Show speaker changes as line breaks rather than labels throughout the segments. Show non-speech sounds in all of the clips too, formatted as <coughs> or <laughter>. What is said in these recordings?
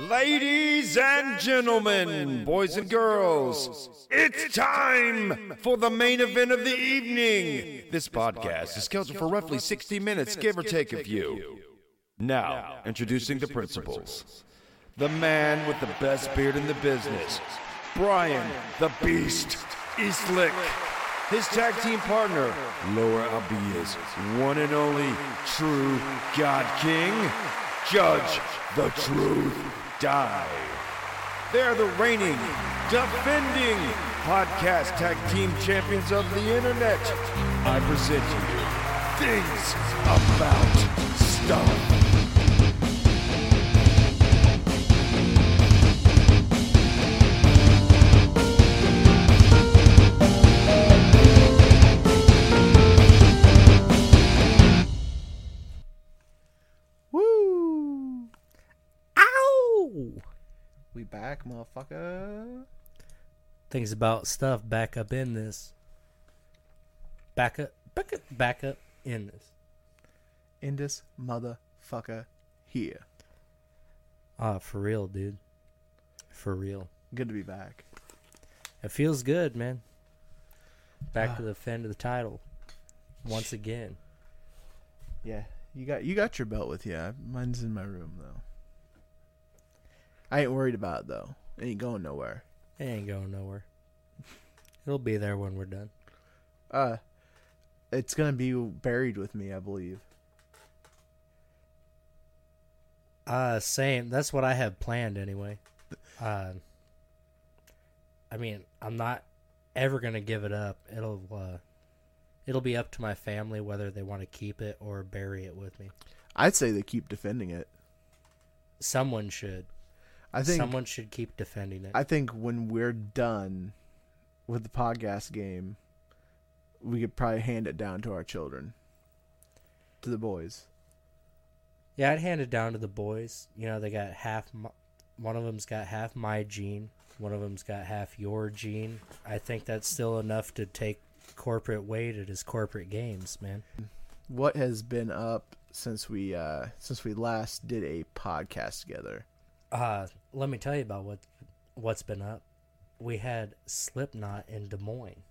Ladies and gentlemen, boys and girls, it's time for the main event of the evening. This podcast is scheduled for roughly 60 minutes, give or take a few. Now, introducing the principals. The man with the best beard in the business, Brian the Beast Eastlick. His tag team partner, Lower Albia's one and only true God King, Judge the Truth Die. They're the reigning, defending podcast tag team champions of the internet. I present you things about stuff.
We back, motherfucker.
Things about stuff back up in this. Back up, back up, back up in this.
In this motherfucker here.
Ah, for real, dude. For real.
Good to be back.
It feels good, man. Back to the defend of the title. Once again.
Yeah, you got you got your belt with you. Mine's in my room though. I ain't worried about it though. It ain't going nowhere.
It ain't going nowhere. It'll be there when we're done.
Uh, it's gonna be buried with me, I believe.
Uh, same. That's what I have planned anyway. Uh, I mean, I'm not ever gonna give it up. It'll, uh, it'll be up to my family whether they want to keep it or bury it with me.
I'd say they keep defending it.
Someone should.
I think
Someone should keep defending it.
I think when we're done with the podcast game, we could probably hand it down to our children, to the boys.
yeah, I'd hand it down to the boys. You know, they got half. My, one of them's got half my gene. One of them's got half your gene. I think that's still enough to take corporate weight at his corporate games, man.
What has been up since we uh since we last did a podcast together?
Uh, let me tell you about what what's been up. We had Slipknot in Des Moines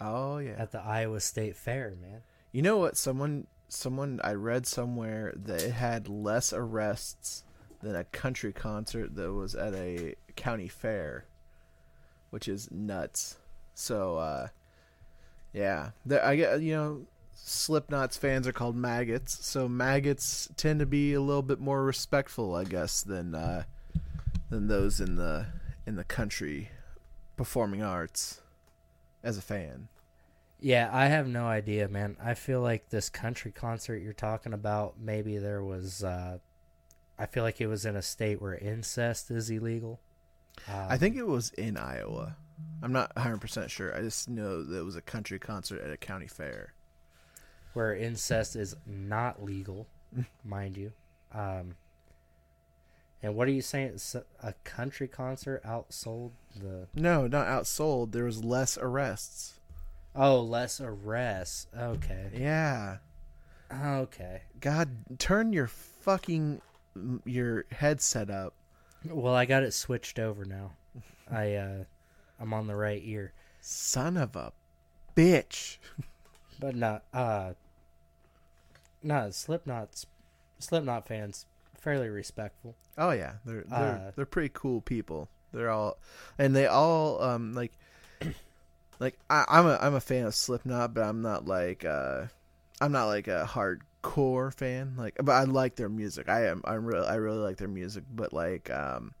Oh yeah.
at the Iowa State Fair, man.
You know what? Someone someone I read somewhere that it had less arrests than a country concert that was at a county fair, which is nuts. So uh yeah, there, I get you know Slipknot's fans are called maggots, so maggots tend to be a little bit more respectful, I guess, than uh than those in the in the country performing arts as a fan.
Yeah, I have no idea, man. I feel like this country concert you're talking about, maybe there was. Uh, I feel like it was in a state where incest is illegal. Um,
I think it was in Iowa. I'm not 100% sure. I just know that it was a country concert at a county fair.
where incest is not legal, <laughs> mind you. Um, and what are you saying? It's a country concert outsold the
No, not outsold. There was less arrests.
oh less arrests. Okay,
Yeah.
okay.
God, turn your fucking your headset up.
Well, I got it switched over now. <laughs> I uh, I'm on the right ear,
Son of a bitch.
but not uh, not Slipknot's Slipknot fans fairly respectful.
Oh yeah, they're they're
Uh,
they're pretty cool people. They're all and they all um like <clears throat> like I, I'm a I'm a fan of Slipknot, but I'm not like uh I'm not like a hardcore fan. Like, but I like their music. I am I'm really I really like their music, but like um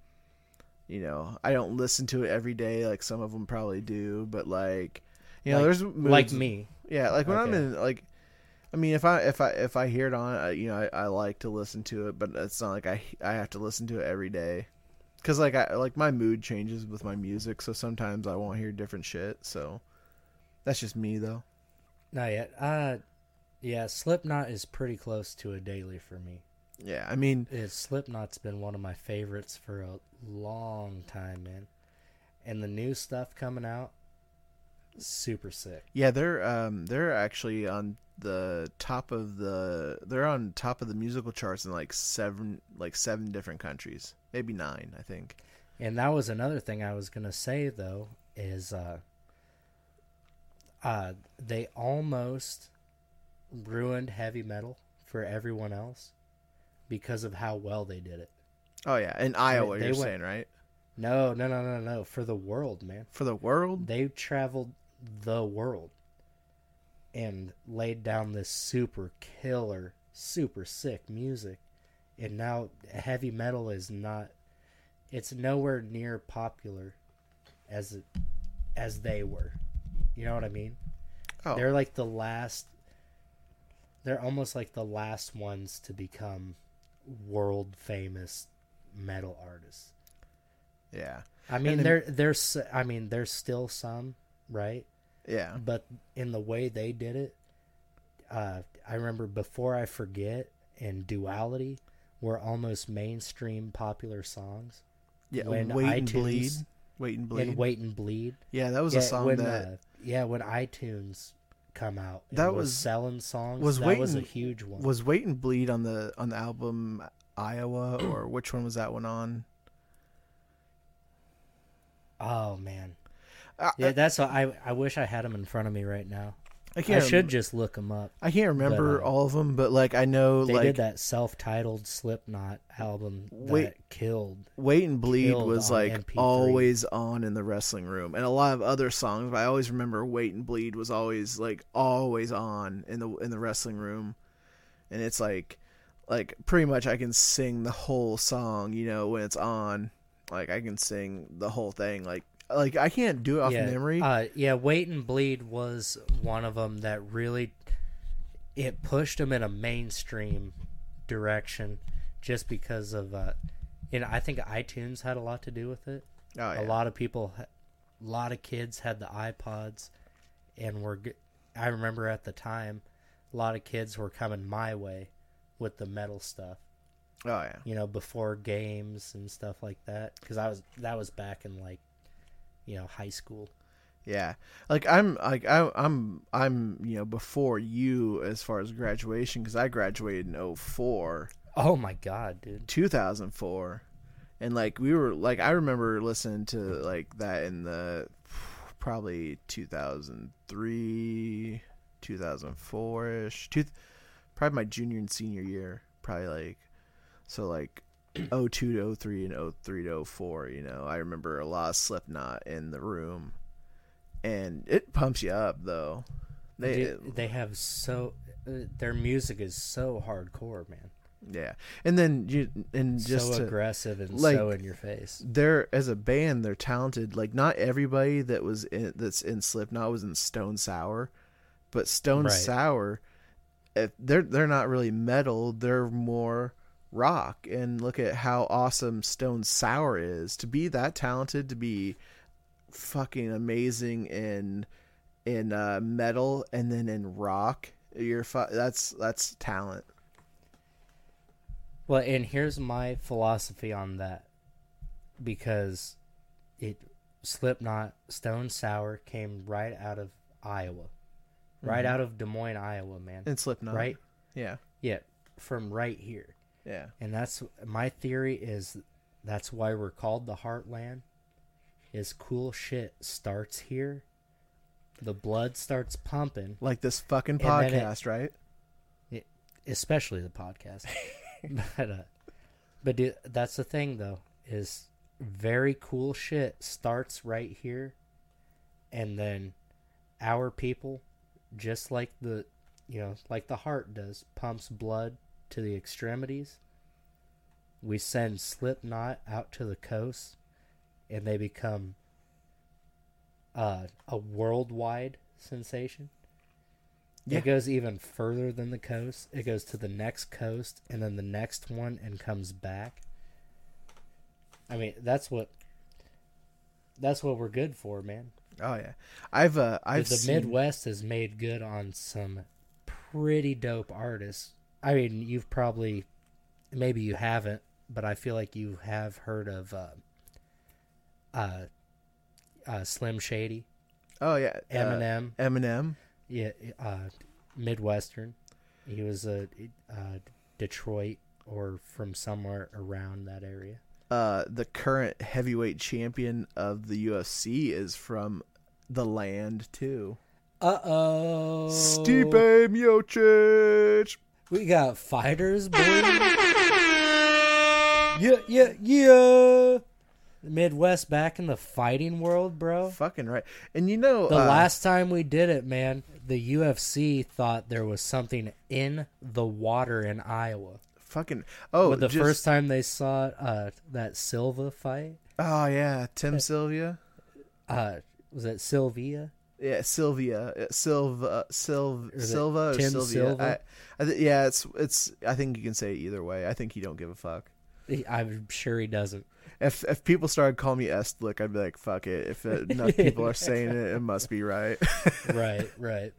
you know I don't listen to it every day like some of them probably do. But like you know
Like-
there's
Like me,
yeah, like when I'm in like, I mean, if I if I if I hear it on, I, you know, I, I like to listen to it, but it's not like I I have to listen to it every day, because like I like my mood changes with my music, so sometimes I won't hear different shit. So that's just me though.
not yet. Uh, yeah, Slipknot is pretty close to a daily for me.
Yeah, I mean,
It's Slipknot's been one of my favorites for a long time, man. And the new stuff coming out, super sick.
yeah, they're um they're actually on the top of the they're on top of the musical charts in like seven like seven different countries, maybe nine, I think.
And that was another thing I was gonna say though is uh, uh, they almost ruined heavy metal for everyone else because of how well they did it.
Oh yeah, in Iowa,
they
you're
went-
saying right
No, no, no, no, no. For the world, man.
for the world.
They traveled the world and laid down this super killer, super sick music. And now heavy metal is not it's nowhere near popular as it, as they were. You know what I mean?
Oh,
They're like the last they're almost like the last ones to become world famous metal artists.
yeah,
I mean,
then-
there there's I mean, there's still some, right?
Yeah,
But in the way they did it, uh, I remember before I forget and Duality were almost mainstream popular songs.
yeah.
when
Wait and
iTunes-
bleed. Wait and bleed.
And Wait and Bleed.
yeah, that was
yeah,
a song
when,
that
uh, yeah, when iTunes come out,
That
was,
was-
selling songs.
was
that
Wait
was a huge one.
was Wait and Bleed on the on the album Iowa or which one was that one on?
oh man, yeah, that's what I I wish I had them in front of me right now.
I can't.
I should just look them up.
I can't remember
but, uh,
all of them, but like I know,
They
like
did that self-titled Slipknot album that
Wait-
killed.
Wait and Bleed was like
MP3.
always on in the wrestling room, and a lot of other songs. But I always remember Wait and Bleed was always like always on in the in the wrestling room, and it's like like pretty much I can sing the whole song. You know when it's on, like I can sing the whole thing. Like like I can't do it off
yeah,
memory.
Uh, yeah, Wait and Bleed was one of them that really it pushed them in a mainstream direction, just because of uh, you know I think iTunes had a lot to do with it.
oh yeah,
A lot of people, a lot of kids had the iPods, and were. I remember at the time, a lot of kids were coming my way with the metal stuff.
oh yeah.
you know, before games and stuff like that. Because I was that was back in like, you know, high school.
Yeah, like I'm like I, I'm I'm you know before you as far as graduation because I graduated in 04,
Oh my god, dude!
2004, and like we were like I remember listening to like that in the probably 2003, 2004 ish, two, probably my junior and senior year, probably like so like 02 to 03 and 03 to 04. You know, I remember a lot of Slipknot in the room and it pumps you up though. They,
Dude, they have so uh, their music is so hardcore, man.
yeah, and then you and just
so
to,
aggressive and
like-
so in your face.
they're as a band they're talented. Like not everybody that was in that's in Slipknot was in Stone Sour, but Stone
Right.
Sour, if they're they're not really metal. They're more rock. And look at how awesome Stone Sour is to be that talented to be fucking amazing in in uh, metal and then in rock. You're fu- that's that's talent.
Well, and here's my philosophy on that, because it Slipknot, Stone Sour came right out of Iowa, right
Mhm.
out of Des Moines, Iowa, man.
In Slipknot,
Right?
Yeah,
Yeah, from right here.
Yeah.
And that's my theory is that's why we're called the Heartland. Is cool shit starts here. The blood starts pumping,
Like this fucking
then it-
podcast, right?
especially the podcast. <laughs> but uh, but dude, that's the thing though is very cool shit starts right here, and then our people, just like the you know like the heart does, pumps blood to the extremities. We send Slipknot out to the coast, and they become uh, a worldwide sensation.
Yeah.
It goes even further than the coast. It goes to the next coast and then the next one and comes back. I mean, that's what that's what we're good for, man.
Oh yeah, I've uh, I've
the
seen,
Midwest has made good on some pretty dope artists. I mean, you've probably maybe you haven't, but I feel like you have heard of uh, uh, uh, Slim Shady,
Oh yeah, uh,
Eminem.
Eminem.
Yeah, uh, Midwestern. He was a uh, Detroit or from somewhere around that area.
Uh, the current heavyweight champion of the UFC is from the land too.
Uh oh.
Stipe Miocic.
We got fighters, <laughs> boy. yeah, yeah, yeah. Midwest back in the fighting world, bro.
Fucking right. And you know,
The
uh,
last time we did it, man, the UFC thought there was something in the water in Iowa.
fucking oh,
but the
just-
first time they saw uh, that Silva fight,
oh yeah, Tim Sylvia.
uh, was it Sylvia?
Yeah, Sylvia, uh, Silva, Silv,
Or is it
Silva, or
Tim
Sylvia.
Silva?
I, I th- yeah, it's it's. I think you can say it either way. I think he don't give a fuck.
I'm sure he doesn't.
If if people started calling me Estlick, I'd be like, fuck it. If enough <laughs> people are saying it, it must be right. <laughs>
right, right.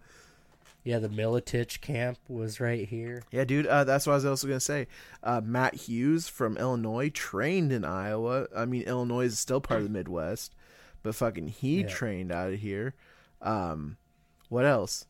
Yeah, the Miletich camp was right here.
yeah, dude. Uh, that's what I was also gonna say. Uh, Matt Hughes from Illinois trained in Iowa. I mean, Illinois is still part of the Midwest, but fucking he
Yeah.
trained out of here. Um, what else?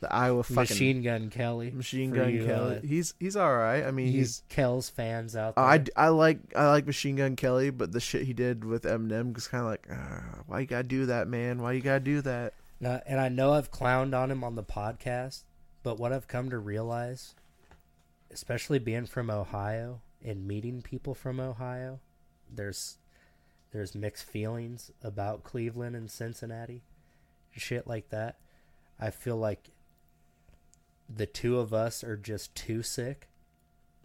The Iowa fucking
Machine Gun Kelly.
Machine
for
Gun
you,
Kelly.
uh,
he's he's all right. I mean,
you
he's
Kells fans out there.
I, I like I like Machine Gun Kelly, but the shit he did with Eminem was kind of like, ah, why you gotta do that, man? Why you gotta do that?
Now, and I know I've clowned on him on the podcast, but what I've come to realize, especially being from Ohio and meeting people from Ohio, there's there's mixed feelings about Cleveland and Cincinnati, shit like that. I feel like the two of us are just too sick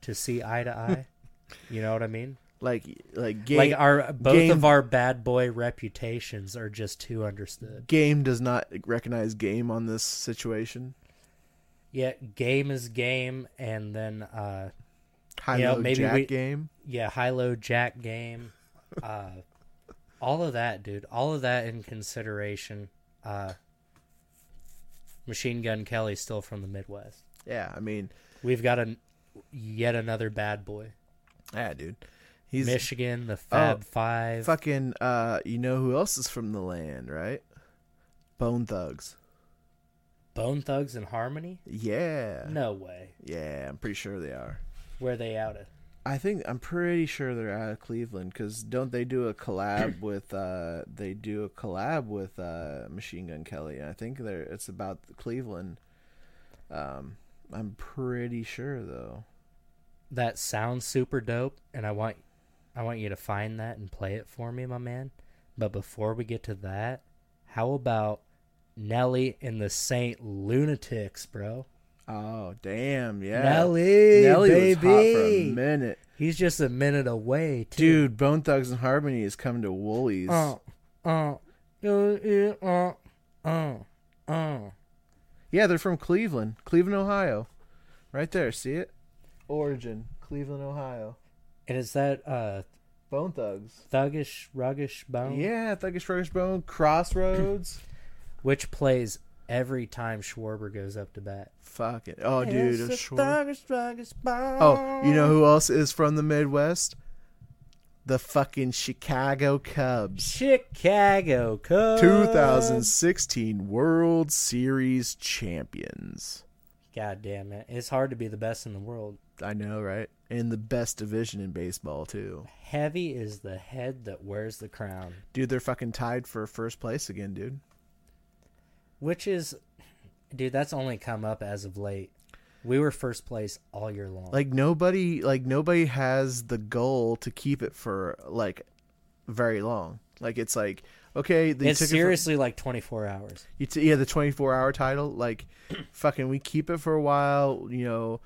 to see eye to eye. <laughs> you know what I mean?
Like like game
like our both
game-
of our bad boy reputations are just too understood.
game does not recognize game on this situation.
Yeah, game is game, and then uh,
High
Yeah,
low
maybe
jack
we-
game.
yeah, high low jack game, <laughs> uh, all of that, dude, all of that in consideration. Uh, Machine Gun Kelly's still from the Midwest.
Yeah, I mean,
We've got a yet another bad boy,
yeah, dude. He's
Michigan, the Fab
Oh,
Five.
fucking. Uh, you know who else is from the land, right? Bone Thugs.
Bone Thugs and Harmony.
Yeah.
No way.
Yeah, I'm pretty sure they are.
Where they out of?
I think I'm pretty sure they're out of Cleveland because don't they do a collab <clears throat> with uh they do a collab with uh Machine Gun Kelly I think they're it's about Cleveland. Um, I'm pretty sure though.
That sounds super dope, and I want, I want you to find that and play it for me, my man. But before we get to that, how about Nelly and the Saint Lunatics, bro?
Oh damn, yeah.
Nelly,
Nelly
baby.
was hot for a minute,
He's just a minute away, too.
dude. Bone Thugs and Harmony is coming to Wooly's.
Uh, uh, uh, uh, uh, uh.
Yeah, they're from Cleveland, Cleveland, Ohio, right there. See it? Origin, Cleveland, Ohio.
And is that uh,
Bone Thugs.
Thuggish, Ruggish Bone?
Yeah, Thuggish Ruggish Bone, Crossroads. <clears throat>
Which plays every time Schwarber goes up to bat.
Fuck it. Oh, dude.
It's
short-
Thuggish,
Oh, you know who else is from the Midwest? The fucking Chicago Cubs.
Chicago Cubs.
2016 World Series champions.
God damn it. It's hard to be the best in the world.
I know, right? And the best division in baseball, too.
Heavy is the head that wears the crown.
Dude, they're fucking tied for first place again, dude.
Which is, dude, that's only come up as of late. We were first place all year long.
Like nobody like nobody has the goal to keep it for like very long. Like it's like okay,
it's
took it for-
seriously like 24 hours.
You t- yeah, the 24 hour title. Like, <clears throat> fucking, we keep it for a while. You know,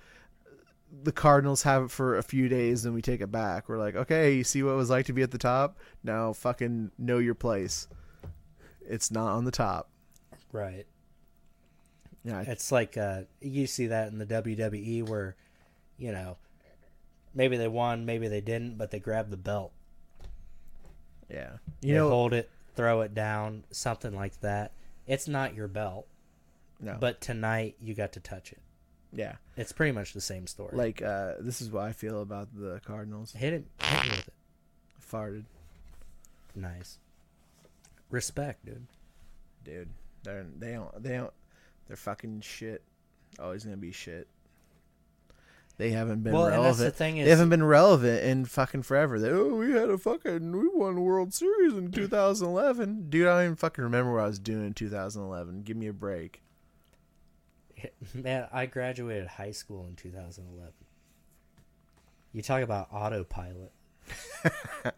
the Cardinals have it for a few days, then we take it back. We're like, okay, you see what it was like to be at the top? Now, fucking know your place. It's not on the top.
Right.
Yeah,
It's like uh, you see that in the WWE where, you know, maybe they won, maybe they didn't, but they grabbed the belt.
yeah.
You
You know,
hold it, throw it down, something like that. It's not your belt,
no,
but tonight you got to touch it.
yeah,
It's pretty much the same story.
like uh, this is what I feel about the Cardinals.
hit it, hit with it.
Farted,
Nice. Respect, dude.
dude. They're they don't they don't they're fucking shit. Oh, always gonna be shit. They haven't been
Well, and that's
relevant.
the thing
they haven't been relevant in fucking forever. They, oh, we had a fucking we won World Series in 2011. Dude, I don't even fucking remember what I was doing in 2011. Give me a break. <laughs>
Man, I graduated high school in 2011. You talk about autopilot. <laughs>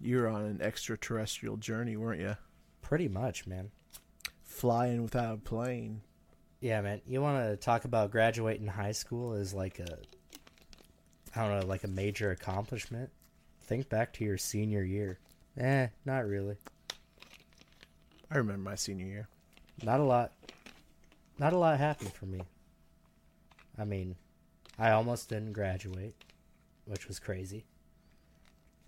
You were on an extraterrestrial journey, weren't you?
Pretty much, man.
Flying without a plane.
Yeah, man. You want to talk about graduating high school as like a, I don't know, like a major accomplishment? Think back to your senior year. Eh, not really.
I remember my senior year.
Not a lot. Not a lot happened for me. I mean, I almost didn't graduate, which was crazy.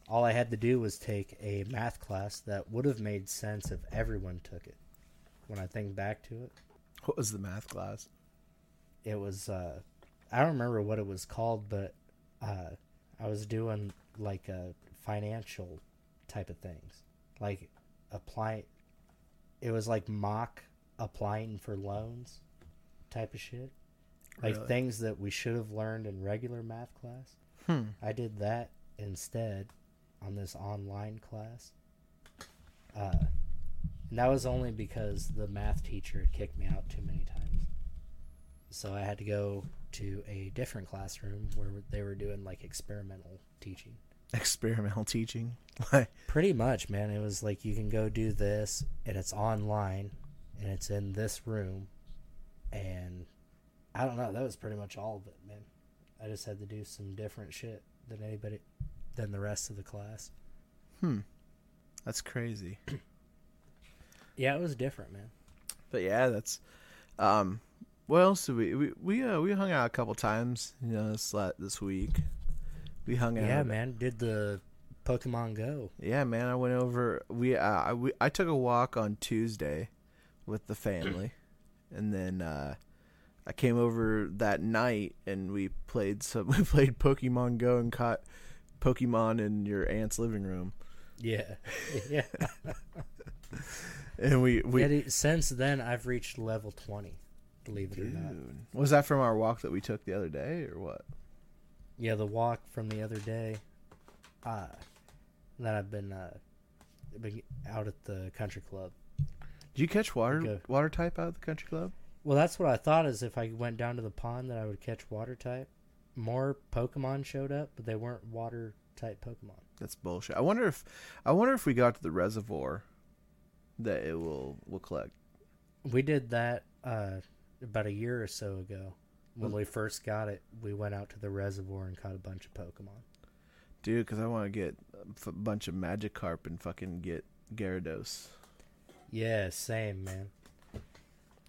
All I had to do was take a math class that would have made sense if everyone took it. When I think back to it,
What was the math class?
it was uh I don't remember what it was called, but uh I was doing like a financial type of things. Like apply it was like mock applying for loans type of shit. Like
Really?
things that we should have learned in regular math class.
Hmm.
I did that instead on this online class. Uh, and that was only because the math teacher had kicked me out too many times. So I had to go to a different classroom where they were doing like experimental teaching.
Experimental teaching. <laughs> Like,
Pretty much, man. It was like you can go do this, and it's online, and it's in this room, and I don't know. That was pretty much all of it, man. I just had to do some different shit than anybody, than the rest of the class.
hmm. That's crazy. <clears throat>
Yeah, it was different, man.
But yeah, that's um what else did we we we uh, we hung out a couple times, you know, this this week. We hung out.
Yeah, man. Did the Pokemon Go?
Yeah, man, I went over we uh, I we, I took a walk on Tuesday with the family. <clears throat> and then uh I came over that night and we played some <laughs> we played Pokemon Go and caught Pokemon in your aunt's living room.
Yeah, <laughs> yeah. <laughs>
And we we
dude, since then, I've reached level twenty. Believe it or not.
Was that from our walk that we took the other day or what?
Yeah, the walk from the other day. Uh then I've been uh been out at the country club.
Did you catch water water type out of the country club?
Well, that's what I thought is if I went down to the pond that I would catch water type. More Pokemon showed up, but they weren't water type Pokemon.
That's bullshit. I wonder if I wonder if we got to the reservoir that it will will collect.
We did that uh about a year or so ago. When we first got it, we went out to the reservoir and caught a bunch of Pokemon.
Dude, because I want to get a f- bunch of Magikarp and fucking get Gyarados.
Yeah, same man.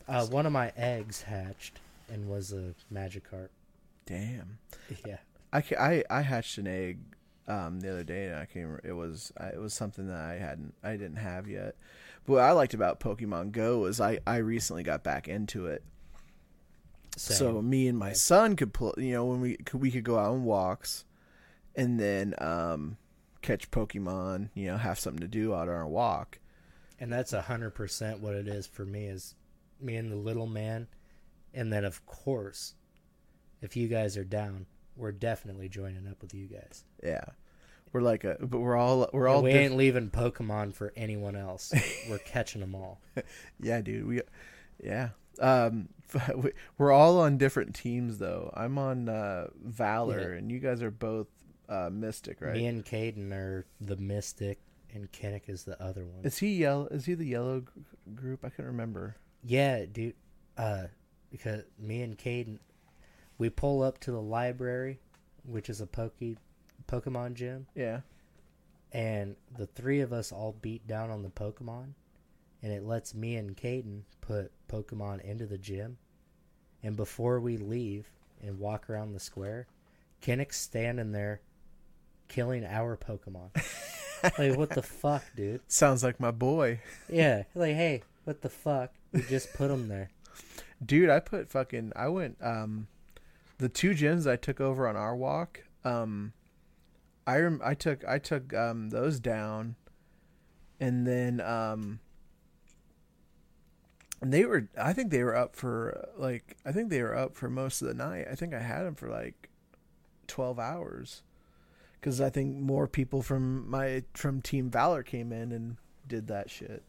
Uh, one of my eggs hatched and was a Magikarp.
Damn. <laughs>
Yeah,
I, I, I hatched an egg um, the other day and I came. It was it was something that I hadn't I didn't have yet. But what I liked about Pokemon Go is I, I recently got back into it.
same.
So me and my son could pull, you know, when we could, we could go out on walks, and then um, catch Pokemon. You know, have something to do out on our walk.
and that's a hundred percent what it is for me. Is me and the little man, and then of course, if you guys are down, we're definitely joining up with you guys.
Yeah, we're like a, but we're all we're all
we
diff-
ain't leaving Pokemon for anyone else. <laughs> we're catching them all. <laughs>
yeah, dude. We, yeah. Um, <laughs> we- we're all on different teams though. I'm on uh, Valor,
Yeah.
and you guys are both uh, Mystic, right?
Me and Caden are the Mystic, and Kinnick is the other one.
is he yellow? Is he the yellow gr- group? I can't remember.
Yeah, dude. Uh, because me and Caden, we pull up to the library, which is a Poke Pokemon gym,
Yeah.
and the three of us all beat down on the Pokemon, and it lets me and Caden put Pokemon into the gym, and before we leave and walk around the square, Kinnick's standing there, killing our Pokemon. <laughs> like what the fuck, dude?
Sounds like my boy.
Yeah, like hey, what the fuck? We just put him there.
Dude, I put fucking I went um the two gyms I took over on our walk, um I rem- I took I took um those down and then um And they were, I think they were up for like, I think they were up for most of the night. I think I had them for like twelve hours, because I think more people from my from Team Valor came in and did that shit.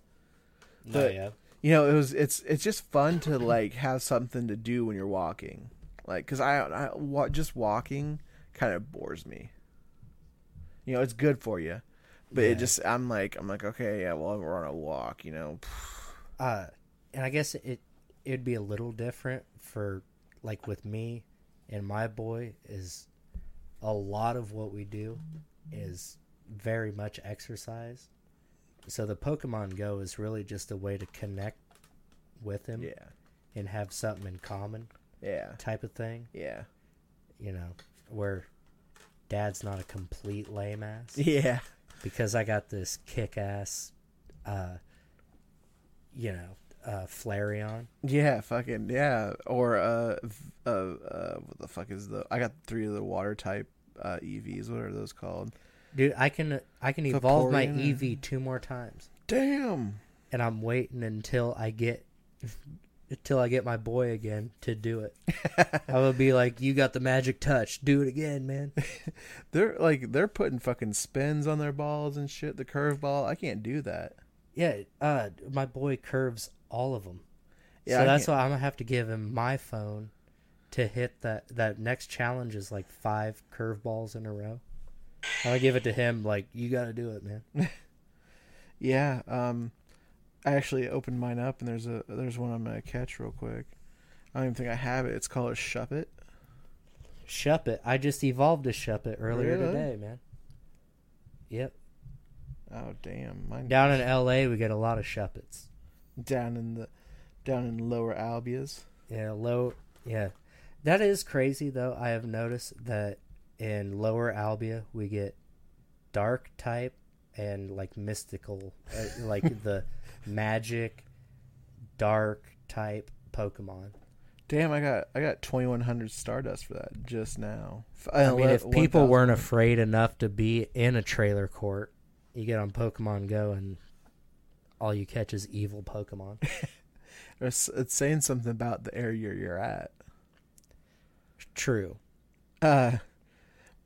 Oh
But-
yeah.
You know, it was it's it's just fun to like have something to do when you're walking, like because I, I just walking kind of bores me. You know, it's good for you, but
Yeah.
it just I'm like I'm like okay yeah well we're on a walk you know.
Uh and i guess it it'd be a little different for like with me and my boy is a lot of what we do is very much exercise. So the pokemon go is really just a way to connect with him
yeah.
and have something in common
yeah.
type of thing.
Yeah.
You know where dad's not a complete lame ass.
Yeah.
Because I got this kick ass, uh, you know, uh, Flareon.
yeah fucking yeah. Or uh uh uh what the fuck is the I got three of the water type uh Eevees what are those called?
Dude, I can I can evolve my Eevee two more times,
damn.
And I'm waiting until I get until I get my boy again to do it. <laughs> I would be like, "You got the magic touch, do it again, man." <laughs>
they're like they're putting fucking spins on their balls and shit the curveball I can't do that
Yeah, uh, my boy curves all of them.
Yeah,
so
I
that's
can't-
why I'm gonna have to give him my phone to hit that. That next challenge is like five curveballs in a row. I'm gonna give it to him. Like you got to do it, man. <laughs>
Yeah, um, I actually opened mine up, and there's a there's one I'm gonna catch real quick. I don't even think I have it. It's called a Shuppet.
Shuppet. I just evolved a Shuppet earlier
Really?
today, man. Yep.
Oh damn, mine
Down in L.A., we get a lot of Shuppets.
down in the down in Lower Albias.
Yeah, low. Yeah, that is crazy though. I have noticed that in Lower Albia we get dark type and like mystical, uh, like <laughs> the magic dark type Pokemon.
Damn, I got I got 2100 Stardust for that just now. F-
I mean, if people
1000
weren't afraid enough to be in a trailer court, you get on Pokemon Go and all you catch is evil Pokemon. <laughs>
it's, it's saying something about the area you're at.
True.
Uh,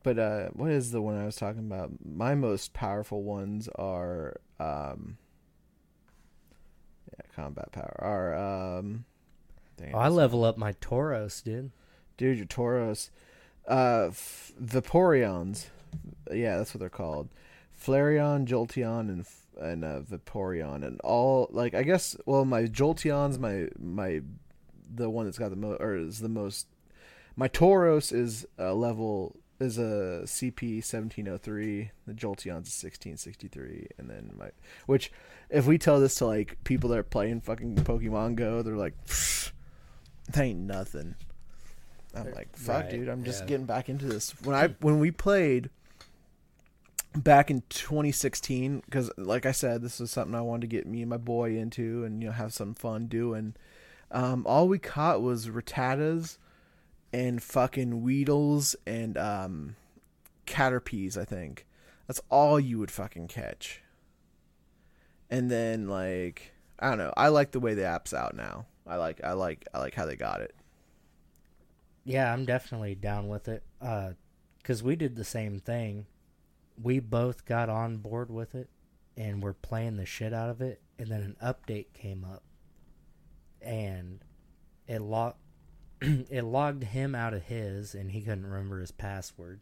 but uh, what is the one I was talking about? My most powerful ones are um, combat power. Are um, dang,
Oh, I level up my Tauros, dude.
dude, your Tauros, uh, f- Vaporeons, yeah, that's what they're called. Flareon, Jolteon, and and uh, Vaporeon, and all like I guess. Well, my Jolteon's my my the one that's got the most or is the most. My Tauros is a level is a CP seventeen oh three. The Jolteon's a sixteen sixty three, and then my which if we tell this to like people that are playing fucking Pokemon Go, they're like, that ain't nothing. I'm like, fuck,
Right,
dude. I'm just
yeah.
getting back into this. When I when we played back in 2016, because like I said, this was something I wanted to get me and my boy into, and you know have some fun doing. Um, all we caught was Rattatas and fucking Weedles and um, Caterpies. I think that's all you would fucking catch. And then like I don't know. I like the way the app's out now. I like I like I like how they got it.
Yeah, I'm definitely down with it. Uh, cause we did the same thing. We both got on board with it, and we're playing the shit out of it. And then an update came up, and it logged <clears throat> it logged him out of his, and he couldn't remember his password,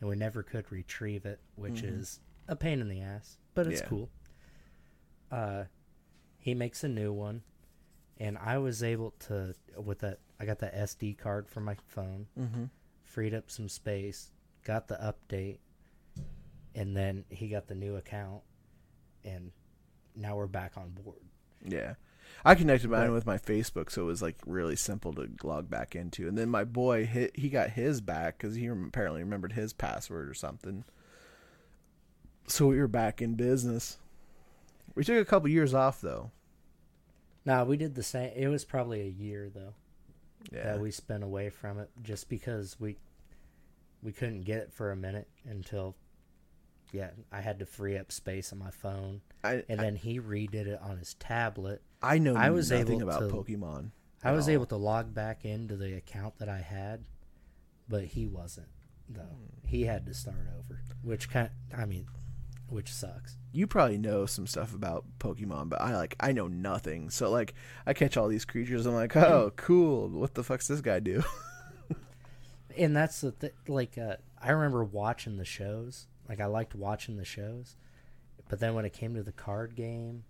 and we never could retrieve it, which
Mhm.
is a pain in the ass, but it's
Yeah.
cool. Uh, he makes a new one, and I was able to with that. I got the SD card for my phone,
Mm-hmm.
freed up some space, got the update, and then he got the new account, and now we're back on board.
Yeah. I connected mine with my Facebook, so it was like really simple to log back into. And then my boy, he, he got his back because he apparently remembered his password or something. So we were back in business. We took a couple years off though.
Nah, we did the same. It was probably a year though
Yeah.
that we spent away from it, just because we we couldn't get it for a minute until yeah I had to free up space on my phone,
I,
and then he redid it on his tablet.
I know
I was
nothing
able
about
to-
Pokemon.
I was
all.
able to log back into the account that I had, but he wasn't. Though
Hmm.
he had to start over, which kind, I mean, which sucks.
You probably know some stuff about Pokemon, but I like I know nothing. So like I catch all these creatures. I'm like, oh, <clears throat> cool. What the fuck's this guy do? <laughs>
And that's the th- like uh, I remember watching the shows. Like I liked watching the shows, but then when it came to the card game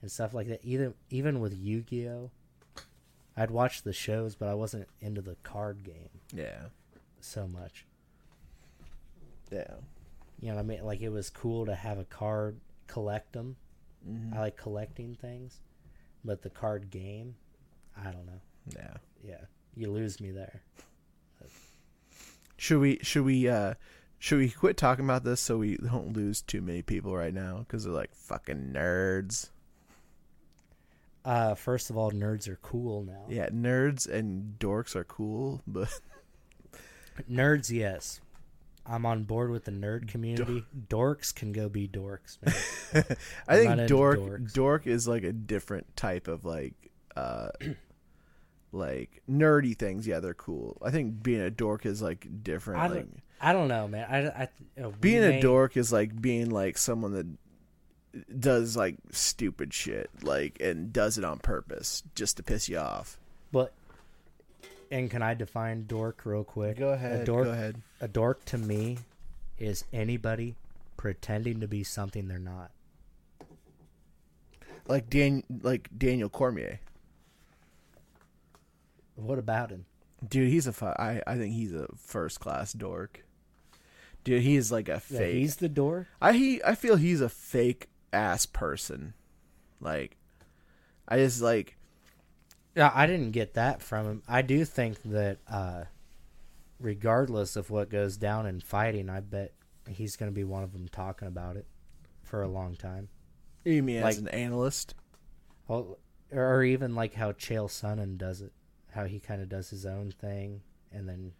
and stuff like that, even even with Yu Gi Oh, I'd watch the shows, but I wasn't into the card game
yeah,
so much.
yeah.
You know what I mean? Like it was cool to have a card, collect them.
Mhm.
I like collecting things, but the card game, I don't know.
Yeah.
Yeah, you lose me there.
Should we should we uh should we quit talking about this so we don't lose too many people right now because they're like fucking nerds.
Uh, first of all, nerds are cool now.
Yeah, nerds and dorks are cool, but
Nerds, yes. I'm on board with the nerd community. Dorks can go be dorks, man. <laughs>
I think dork dork is like a different type of like uh <clears throat> like nerdy things. Yeah, they're cool. I think being a dork is like different.
I
like
don't, I don't know, man. I, I, uh,
being
may-
a dork is like being like someone that does like stupid shit like and does it on purpose just to piss you off.
But, and can I define dork real quick?
Go ahead.
A dork,
Go ahead.
A dork to me is anybody pretending to be something they're not.
Like Dan like Daniel Cormier.
What about him?
Dude, he's a I I think he's a first class dork. Dude, he is like a
Yeah,
fake.
he's the dork.
I he I feel he's a fake ass person. Like I just like
Yeah, I didn't get that from him. I do think that, uh, regardless of what goes down in fighting, I bet he's going to be one of them talking about it for a long time.
you mean as
Like-
an analyst.
Well, or even like how Chael Sonnen does it, how he kind of does his own thing, and then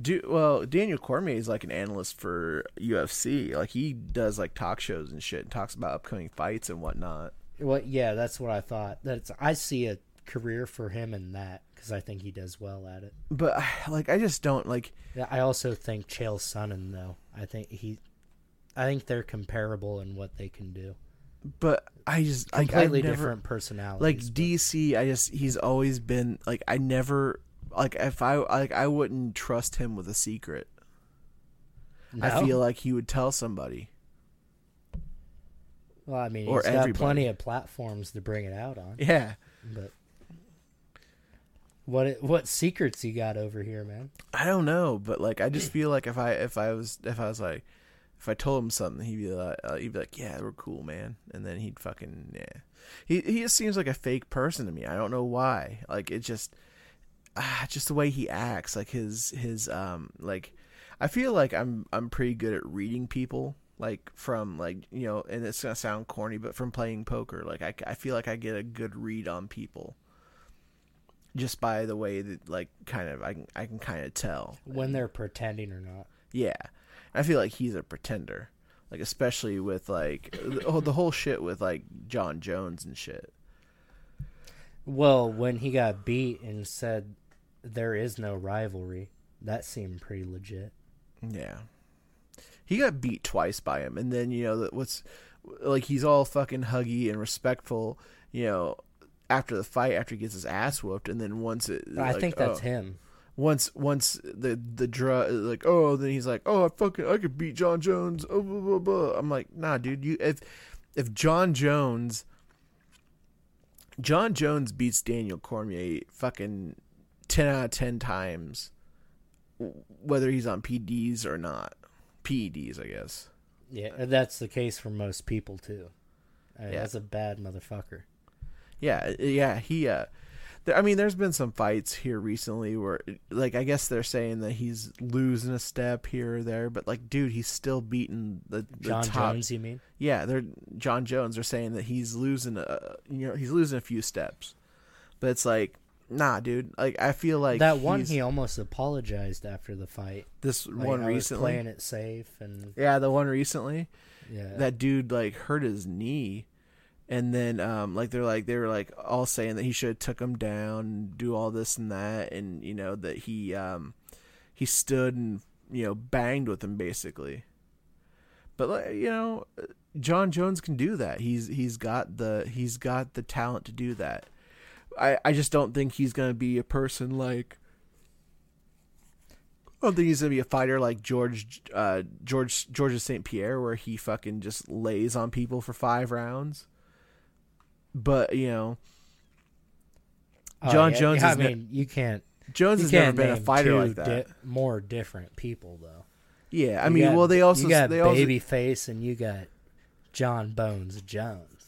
Do well, Daniel Cormier is like an analyst for UFC. Like he does like talk shows and shit and talks about upcoming fights and whatnot.
well, yeah, that's what I thought. That's I see a career for him in that because I think he does well at it.
But <sighs> like I just don't like
Yeah, I also think Chael Sonnen though. I think he, I think they're comparable in what they can do.
but I just like
Completely
I've never,
different personalities.
like
but-
DC, I just he's always been like I never like if I like I wouldn't trust him with a secret. I feel like he would tell somebody.
Well, I mean,
or
he's got
everybody.
plenty of platforms to bring it out on.
Yeah.
But what what secrets you got over here, man?
I don't know, but like I just feel like if I if I was if I was like if I told him something, he'd be like uh, he'd be like, "Yeah, we're cool, man," and then he'd fucking yeah. He he just seems like a fake person to me. I don't know why. Like it just ah, just the way he acts, like his his um like I feel like I'm I'm pretty good at reading people. Like from like you know, and it's gonna sound corny, but from playing poker, like I, I feel like I get a good read on people, just by the way that like kind of I can I can kind of tell
When they're pretending or not.
yeah, I feel like he's a pretender, like especially with like the, the whole shit with like Jon Jones and shit.
Well, when he got beat and said there is no rivalry, that seemed pretty legit.
Yeah, he got beat twice by him, and then you know what's like he's all fucking huggy and respectful, you know, after the fight after he gets his ass whooped, and then once it,
I
like,
think that's
oh,
him.
Once once the the drug like oh then he's like oh I fucking I could beat Jon Jones oh blah, blah, blah. I'm like nah dude you if if Jon Jones Jon Jones beats Daniel Cormier fucking ten out of ten times whether he's on PDs or not PEDs I guess
Yeah, that's the case for most people too. I mean,
Yeah.
That's a bad motherfucker.
Yeah, yeah, he. uh th- I mean, there's been some fights here recently where, like, I guess they're saying that he's losing a step here or there, but like, dude, he's still beating the, the
Jon
top.
Jones, you mean?
Yeah, they're Jon Jones. They're saying that he's losing, a, you know, he's losing a few steps, but it's like, nah, dude. Like, I feel like
that one, he almost apologized after the fight.
this
Like,
one
I
recently.
playing it safe, and
Yeah, the one recently.
yeah,
That dude like hurt his knee, and then um like they're like they were like all saying that he should have took him down do all this and that and you know that he um he stood and you know banged with him basically but like you know Jon Jones can do that he's he's got the he's got the talent to do that I I just don't think he's to be a person like I don't think he's gonna be a fighter like George, uh, George, George St. Pierre, where he fucking just lays on people for five rounds. But you know,
Oh,
Jon
yeah,
Jones
I
is ne-
mean, you can't.
Jones
You
has never
can't
been a fighter like that.
di- more different people though.
yeah, I
You
mean,
got-
well, they also
you got
they
Babyface and you got Jon Bones Jones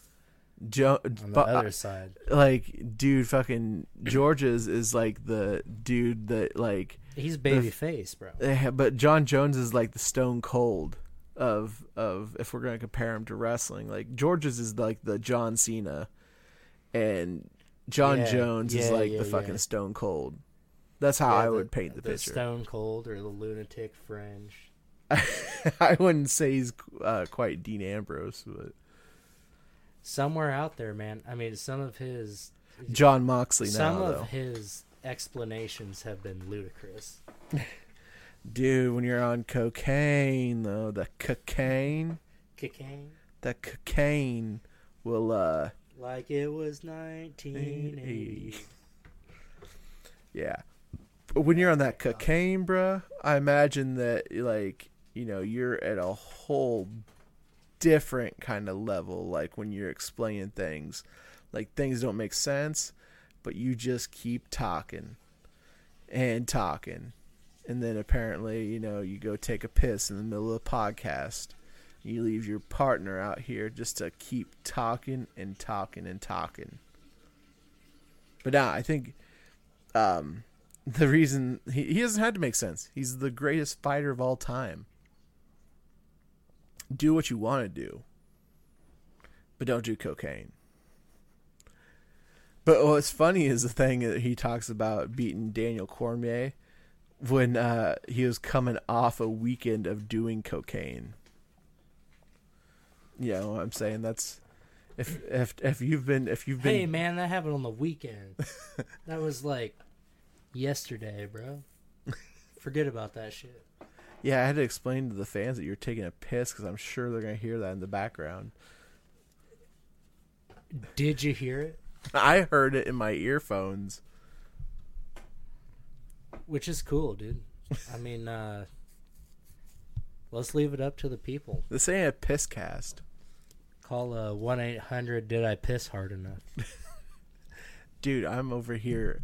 jo-
on the other uh, side.
like, dude, fucking George's is like the dude that like,
He's Babyface, bro.
they have, but Jon Jones is like the Stone Cold of of if we're gonna compare him to wrestling. Like George's is like the John Cena, and Jon
Yeah,
Jones is like
yeah,
the fucking
yeah.
Stone Cold. That's how
Yeah,
I
the-
would paint the,
the
picture.
Stone Cold or the Lunatic Fringe. <laughs>
I wouldn't say he's uh, quite Dean Ambrose, but
Somewhere out there, man. I mean, some of his
Jon Moxley
some
now
of
though.
his explanations have been ludicrous. <laughs>
Dude, when you're on cocaine though, the cocaine,
Cocaine,
the cocaine will uh
like it was 1980. <laughs>
yeah. But when you're on that cocaine, bruh, I imagine that like, you know, you're at a whole different kind of level like when you're explaining things. Like things don't make sense, but you just keep talking and talking. And then apparently, you know, you go take a piss in the middle of a podcast. You leave your partner out here just to keep talking and talking and talking. But now I think um, <laughs> the reason he, he doesn't have to make sense. He's the greatest fighter of all time. Do what you want to do, but don't do cocaine. But what's funny is the thing that he talks about beating Daniel Cormier when uh, he was coming off a weekend of doing cocaine. You know I'm saying? That's if if if you've been if you've been
Hey, man, that happened on the weekend. <laughs> that was like yesterday, bro. <laughs> Forget about that shit.
Yeah, I had to explain to the fans that you're taking a piss because I'm sure they're gonna hear that in the background.
Did you hear it? <laughs>
I heard it in my earphones.
Which is cool, dude. I mean, uh, let's leave it up to the people.
This ain't a piss cast.
Call uh one eight hundred. Did I piss hard enough? <laughs>
Dude, I'm over here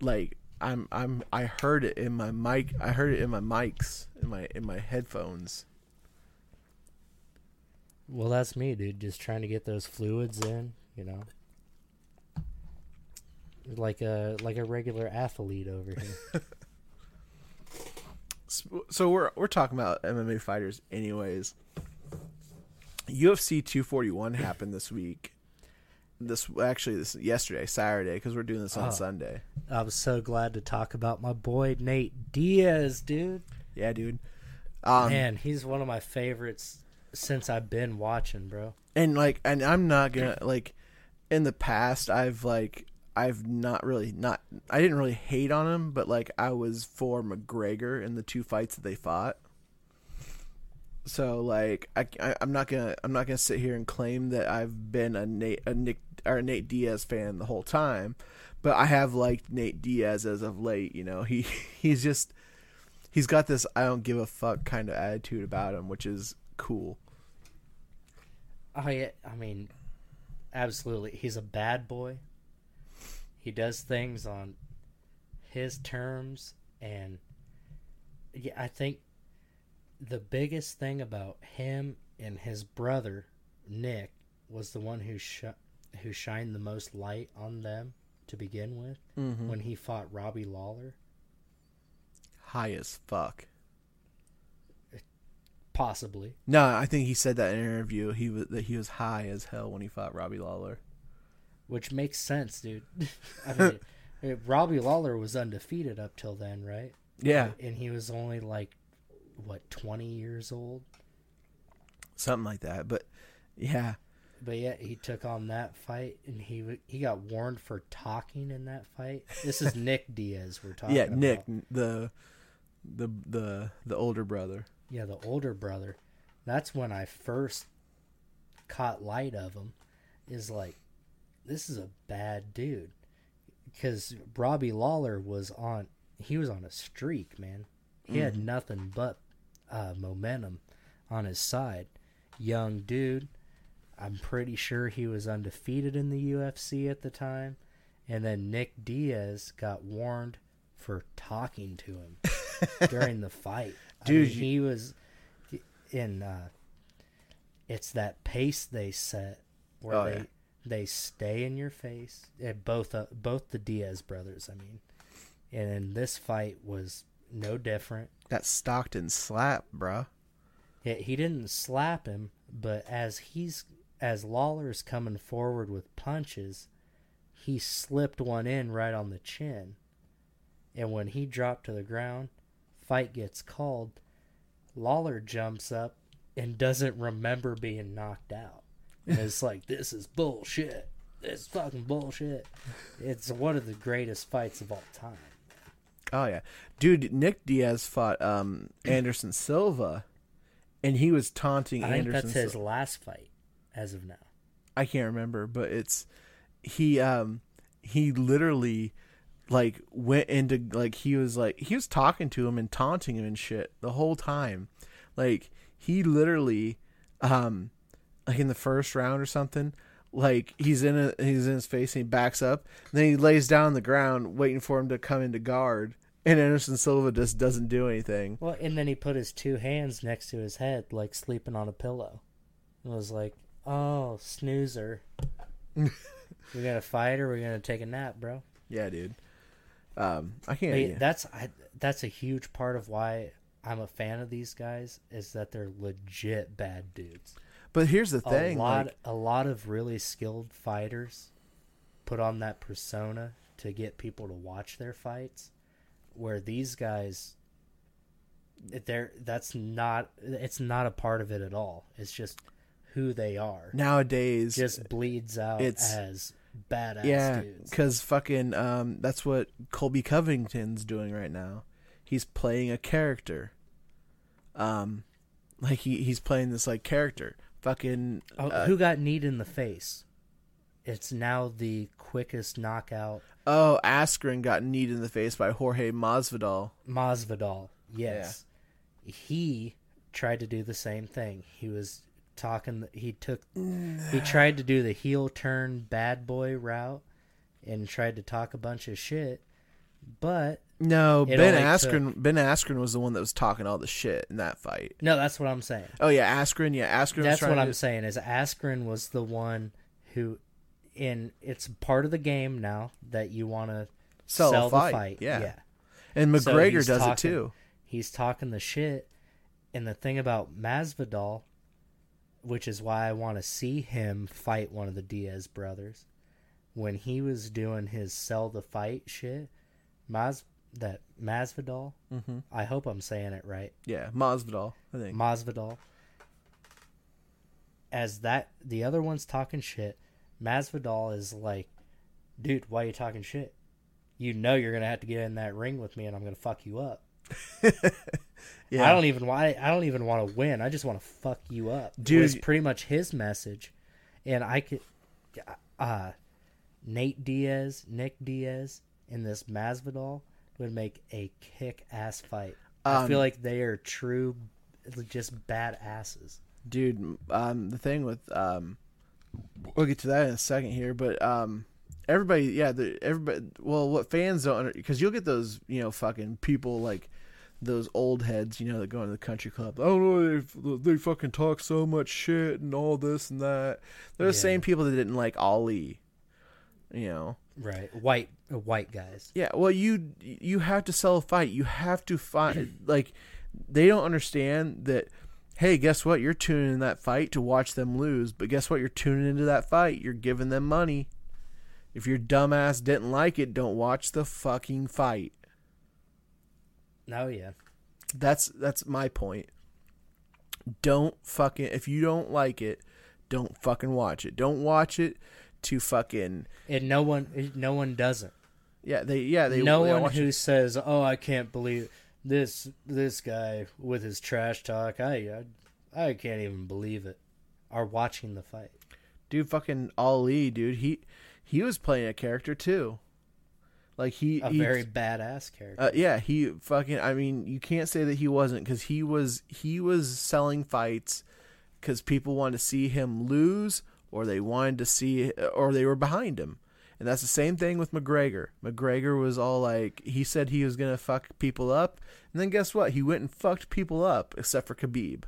like I'm I'm I heard it in my mic I heard it in my mics, in my in my headphones.
Well, that's me, dude. Just trying to get those fluids in, you know. Like a like a regular athlete over here. <laughs>
So we're we're talking about MMA fighters anyways. UFC 241 happened this week. This actually this yesterday, Saturday cuz we're doing this on
Oh.
Sunday.
I was so glad to talk about my boy Nate Diaz, dude.
Yeah, dude. Um
Man, he's one of my favorites since I've been watching, bro.
and like and i'm not gonna like in the past i've like i've not really not i didn't really hate on him but like i was for mcgregor in the two fights that they fought so like I, I i'm not gonna i'm not gonna sit here and claim that i've been a nate a nick or a nate diaz fan the whole time but i have liked nate diaz as of late you know he <laughs> he's just he's got this i don't give a fuck kind of attitude about him which is cool
I I mean, absolutely. He's a bad boy. He does things on his terms, and yeah, I think the biggest thing about him and his brother Nick was the one who sh- who shined the most light on them to begin with
mm-hmm.
when he fought Robbie Lawler.
high as fuck
Possibly.
No, I think he said that in an interview. He was that he was high as hell when he fought Robbie Lawler.
Which makes sense, dude. <laughs> I <laughs> mean, eh, Robbie Lawler was undefeated up till then, right?
Yeah,
And he was only like, what, 20 years old?
something like that. But yeah,
But yeah, he took on that fight, and he he got warned for talking in that fight. This is <laughs> Nick Diaz we're talking about
yeah,
about.
Nick, the the the the older brother.
Yeah, the older brother. That's when I first caught light of him. Is like, this is a bad dude. Because Robbie Lawler was on, he was on a streak, man. He had nothing but uh, momentum on his side. Young dude. I'm pretty sure he was undefeated in the UFC at the time. And then Nick Diaz got warned for talking to him <laughs> during the fight. I
Dude,
mean, he was in. Uh, it's that pace they set where
Oh,
they
yeah.
They stay in your face. eh, both uh, both the Diaz brothers, I mean, and this fight was no different.
That Stockton slap, bruh.
He, he didn't slap him, but as he's as Lawler's coming forward with punches, he slipped one in right on the chin. And when he dropped to the ground, fight gets called. Lawler jumps up and doesn't remember being knocked out. And it's like this is bullshit. This is fucking bullshit. It's one of the greatest fights of all time.
Oh yeah, dude. Nick Diaz fought um <clears throat> Anderson Silva, and he was taunting
I think
Anderson.
that's his last fight as of now.
I can't remember, but it's he um he literally like went into like he was like he was talking to him and taunting him and shit the whole time. Like he literally um like in the first round or something like he's in a he's in his face and he backs up and then he lays down on the ground waiting for him to come into guard and Anderson Silva just doesn't do anything.
Well, and then he put his two hands next to his head, like sleeping on a pillow. It was like, oh, snoozer. <laughs> we gonna fight or we're gonna take a nap, bro?
Yeah, dude. Um I can't yeah.
That's I, that's a huge part of why I'm a fan of these guys is that they're legit bad dudes.
But here's the thing
a lot,
like
a lot of really skilled fighters put on that persona to get people to watch their fights, where these guys, they're that's not it's not a part of it at all. It's just who they are.
nowadays
just bleeds out
it's-
as badass
Yeah, because fucking um, that's what Colby Covington's doing right now. He's playing a character. Um, like he he's playing this like character. Fucking
Oh,
uh,
who got kneed in the face? It's now the quickest knockout.
oh Askren got kneed in the face by Jorge Masvidal.
Masvidal, yes. He tried to do the same thing. He was talking. He took. <sighs> He tried to do the heel turn bad boy route, and tried to talk a bunch of shit. But
No, Ben Askren. Ben Askren was the one that was talking all the shit in that fight.
no, that's what I'm saying.
Oh yeah, Askren. Yeah, Askren.
That's
trying
what
to
I'm saying. Is Askren was the one who, in it's part of the game now that you want to
Sell a
the
fight,
fight.
yeah.
yeah.
And McGregor
he's
does
talking-
it too.
He's talking the shit. And the thing about Masvidal, which is why I want to see him fight one of the Diaz brothers, when he was doing his sell the fight shit, Mas that Masvidal,
Mm-hmm.
I hope I'm saying it right,
Yeah, Masvidal. I think.
Masvidal. As that the other one's talking shit, Masvidal is like, dude, why you talking shit? You know you're gonna have to get in that ring with me, and I'm gonna fuck you up. <laughs>
yeah,
I don't even want. I don't even want to win. I just want to fuck you up.
Dude.
was pretty much his message, and I could, uh, Nate Diaz, Nick Diaz, and this Masvidal would make a kick-ass fight. I
Um,
feel like they are true, just badasses.
dude um the thing with um we'll get to that in a second here but um everybody yeah the everybody well what fans don't because you'll get those you know fucking people like those old heads you know that go into the country club oh no they, they fucking talk so much shit and all this and that they're the
Yeah.
same people that didn't like ali you know
Right, white uh, white guys.
yeah, well, you you have to sell a fight. You have to fight <clears throat> like they don't understand that. Hey, guess what? You're tuning in that fight to watch them lose, but guess what? You're tuning into that fight. You're giving them money. If your dumbass didn't like it, don't watch the fucking fight.
Oh yeah,
That's that's my point. Don't fucking if you don't like it, don't fucking watch it. Don't watch it to fucking
And no one, no one doesn't.
yeah. They yeah they
no
they
one who
it.
says, "Oh, I can't believe this this guy with his trash talk." I I, I can't even believe it. Are watching the fight.
dude fucking Ali dude he he was playing a character too. Like he
A
he
very badass character.
Uh, yeah, he fucking. I mean, you can't say that he wasn't because he was. He was selling fights because people wanted to see him lose, or they wanted to see, or they were behind him. And that's the same thing with McGregor. McGregor was all like, he said he was gonna fuck people up, and then guess what? He went and fucked people up, except for Khabib.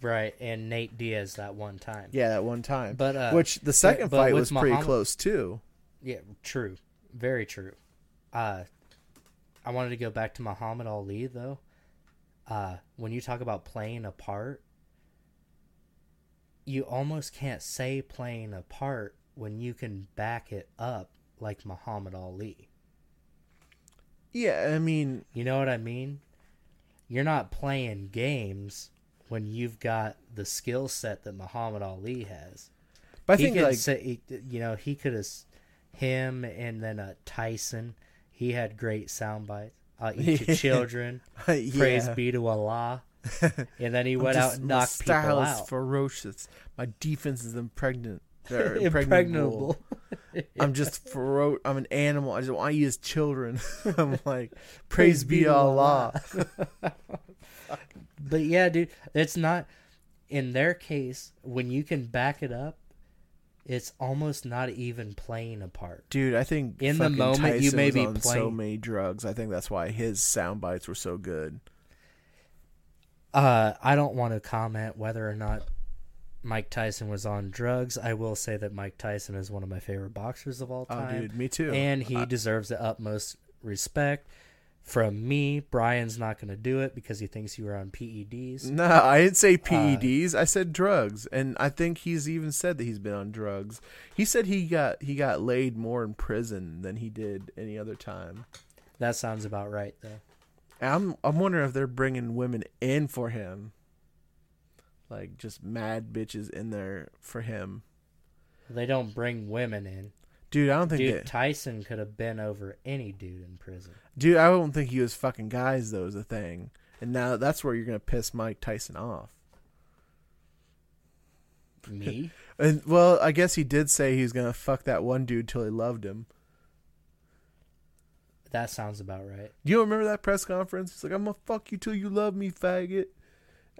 right, and Nate Diaz that one time.
Yeah, that one time.
But, uh,
which the second
but
fight
with
was pretty close too.
Yeah, true. Very true. Uh I wanted to go back to Muhammad Ali though. Uh when you talk about playing a part, you almost can't say playing a part when you can back it up like Muhammad Ali.
Yeah, I mean,
You know what I mean? You're not playing games when you've got the skill set that Muhammad Ali has.
but I
he
think
could
like
say, you know, he could have him and then uh, Tyson. He had great sound bites. I'll eat your <laughs> children.
yeah.
Praise be to Allah. <laughs> And then he went out
Just-
and
my
knocked people
style is
out.
ferocious. My defense is impregnant. <laughs>
Impregnable. <laughs>
I'm just fero- I'm an animal. I just want to eat his children. I'm like, praise, be Allah.
But yeah, dude, it's not in their case when you can back it up. It's almost not even playing a part.
Dude, I think
In the moment, you may be
playing so many drugs. I think that's why his sound bites were so good.
Uh, I don't want to comment whether or not Mike Tyson was on drugs. I will say that Mike Tyson is one of my favorite boxers of all time.
Oh, dude, me too.
and he
I-
deserves the utmost respect from me. Brian's not going to do it because he thinks you were on PEDs.
no, I didn't
Uh,
say PEDs. I said drugs, and I think he's even said that he's been on drugs. He said he got he got laid more in prison than he did any other time.
That sounds about right, though.
I'm I'm wondering if they're bringing women in for him, like just mad bitches in there for him.
They don't bring women in.
Dude, I don't think
Dude,
that.
Tyson could have been over any dude in prison.
Dude, I don't think he was fucking guys though. Is the thing, and now that's where you're gonna piss Mike Tyson off.
Me? <laughs>
And well, I guess he did say he was gonna fuck that one dude till he loved him.
That sounds about right.
Do you remember that press conference? He's like, "I'm gonna fuck you till you love me, faggot."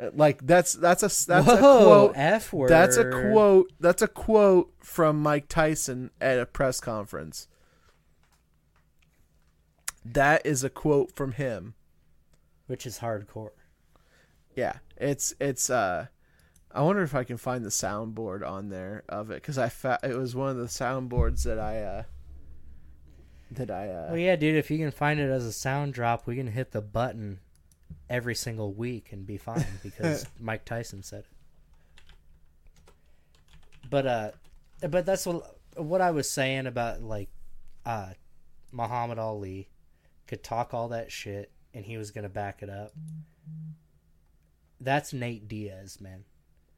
Uh, Like that's that's a that's a quote.
F word.
That's a quote. That's a quote from Mike Tyson at a press conference. That is a quote from him.
Which is hardcore.
Yeah, it's it's. uh I wonder if I can find the soundboard on there of it because I fa- it was one of the soundboards that I uh that I uh
Well, yeah, dude, if you can find it as a sound drop, we can hit the button every single week and be fine <laughs> because Mike Tyson said it. But uh, but that's what what I was saying about like uh, Muhammad Ali could talk all that shit and he was gonna back it up. That's Nate Diaz, man.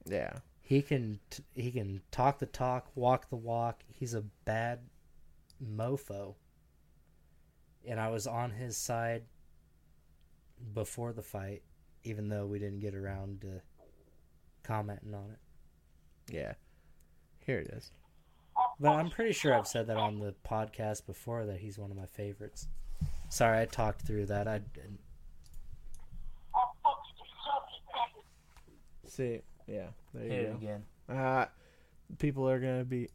yeah
He can t- he can talk the talk, walk the walk. He's a bad mofo. And I was on his side before the fight, even though we didn't get around to commenting on it.
yeah. Here it is.
But I'm pretty sure I've said that on the podcast before that he's one of my favorites. Sorry, I talked through that. I didn't-
See, yeah, there
hit
you
it
go.
again.
Uh, people are gonna be.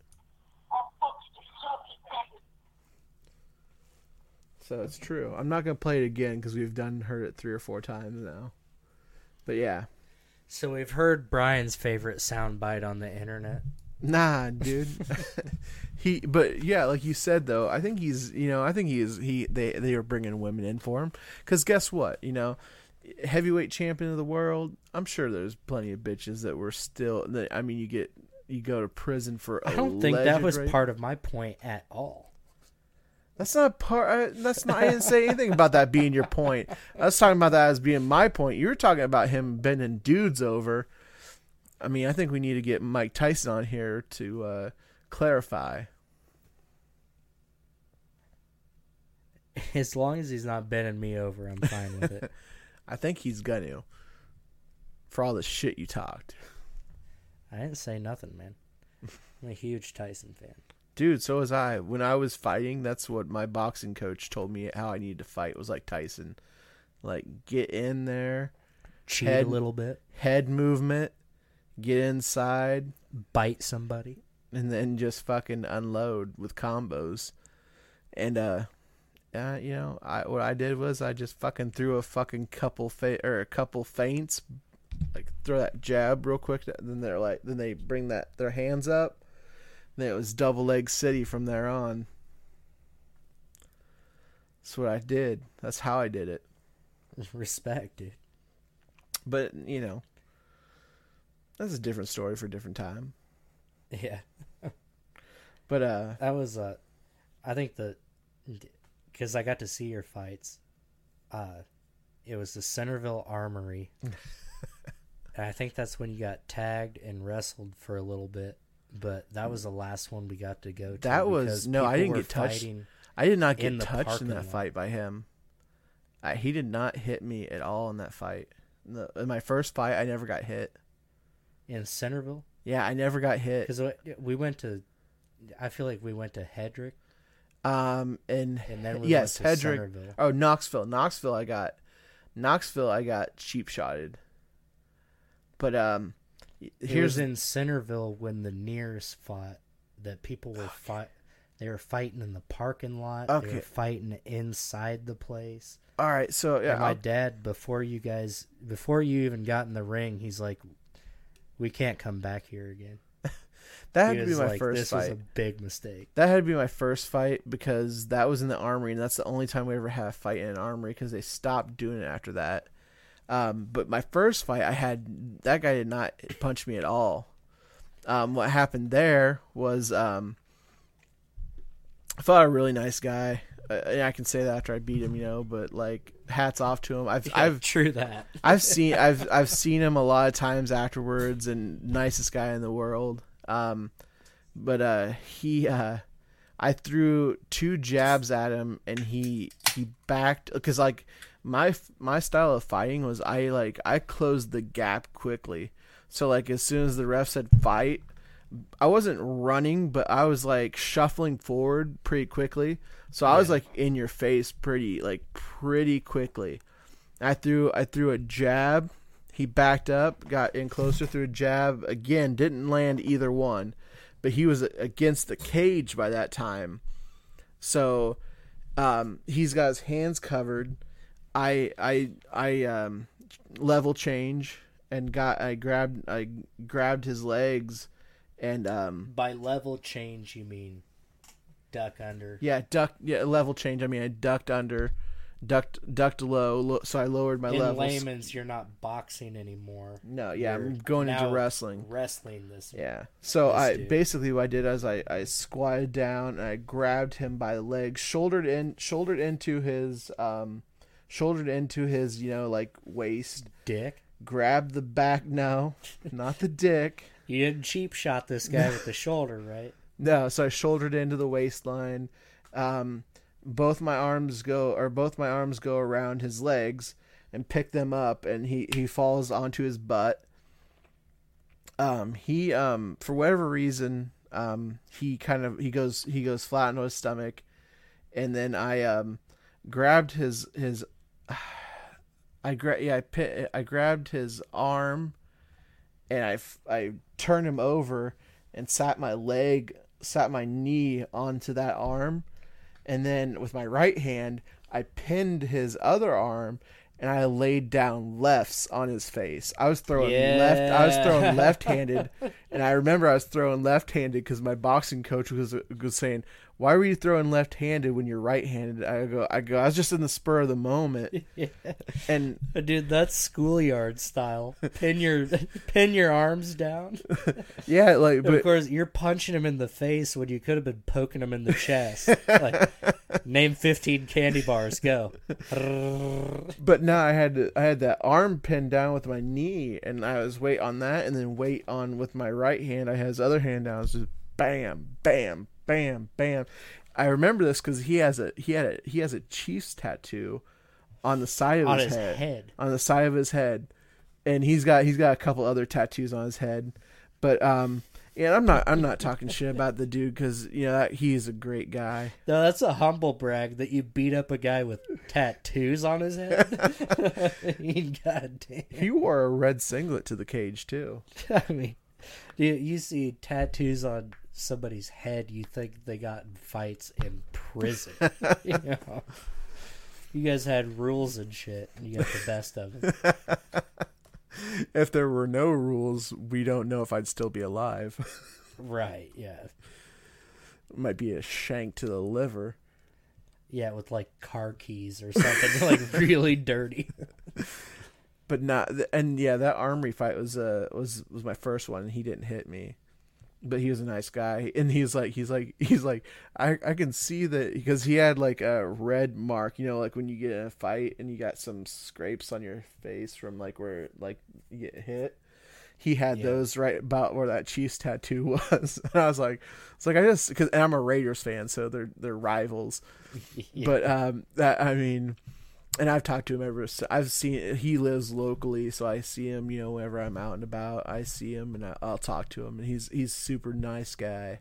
So it's true. I'm not gonna play it again because we've done heard it three or four times now. But yeah,
So we've heard Brian's favorite soundbite on the internet.
nah, dude. <laughs> he, but yeah, like you said though, I think he's, you know, I think he is. He they they are bringing women in for him because guess what, you know. Heavyweight champion of the world. I'm sure there's plenty of bitches that were still. That, I mean, you get you go to prison for.
I don't think that was
rape.
part of my point at all.
That's not part. I, that's not. I didn't say anything about that being your point. I was talking about that as being my point. You were talking about him bending dudes over, I mean, I think we need to get Mike Tyson on here to uh, clarify.
As long as he's not bending me over, I'm fine with it. <laughs>
I think he's gonna. For all the shit you talked.
I didn't say nothing, man. I'm a huge Tyson fan.
Dude, so was I. When I was fighting, that's what my boxing coach told me how I needed to fight was like Tyson. Like get in there,
Cheat
Head-
a little bit,
head movement, get inside,
bite somebody.
and then just fucking unload with combos. And uh uh, you know, I what I did was I just fucking threw a fucking couple fa- or a couple feints, like throw that jab real quick. Then they're like, then they bring that their hands up. Then it was double leg city from there on. That's what I did. That's how I did it.
Respect, dude.
But you know, that's a different story for a different time.
Yeah,
But uh,
that was uh, I think the because I got to see your fights. Uh, it was the Centerville Armory. <laughs> and I think that's when you got tagged and wrestled for a little bit. But that was the last one we got to go to.
That was- no, I didn't get touched. I did not get
the
touched in that
lot.
fight by him. I, he did not hit me at all in that fight. In, the, in my first fight, I never got hit.
in Centerville
Yeah, I never got hit.
because we went to. I feel like we went to Hedrick
Um, and,
and then we
yes, Hedrick. Oh, Knoxville. Knoxville, I got. Knoxville, I got cheap shotted. But um, here's
in Centerville when the Neers fought. That people were fight. They were fighting in the parking lot.
Okay.
They were fighting inside the place.
all right. So yeah,
and my
I'll-
dad, before you guys, before you even got in the ring, he's like, "We can't come back here again." <laughs>
that had to be my
like,
first
"This
fight.
was a big mistake."
That had to be my first fight because that was in the armory, and that's the only time we ever had a fight in an armory because they stopped doing it after that. Um, but my first fight, I had that guy did not punch me at all. Um, what happened there was um, I fought a really nice guy. Uh, and I can say that after I beat him, you know. But like, hats off to him. I've I've
true that.
I've seen <laughs> I've I've seen him a lot of times afterwards and nicest guy in the world. Um but uh he uh I threw two jabs at him and he he backed cuz like my my style of fighting was I like I closed the gap quickly. So like as soon as the ref said fight, I wasn't running, but I was like shuffling forward pretty quickly. So I was like in your face pretty like pretty quickly. I threw I threw a jab. He backed up, got in closer, threw a jab again. Didn't land either one, but he was against the cage by that time. So um, he's got his hands covered. I I I um, level change and got I grabbed I grabbed his legs and um,
By level change, you mean duck under?
yeah duck yeah level change. I mean I ducked under, ducked ducked low, lo- so I lowered my
In
levels.
layman's, you're not boxing anymore.
No, yeah,
You're
I'm going into wrestling.
Wrestling this.
Yeah. So
This
I
dude.
basically what I did is I, I squatted down and I grabbed him by the legs, shouldered in shouldered into his um shouldered into his, you know, like waist,
Dick.
grabbed the back no, not the dick. <laughs>
You didn't cheap shot this guy with the <laughs> shoulder, right?
No, so I shouldered into the waistline. Um both my arms go or both my arms go around his legs and pick them up and he he falls onto his butt. Um he um for whatever reason um he kind of he goes he goes flat on his stomach and then I um grabbed his his I gra- yeah I pit, I grabbed his arm and I f- I turned him over and sat my leg sat my knee onto that arm. And then with my right hand I pinned his other arm and I laid down lefts on his face. I was throwing left I was throwing left-handed. And I remember I was throwing left-handed cuz my boxing coach was was saying, why were you throwing left-handed when you're right-handed? I go, I go, I was just in the spur of the moment, <laughs>
Yeah.
and oh,
Dude, that's schoolyard style. Pin your <laughs> pin your arms down. <laughs>
yeah, like, but, of
course, you're punching him in the face when you could have been poking him in the chest. like, name fifteen candy bars. Go.
but no, I had to, I had that arm pinned down with my knee, and I was weight on that, and then weight on with my right hand. I had his other hand down, it was just bam, bam, bam, bam. I remember this because he has a he had a he has a Chiefs tattoo on the side of
On
his,
his
head,
head.
on the side of his head, and he's got he's got a couple other tattoos on his head, but um. Yeah, I'm not. I'm not talking shit about the dude because you know that, he's a great guy.
No, that's a humble brag that you beat up a guy with tattoos on his head. <laughs> God damn.
He wore a red singlet to the cage too. <laughs>
I mean, you, you see tattoos on somebody's head, you think they got in fights in prison. <laughs> you know? You guys had rules and shit, and you got the best of it. <laughs>
if there were no rules, we don't know if I'd still be alive.
Right, yeah.
Might be a shank to the liver.
Yeah, with like car keys or something, <laughs> like really dirty.
But not and yeah, that armory fight was uh was was my first one and he didn't hit me. But he was a nice guy and he's like he's like <laughs> he's like I I can see that because he had like a red mark, you know, like when you get in a fight and you got some scrapes on your face from like where like you get hit. He had
Yeah.
those right about where that Chiefs tattoo <laughs> was. And I was like it's like I just cuz I'm a Raiders fan, so they're they're rivals. <laughs>
Yeah.
But um, that I mean, and I've talked to him ever. I've seen he lives locally, so I see him. You know, whenever I'm out and about, I see him and I, I'll talk to him. And he's he's super nice guy.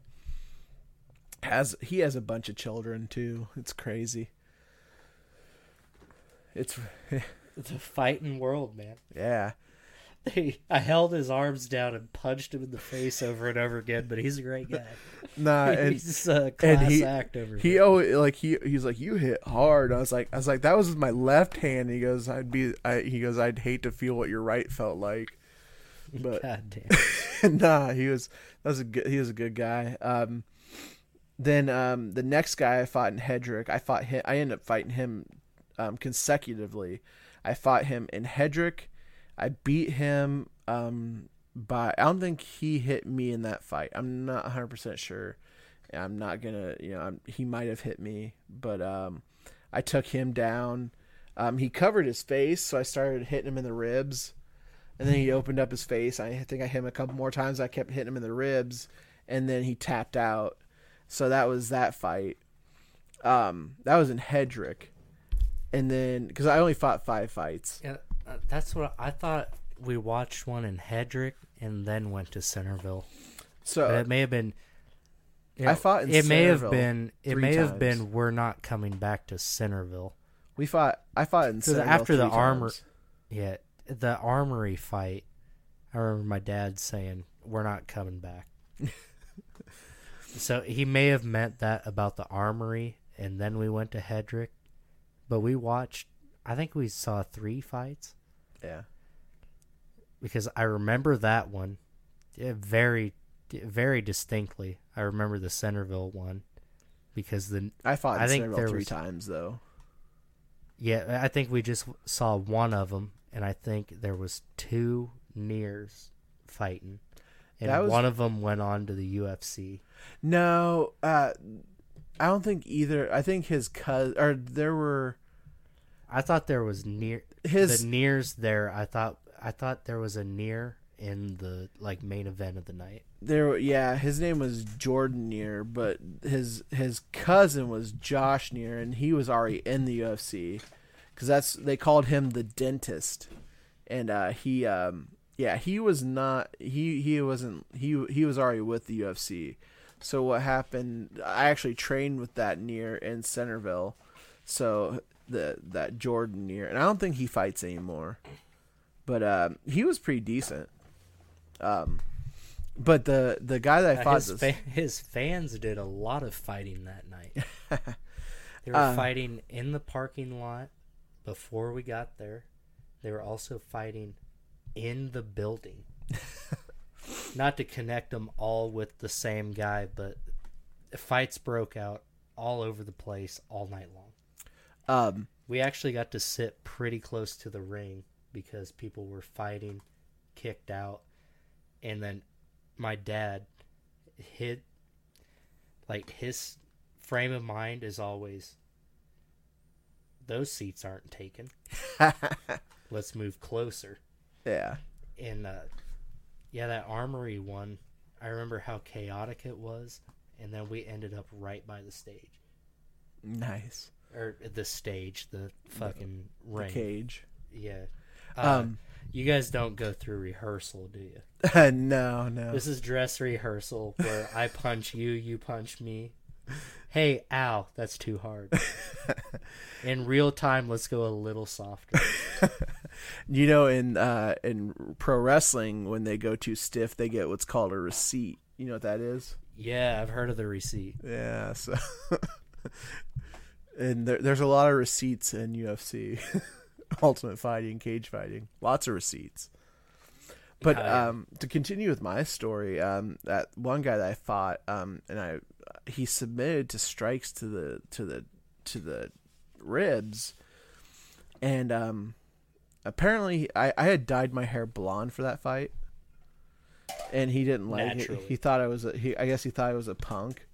Has he has a bunch of children too? It's crazy. It's <laughs>
it's a fighting world, man.
yeah.
I held his arms down and punched him in the face over and over again, but he's a great guy.
Nah, <laughs> and
he's a class
and he-
act over
he always like he he's like you hit hard. I was like I was like that was with my left hand. He goes I'd be I, he goes I'd hate to feel what your right felt like. <laughs> But
God <laughs> damn.
nah, he was that was a good he was a good guy. Um, then um, the next guy I fought in Hedrick, I fought him. I ended up fighting him um, consecutively. I fought him in Hedrick. I beat him um, by. I don't think he hit me in that fight. I'm not 100 percent sure. I'm not gonna. You know, I'm, he might have hit me, but um, I took him down. Um, he covered his face, so I started hitting him in the ribs. And then he opened up his face. I think I hit him a couple more times. I kept hitting him in the ribs, and then he tapped out. So that was that fight. Um, that was in Hedrick, and then because I only fought five fights.
Yeah, uh, that's what I thought. We watched one in Hedrick and then went to Centerville.
So
But it may have been.
I fought in
it may have
Centerville
been. It
three
may have
times.
been. We're not coming back to Centerville.
we fought. I fought in
'Cause
Centerville
after the
three
armor-
times.
Yeah, the armory fight. I remember my dad saying, "We're not coming back." <laughs> so he may have meant that about the armory, and then we went to Hedrick. But we watched. I think we saw three fights
Yeah,
because I remember that one very, very distinctly. I remember the Centerville one because the
I fought
I think
Centerville
there
three
was-
times though.
Yeah, I think we just saw one of them, and I think there was two Neers fighting, and
was-
one of them went on to the UFC.
No, uh, I don't think either. I think his cousin or there were
I thought there was Neer
his
the Neers there. I thought I thought there was a Neer in the like main event of the night.
there. Yeah, his name was Jordan Neer, but his his cousin was Josh Neer, and he was already in the UFC because that's they called him the dentist, and uh, he um yeah he was not he he wasn't he he was already with the UFC. So what happened? I actually trained with that Neer in Centerville, so the that Jordan Neer, and I don't think he fights anymore, but um, he was pretty decent. Um, but the the guy that I
Uh,
fought
his,
this,
fa- his fans did a lot of fighting that night. <laughs> they were
Uh,
fighting in the parking lot before we got there. They were also fighting in the building. <laughs> Not to connect them all with the same guy, but fights broke out all over the place all night long.
Um,
We actually got to sit pretty close to the ring because people were fighting, kicked out, and then my dad hit like his frame of mind is always those seats aren't taken. <laughs> Let's move closer.
yeah.
And uh yeah, that armory one, I remember how chaotic it was, and then we ended up right by the stage.
Nice.
Or the stage, the fucking
The
ring.
cage.
Yeah. Uh,
Um,
you guys don't go through rehearsal, do you? <laughs>
no, no.
This is dress rehearsal where I punch you, you punch me. Hey, ow, that's too hard. <laughs> In real time, let's go a little softer. <laughs>
You know, in uh, in pro wrestling, when they go too stiff, they get what's called a receipt. You know what that is?
Yeah, I've heard of the receipt.
Yeah. So, and there, there's a lot of receipts in UFC, <laughs> ultimate fighting, cage fighting. Lots of receipts. But
yeah.
um, to continue with my story, um, that one guy that I fought, um, and I, he submitted to strikes to the to the to the ribs, and um, apparently I, I had dyed my hair blonde for that fight, and he didn't like it. He thought I was a he. I guess he thought I was a punk,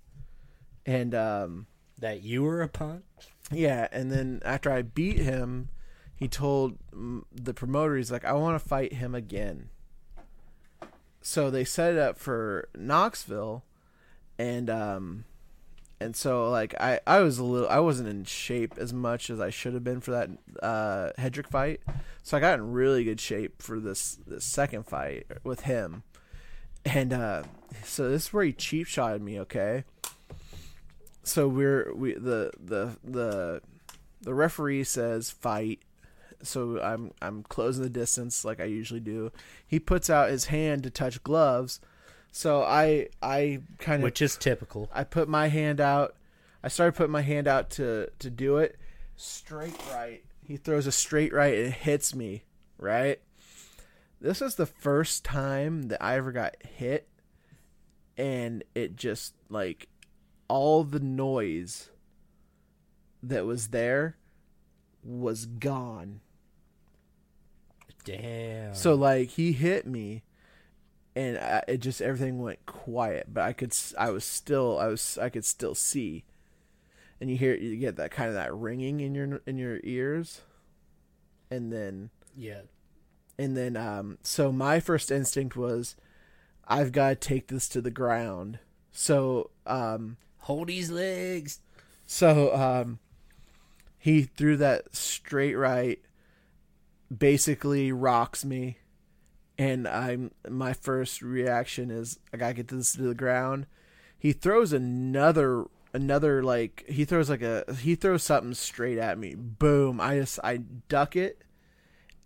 and um,
That you were a punk?
yeah, and then after I beat him, he told the promoter, he's like, I want to fight him again. So they set it up for Knoxville, and um, and so like I I was a little I wasn't in shape as much as I should have been for that uh Hedrick fight, so I got in really good shape for this this second fight with him, and uh, so this is where he cheap shotted me. Okay so we're we the the the the referee says fight. So i'm i'm closing the distance like i usually do. He puts out his hand to touch gloves. So i i kind of
Which is typical.
i put my hand out. I started putting my hand out to to do it. Straight right. He throws a straight right and it hits me right? This is the first time that i ever got hit and it just like all the noise that was there was gone.
Damn.
So like he hit me, and I, it just everything went quiet. But I could I was still I was I could still see, and you hear you get that kind of that ringing in your in your ears, and then
yeah.
and then um so my first instinct was, I've got to take this to the ground. So um
Hold these legs.
So um he threw that straight right basically rocks me and I'm my first reaction is I gotta get this to the ground. He throws another another like he throws like a he throws something straight at me. Boom. I just I duck it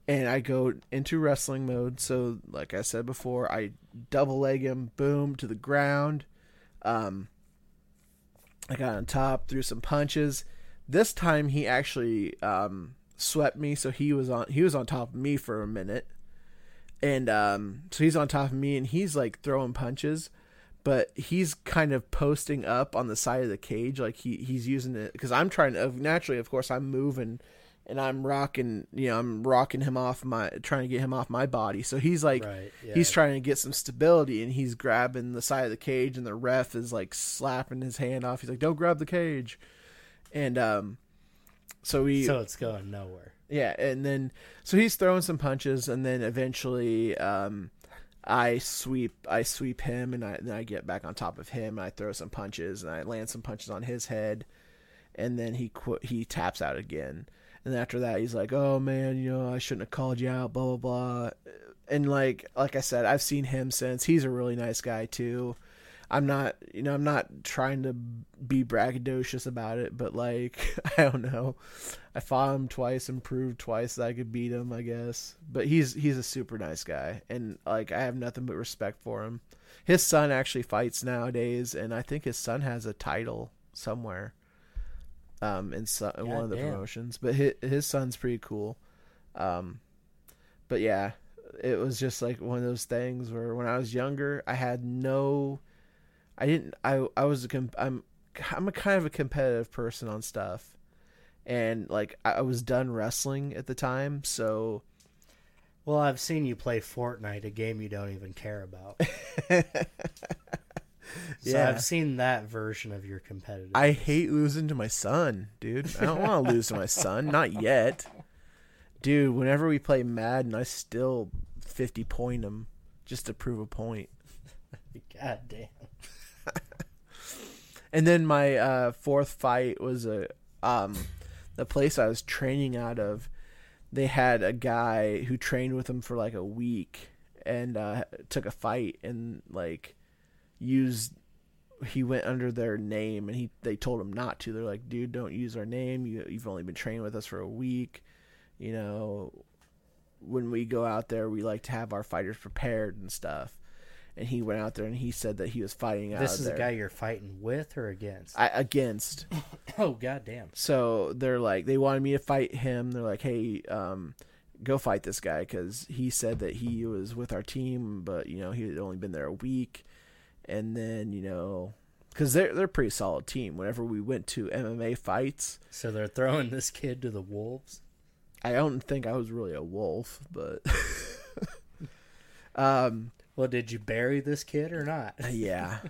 and I go into wrestling mode. So like I said before, I double leg him, boom, to the ground. Um I got on top, threw some punches. This time he actually um, swept me, so he was on he was on top of me for a minute, and um, so he's on top of me and he's like throwing punches, but he's kind of posting up on the side of the cage, like he he's using it because I'm trying to naturally, of course, I'm moving and I'm rocking, you know, I'm rocking him off my trying to get him off my body, so he's like
Right. Yeah.
he's trying to get some stability and he's grabbing the side of the cage and the ref is like slapping his hand off he's like don't grab the cage and um so we
so it's going nowhere.
yeah and then so he's throwing some punches and then eventually um i sweep i sweep him and i then i get back on top of him and i throw some punches and i land some punches on his head and then he qu- he taps out again and after that he's like oh man you know i shouldn't have called you out blah blah blah. And like like i said i've seen him since. He's a really nice guy too. I'm not you know i'm not trying to be braggadocious about it but like <laughs> i don't know. I fought him twice and proved twice that i could beat him i guess. But he's he's a super nice guy and like i have nothing but respect for him. His son actually fights nowadays and i think his son has a title somewhere um in, so, in one of the promotions but his, his son's pretty cool. Um but yeah it was just like one of those things where when i was younger i had no i didn't i i was a com- i'm I'm a kind of a competitive person on stuff, and like I, I was done wrestling at the time, so
Well, I've seen you play Fortnite, a game you don't even care about. <laughs> So
Yeah.
I've seen that version of your competitive.
I hate losing to my son, dude. I don't want to lose to my son, <laughs> not yet. Dude, whenever we play Madden, I still 50 point him just to prove a point. <laughs>
God damn. <laughs>
And then my uh, fourth fight was a um, the place I was training out of. They had a guy who trained with him for like a week and uh, took a fight and like used. He went under their name and he they told him not to. They're like, dude, don't use our name. You you've only been training with us for a week. You know, when we go out there, we like to have our fighters prepared and stuff. And he went out there and he said that he was fighting out
This is
there
the guy you're fighting with or against?
I, against. <coughs>
oh, god damn.
So they're like, they wanted me to fight him. They're like, hey, um, go fight this guy because he said that he was with our team, but you know he had only been there a week, and then you know, because they're they're a pretty solid team. Whenever we went to MMA fights,
So they're throwing this kid to the wolves?
I don't think I was really a wolf, but <laughs> um,
Well, did you bury this kid or not?
yeah,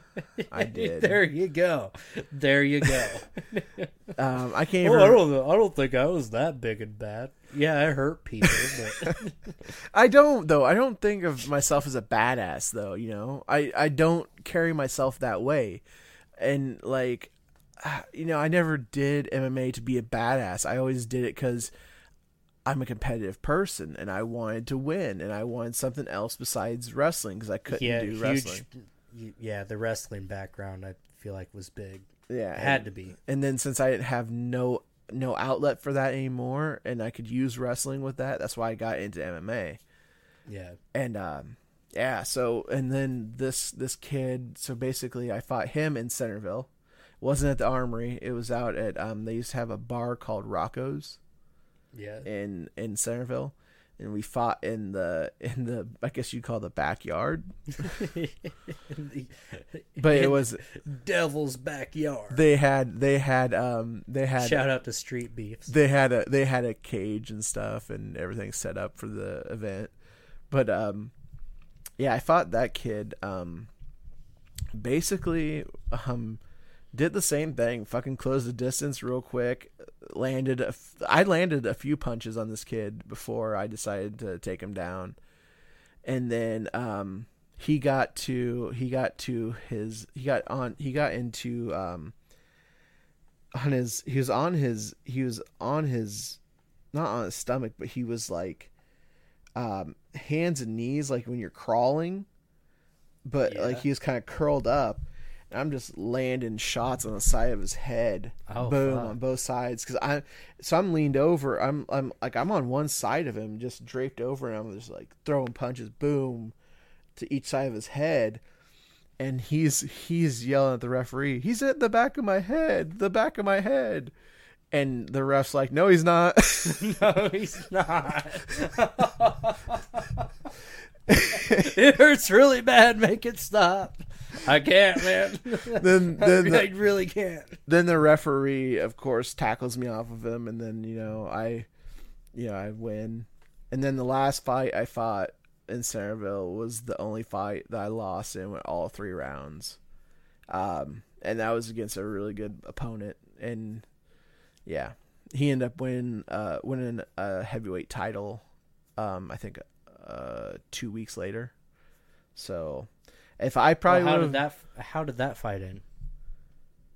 I <laughs> did.
there you go. There you go. <laughs>
Um, I can't even.
well, I don't. I don't think I was that big and bad. Yeah, I hurt people, but <laughs>
I don't though. I don't think of myself as a badass though. You know, I I don't carry myself that way, and like, <sighs> you know, I never did MMA to be a badass. I always did it because I'm a competitive person and I wanted to win and I wanted something else besides wrestling because I couldn't
yeah,
do
huge.
wrestling.
Yeah, the wrestling background I feel like was big.
Yeah,
It had
and-
to be.
And then since I didn't have no no outlet for that anymore, and I could use wrestling with that, that's why I got into MMA.
Yeah.
and um yeah so and then this this kid so basically i fought him in centerville wasn't at the armory it was out at um they used to have a bar called rocco's
Yeah.
in in centerville and we fought in the in the i guess you'd call the backyard <laughs> but it was
Devil's backyard.
they had they had um they had
Shout out to Street Beefs.
they had a they had a cage and stuff and everything set up for the event but um yeah i fought that kid um basically um did the same thing fucking closed the distance real quick landed a f- i landed a few punches on this kid before i decided to take him down and then um he got to he got to his he got on he got into um on his he was on his he was on his not on his stomach but he was like um hands and knees like when you're crawling but
Yeah.
like he was kind of curled up and i'm just landing shots on the side of his head
Oh,
boom
fuck.
on both sides because i so i'm leaned over i'm i'm like i'm on one side of him just draped over and i'm just like throwing punches boom to each side of his head and he's he's yelling at the referee he's at the back of my head the back of my head and the ref's like no he's not <laughs>
no, he's not. <laughs> <laughs> it hurts really bad. Make it stop. <laughs> I can't, man. <laughs>
then then
I
the,
really can't.
then the referee of course tackles me off of him and then you know i you know i win and then the last fight i fought in centerville was the only fight that i lost in with all three rounds um and that was against a really good opponent and yeah he ended up winning uh winning a heavyweight title um i think uh two weeks later so if i probably
Well, how did that? How did that fight end?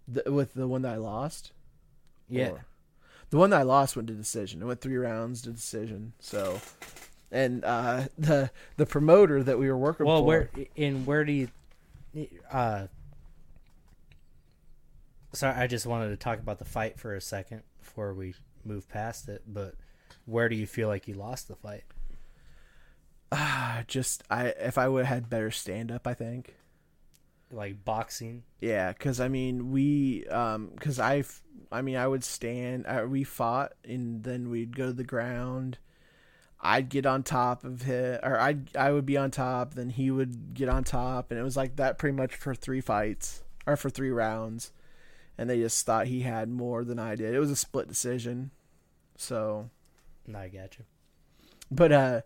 the, with the one that i lost
Yeah.
Or- the one that I lost went to decision. It went three rounds to decision. So, and uh, <laughs> the the promoter that we were working
Well,
for.
where in where do you? Uh, sorry, I just wanted to talk about the fight for a second before we move past it. But where do you feel like you lost the fight?
Ah, just I if I would have had better stand up, I think.
Like boxing?
Yeah, because I mean we um because I I mean I would stand. Uh, we fought and then we'd go to the ground. I'd get on top of him, or I I would be on top, then he would get on top, and it was like that pretty much for three fights or for three rounds, and they just thought he had more than I did. It was a split decision. So,
I got you.
but uh,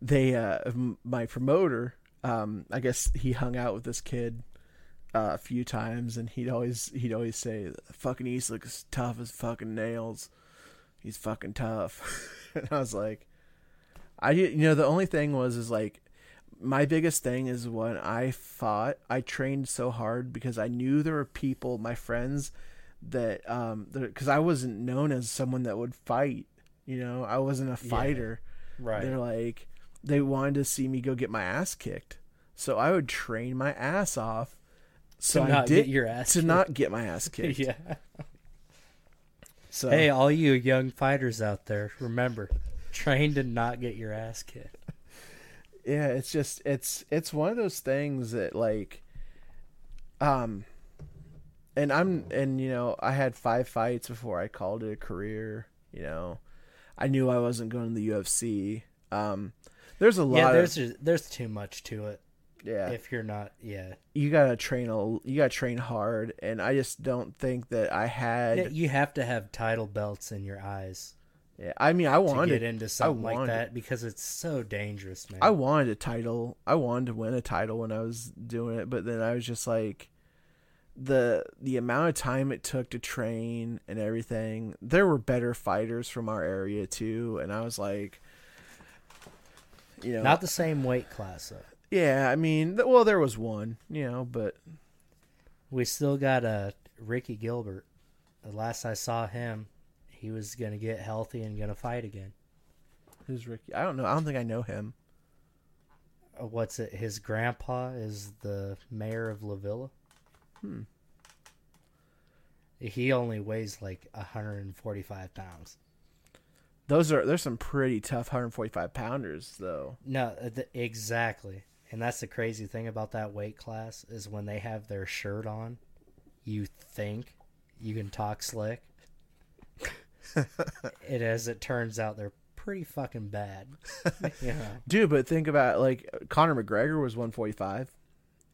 they uh, my promoter, um, I guess he hung out with this kid uh, a few times, and he'd always he'd always say, "Fucking East looks tough as fucking nails. He's fucking tough." <laughs> and I was like, I you know the only thing was is like my biggest thing is when I fought, I trained so hard because I knew there were people, my friends, that um, because I wasn't known as someone that would fight. You know, I wasn't a fighter.
Right.
They're like, they wanted to see me go get my ass kicked, so I would train my ass off. So
To
I
not
did
get your ass
to
kicked.
not get my ass <laughs> kicked.
yeah.
So
Hey, all you young fighters out there, remember, train to not get your ass kicked.
yeah it's just it's it's one of those things that like um and i'm and you know i had five fights before i called it a career you know i knew i wasn't going to the ufc um there's a lot
Yeah,
of
there's just, there's too much to it.
yeah
If you're not, yeah.
you gotta train a you gotta train hard and i just don't think that i had
Yeah, you have to have title belts in your eyes
yeah i mean i
to
wanted
get into something like that because it's so dangerous, man.
I wanted a title. I wanted to win a title when I was doing it, but then I was just like the the amount of time it took to train and everything. There were better fighters from our area too, and I was like you know,
not the same weight class though.
yeah, I mean, th- well there was one, you know, but
We still got uh, Ricky Gilbert. The last I saw him, he was gonna get healthy and gonna fight again.
who's Ricky? I don't know. I don't think I know him.
Uh, What's it? His grandpa is the mayor of Lovilia.
Hmm.
He only weighs like 145 pounds.
Those are there's some pretty tough 145 pounders though.
No, uh, th- exactly. And that's the crazy thing about that weight class is when they have their shirt on, you think you can talk slick. <laughs> it as it turns out they're pretty fucking bad. <laughs> know.
Dude, but think about like Conor McGregor was 145.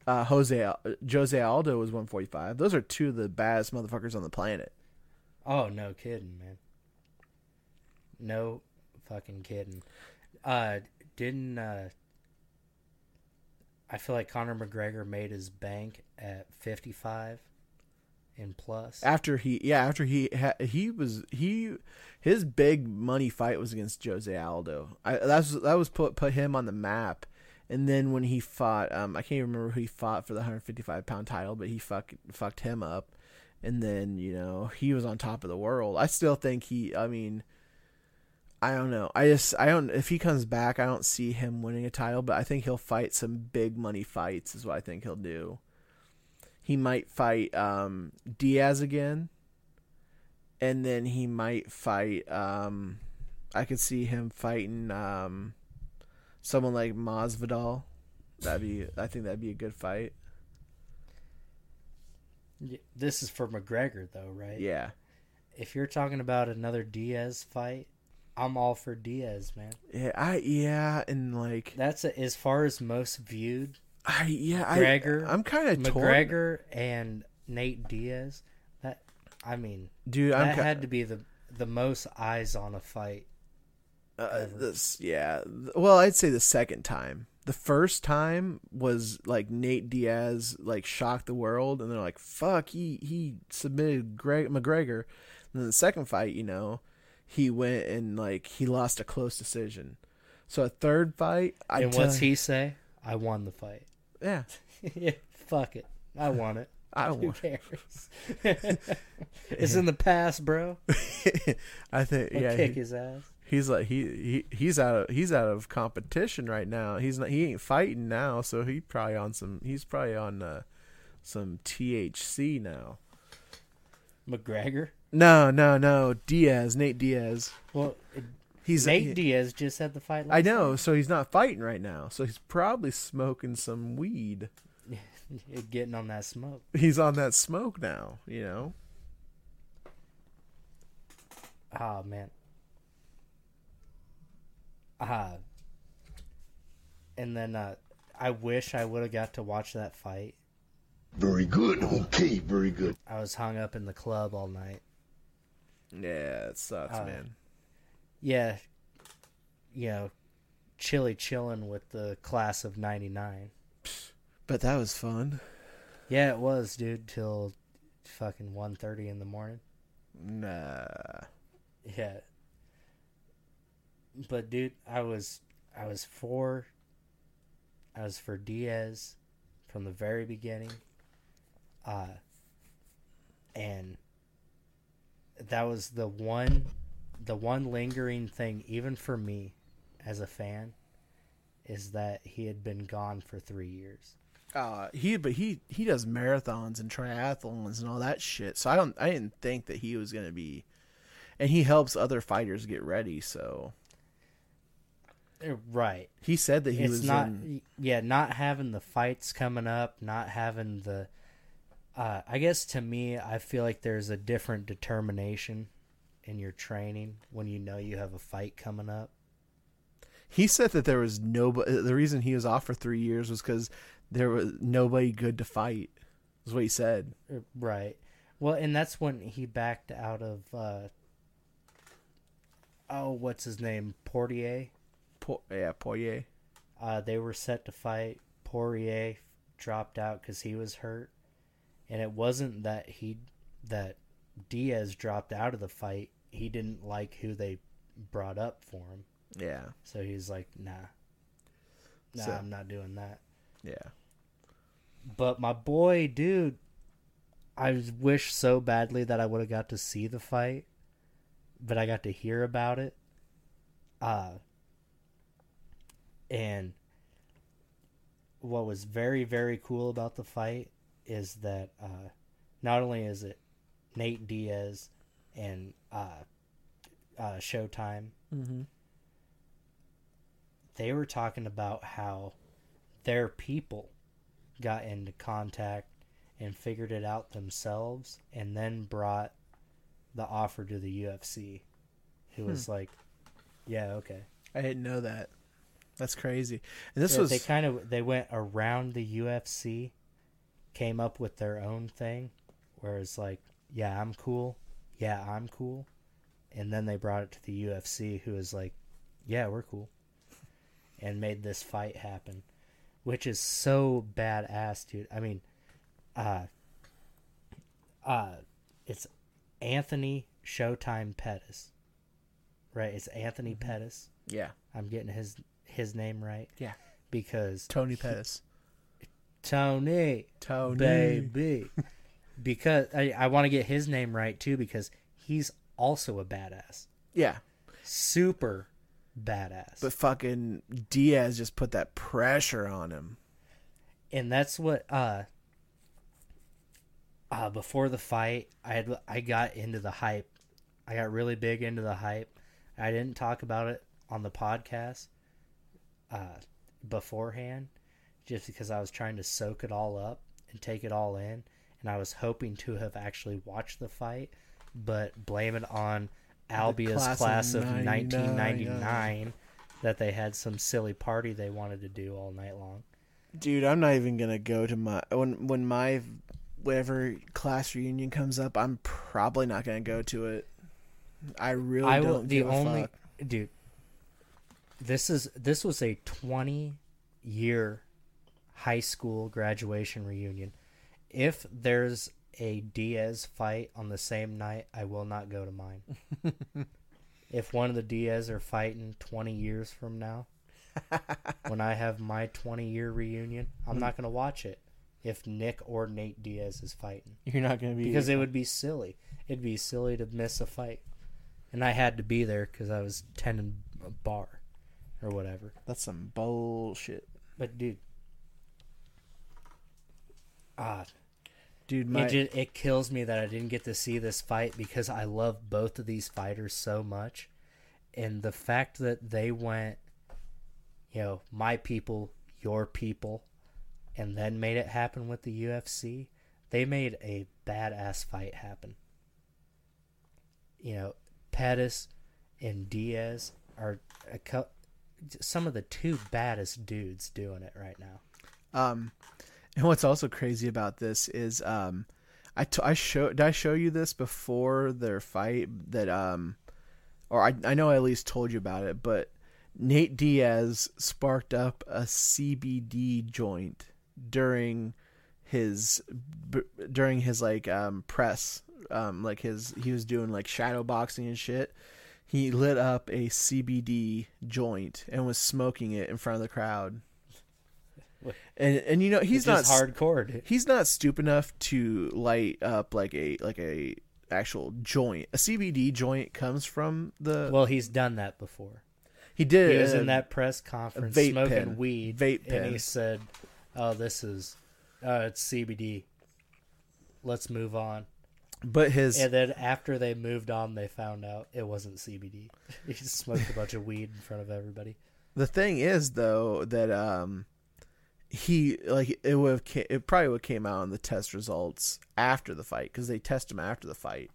Uh, Jose Jose Aldo was 145. Those are two of the baddest motherfuckers on the planet.
Oh, no kidding, man. No fucking kidding. Uh didn't uh I feel like Conor McGregor made his bank at 55 and plus.
After he, yeah, after he he was he his big money fight was against Jose Aldo. I that's that was put put him on the map. And then when he fought, um, I can't even remember who he fought for the 155 pound title, but he fuck, fucked him up. And then you know he was on top of the world. I still think he. I mean, I don't know. I just I don't. If he comes back, I don't see him winning a title, but I think he'll fight some big money fights. Is what I think he'll do. He might fight um, Diaz again, and then he might fight. Um, I could see him fighting um, someone like Masvidal. That'd be. I think that'd be a good fight.
This is for McGregor though, right?
Yeah.
If you're talking about another Diaz fight, I'm all for Diaz, man.
Yeah. I yeah, and like
That's a, as far as most viewed.
I yeah.
McGregor,
I I'm kind of torn,
McGregor and Nate Diaz. That I mean,
dude. I'm
that
ki-
had to be the the most eyes on a fight.
Uh, this, yeah. Well, I'd say the second time. The first time was like Nate Diaz like shocked the world, and they're like, "Fuck!" He he submitted Greg McGregor. And then the second fight, you know, he went and like he lost a close decision. So a third fight, I
and what's he say? I won the fight.
Yeah, <laughs>
yeah, fuck it. I won it.
I
Who
won.
cares? <laughs> it's in the past, bro. <laughs>
I think
I'll
yeah.
kick
he-
his ass.
he's like he, he he's out of he's out of competition right now. He's not he ain't fighting now, so he probably on some he's probably on uh, some THC now.
McGregor.
No, no, no. Diaz, Nate Diaz.
Well,
He's
Nate
he-
Diaz just had the fight.
I
Last
know, so he's not fighting right now. So he's probably smoking some weed. <laughs>
Getting on that smoke.
He's on that smoke now, you know.
Oh man. Ah. and then uh, I wish I would have got to watch that fight
Very good. Okay, very good.
I was hung up in the club all night.
Yeah, it sucks,
Uh,
man.
Yeah, you know, chilly chilling with the class of '99.
But that was fun.
Yeah, it was, dude, till fucking 1.30 in the morning.
Nah.
Yeah. But dude, I was I was for I was for Diaz from the very beginning. Uh and that was the one the one lingering thing even for me as a fan is that he had been gone for 3 years.
Uh, he but he he does marathons and triathlons and all that shit. So I don't I didn't think that he was gonna be, and he helps other fighters get ready. So
Uh, Right.
he said that he
it's
was
not
in,
yeah not having the fights coming up not having the uh, i guess to me i feel like there's a different determination in your training when you know you have a fight coming up
he said that there was nobody. The reason he was off for three years was because there was nobody good to fight. Is what he said.
Uh, right well and that's when he backed out of uh oh what's his name portier
Po- yeah, Poirier.
Uh, they were set to fight. Poirier dropped out because he was hurt, and it wasn't that he that Diaz dropped out of the fight. He didn't like who they brought up for him,
Yeah,
so he's like, "Nah, nah,
So-
I'm not doing that."
yeah.
But my boy, dude, I wish so badly that I would have got to see the fight, but I got to hear about it. Uh and what was very very cool about the fight is that uh not only is it Nate Diaz and uh uh Showtime
Mm-hmm.
they were talking about how their people got into contact and figured it out themselves and then brought the offer to the UFC who was like yeah okay
I didn't know that. That's crazy. And this
Yeah,
was
they kind of they went around the UFC came up with their own thing where it's like yeah I'm cool. Yeah I'm cool. And then they brought it to the UFC who was like yeah we're cool. And made this fight happen which is so badass dude. I mean uh uh it's Anthony Showtime Pettis right? It's Anthony Pettis.
Yeah.
I'm getting his his name right.
Yeah.
Because
Tony Pettis.
Tony,
Tony.
baby, <laughs> because I, I want to get his name right too because he's also a badass,
Yeah,
super badass,
but fucking Diaz just put that pressure on him.
and that's what uh uh before the fight I had I got into the hype, I got really big into the hype. I didn't talk about it on the podcast uh beforehand just because I was trying to soak it all up and take it all in and I was hoping to have actually watched the fight but blame it on Albia's
class
class,
of
of
99,
1999 that they had some silly party they wanted to do all night long.
Dude, I'm not even gonna go to my when when my whatever class reunion comes up. I'm probably not gonna go to it. I really
I
don't
the only dude this is this was a 20 year high school graduation reunion. If there's a Diaz fight on the same night, I will not go to mine. <laughs> if one of the Diaz are fighting 20 years from now, <laughs> when I have my 20 year reunion, I'm not going to watch it if Nick or Nate Diaz is fighting
You're not gonna be
because it would be silly. It'd be silly to miss a fight, and I had to be there because I was tending a bar or whatever.
That's some bullshit,
But dude, ah,
dude. My
it just, it kills me that I didn't get to see this fight because I love both of these fighters so much, and the fact that they went, you know, my people, your people, and then made it happen with the UFC. They made a badass fight happen. You know, Pettis and Diaz are a co- some of the two baddest dudes doing it right now.
um, And what's also crazy about this is um I t- I show did I show you this before their fight that um or I I know I at least told you about it, but Nate Diaz sparked up a CBD joint during his b- during his like um press um like his he was doing like shadow boxing and shit. He lit up a CBD joint and was smoking it in front of the crowd. And and you know he's not
hardcore. dude.
he's not stupid enough to light up like a like a actual joint. A CBD joint comes from the
Well, he's done that before.
he did
He was in that press conference smoking
pen.
weed,
Vape
and he said, "Oh, this is, uh, it's CBD. Let's move on."
but his
And then after they moved on, they found out it wasn't CBD. <laughs> he smoked a bunch of weed in front of everybody.
the thing is though that um he like it would have it probably would have came out in the test results after the fight because they test him after the fight.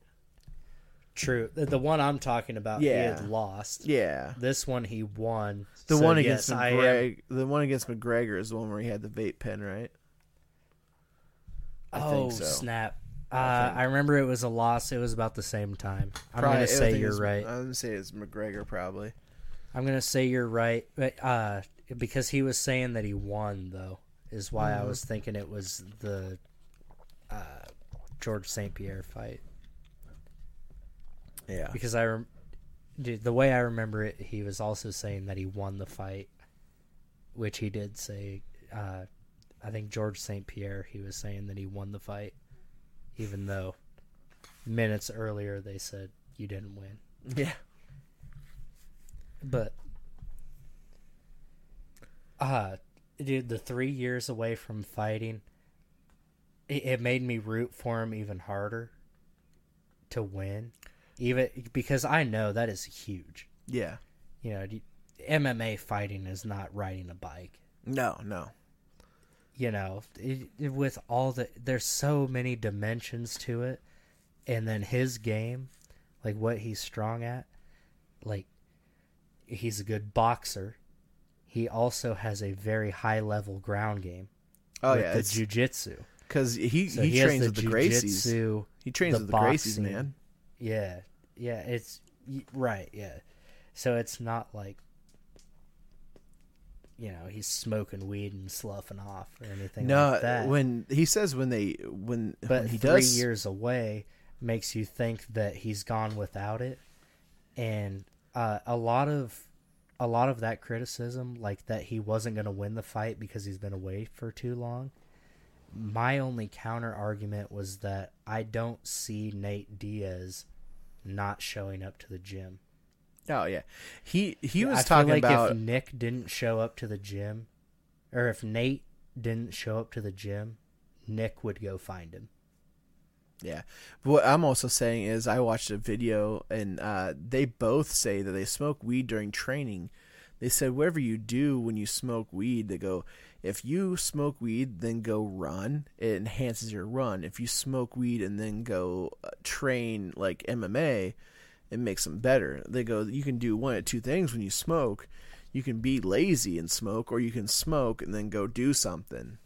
True. The, the one I'm talking about, he
Yeah.
had lost.
Yeah,
This one he won.
the
So,
one
yes,
against
I am-
McGregor, the one against McGregor is the one where he had the vape pen, right? I
oh
think so.
snap! Uh,
I
I, remember it was a loss. It was about the same time. I'm gonna say you're right.
I'm gonna say it's McGregor probably.
I'm gonna say you're right, but uh, because he was saying that he won, though, is why
Mm-hmm.
I was thinking it was the uh, George St. Pierre fight.
Yeah,
Because I, rem- dude, the way I remember it, he was also saying that he won the fight, which he did say. Uh, I think George St. Pierre, he was saying that he won the fight, even though minutes earlier they said you didn't win.
yeah.
But uh dude, the three years away from fighting it, it made me root for him even harder to win. Even because I know that is huge.
Yeah.
You know, MMA fighting is not riding a bike.
No, no.
You know, it, it- with all the there's so many dimensions to it, and then his game, like what he's strong at, like he's a good boxer. He also has a very high level ground game.
Oh
with
yeah,
the
it's
jujitsu.
because he
So
he,
he,
trains
the
with the Gracies. He trains
the
with the Gracies, man.
Yeah, yeah, it's right. Yeah, so it's not like you know he's smoking weed and sloughing off or anything
No,
like that.
when he says when they when
but
when he
three
does
years away makes you think that he's gone without it, and uh, a lot of a lot of that criticism, like that he wasn't going to win the fight because he's been away for too long. My only counter argument was that I don't see Nate Diaz not showing up to the gym.
Oh yeah, he he was
I
talking
like
about
if Nick didn't show up to the gym, or if Nate didn't show up to the gym, Nick would go find him.
Yeah. But What I'm also saying is I watched a video and uh, they both say that they smoke weed during training. They said whatever you do when you smoke weed, they go if you smoke weed then go run, it enhances your run. If you smoke weed and then go uh, train like MMA, it makes them better. They go you can do one of two things when you smoke. You can be lazy and smoke, or you can smoke and then go do something.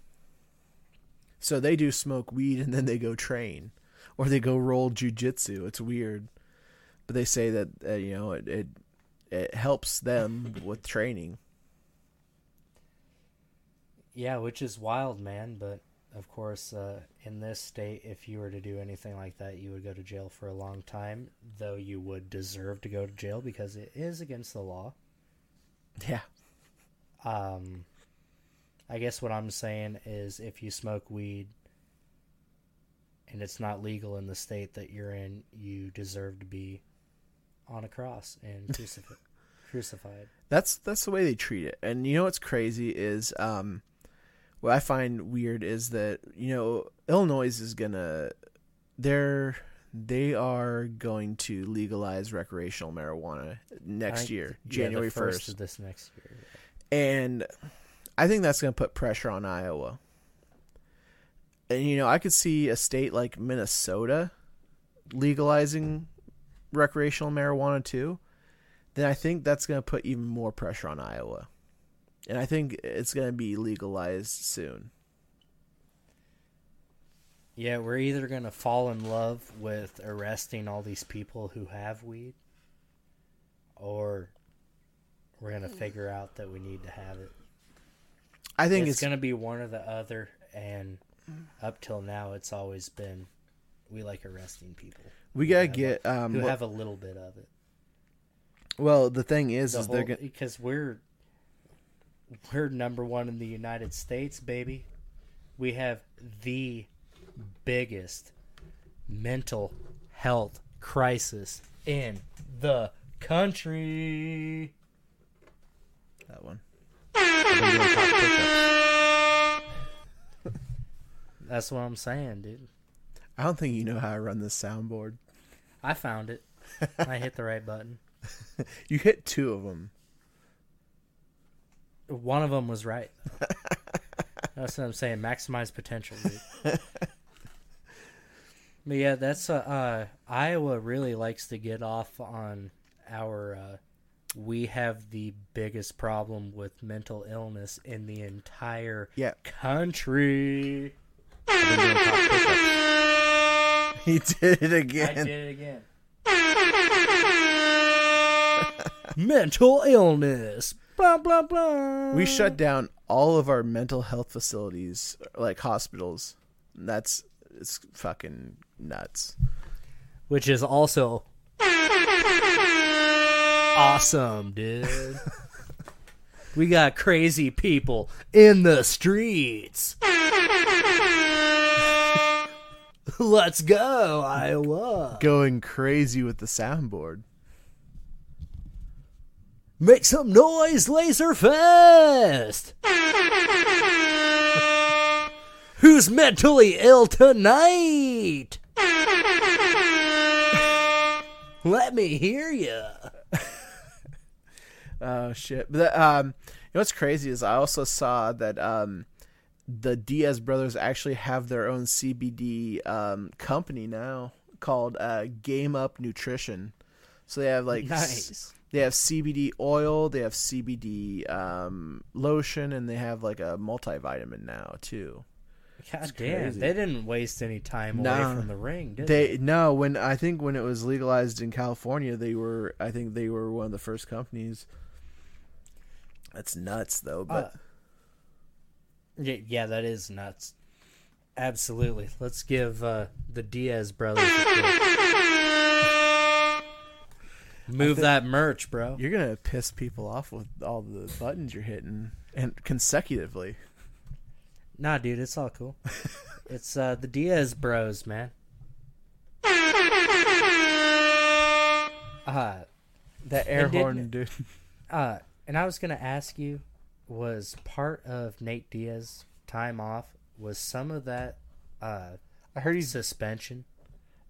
So they do smoke weed and then they go train, or they go roll jujitsu. It's weird, but they say that uh, you know it, it it helps them with training.
Yeah, which is wild, man. But of course, uh, in this state, if you were to do anything like that, you would go to jail for a long time. Though you would deserve to go to jail because it is against the law. <laughs>
Yeah,
Um, I guess what I'm saying is, if you smoke weed and it's not legal in the state that you're in, you deserve to be on a cross and <laughs> crucified. crucified.
that's that's the way they treat it. And you know what's crazy is um, what I find weird is that you know Illinois is gonna they're they are going to legalize recreational marijuana next year,
yeah,
January
first of this next year.
and I think that's going to put pressure on Iowa. And you know, I could see a state like Minnesota legalizing recreational marijuana too. Then I think that's going to put even more pressure on Iowa. And I think it's going to be legalized soon.
Yeah, we're either gonna fall in love with arresting all these people who have weed, or we're gonna hmm. figure out that we need to have it.
I think
it's,
it's,
gonna be one or the other, and up till now, it's always been we like arresting people
we gotta
have
get um.
who
what-
have a little bit of it.
well, the thing is,
The
is they're gonna.
because we're we're number one in the United States, baby. We have the biggest mental health crisis in the country.
That one.
That's what I'm saying, dude.
I don't think you know how I run this soundboard.
I found it. I hit the right button. <laughs>
You hit two of them.
One of them was right. That's what I'm saying. Maximize potential, dude. <laughs> but yeah, that's uh, uh, Iowa really likes to get off on our. Uh, we have the biggest problem with mental illness in the entire
Yeah.
country.
I've been doing top push-ups. <laughs> He did it
I
again.
did it again. <laughs> mental illness. Blah blah blah.
We shut down all of our mental health facilities, like hospitals. That's it's fucking nuts.
which is also awesome, dude. <laughs> we got crazy people in the streets. <laughs> Let's go, Iowa.
Going crazy with the soundboard.
Make some noise, Laser Fest. <laughs> Who's mentally ill tonight? <laughs> Let me hear you.
Oh shit! But um, you know what's crazy is I also saw that um, the Diaz brothers actually have their own CBD um company now called uh Game Up Nutrition. So they have like s- they have CBD oil, they have CBD um lotion, and they have like a multivitamin now too.
God damn, they didn't waste any time
Nah.
away from the ring, did they?
They no when I think when it was legalized in California, they were I think they were one of the first companies. That's nuts though, but.
Uh, Yeah, yeah, that is nuts. Absolutely. Let's give uh, the Diaz brothers <laughs> Move that merch, bro.
You're gonna piss people off with all the buttons you're hitting and consecutively.
Nah, dude, it's all cool. <laughs> it's uh, the Diaz bros, man. <laughs> Uh,
That air
And
horn, dude.
uh, and I was gonna ask you, was part of Nate Diaz time off was some of that uh,
I heard he's
suspension?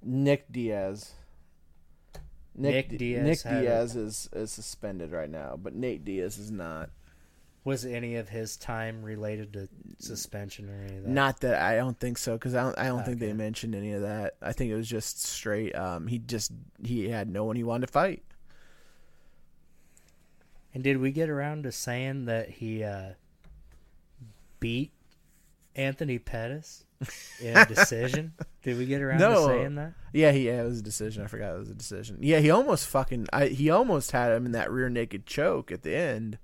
Nick Diaz.
Nick
Di-
Diaz
Nick Diaz is, is suspended right now, but Nate Diaz is not.
Was any of his time related to suspension or any of that?
Not that I don't think so, because I don't. I don't think they mentioned any of that. I think it was just straight. Um, he just he had no one he wanted to fight.
And did we get around to saying that he uh, beat Anthony Pettis in a decision? <laughs> did we get around
No.
to saying that?
Yeah, he yeah, it was a decision. I forgot it was a decision. Yeah, he almost fucking. I he almost had him in that rear naked choke at the end.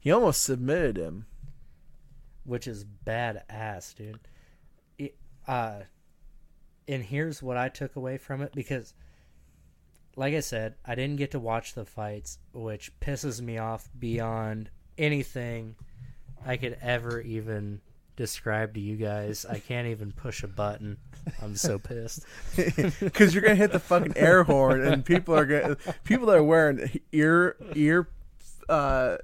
He almost submitted him.
Which is badass, dude. It, uh, and here's what I took away from it because, like I said, I didn't get to watch the fights, which pisses me off beyond anything I could ever even describe to you guys. I can't even push a button. I'm so <laughs> pissed.
because you're gonna hit the fucking air horn, and people are gonna people that are wearing ear ear uh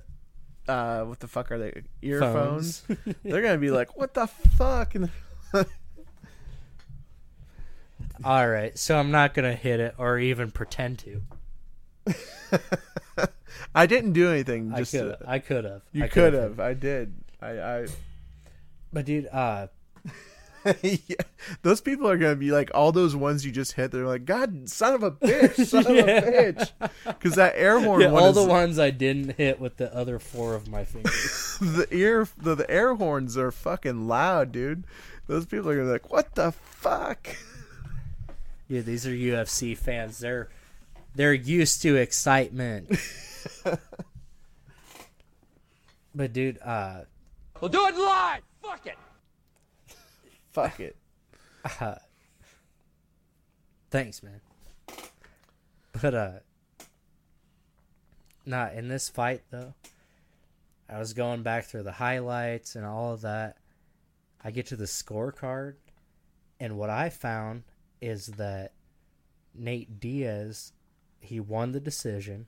uh what the fuck are they earphones? They're gonna be like, what the fuck? And <laughs>
All right, so I'm not gonna hit it or even pretend to. <laughs>
I didn't do anything.
I
Just
could.
to-
I could have.
you
I
could
could've.
I did. I I
But dude, uh, <laughs>
yeah. Those people are gonna be like all those ones you just hit. They're like, God, son of a bitch, <laughs> son of a bitch, because that air horn
Yeah,
one
all
is,
the ones I didn't hit with the other four of my fingers.
the ear the, the air horns are fucking loud, dude. Those people are gonna be like, what the fuck?
Yeah, these are UFC fans. They're they're used to excitement. <laughs> but dude, uh,
We'll do it live. Fuck it.
Fuck it.
thanks, man. But uh, nah, in this fight though, I was going back through the highlights and all of that. I get to the scorecard, and what I found is that Nate Diaz, he won the decision.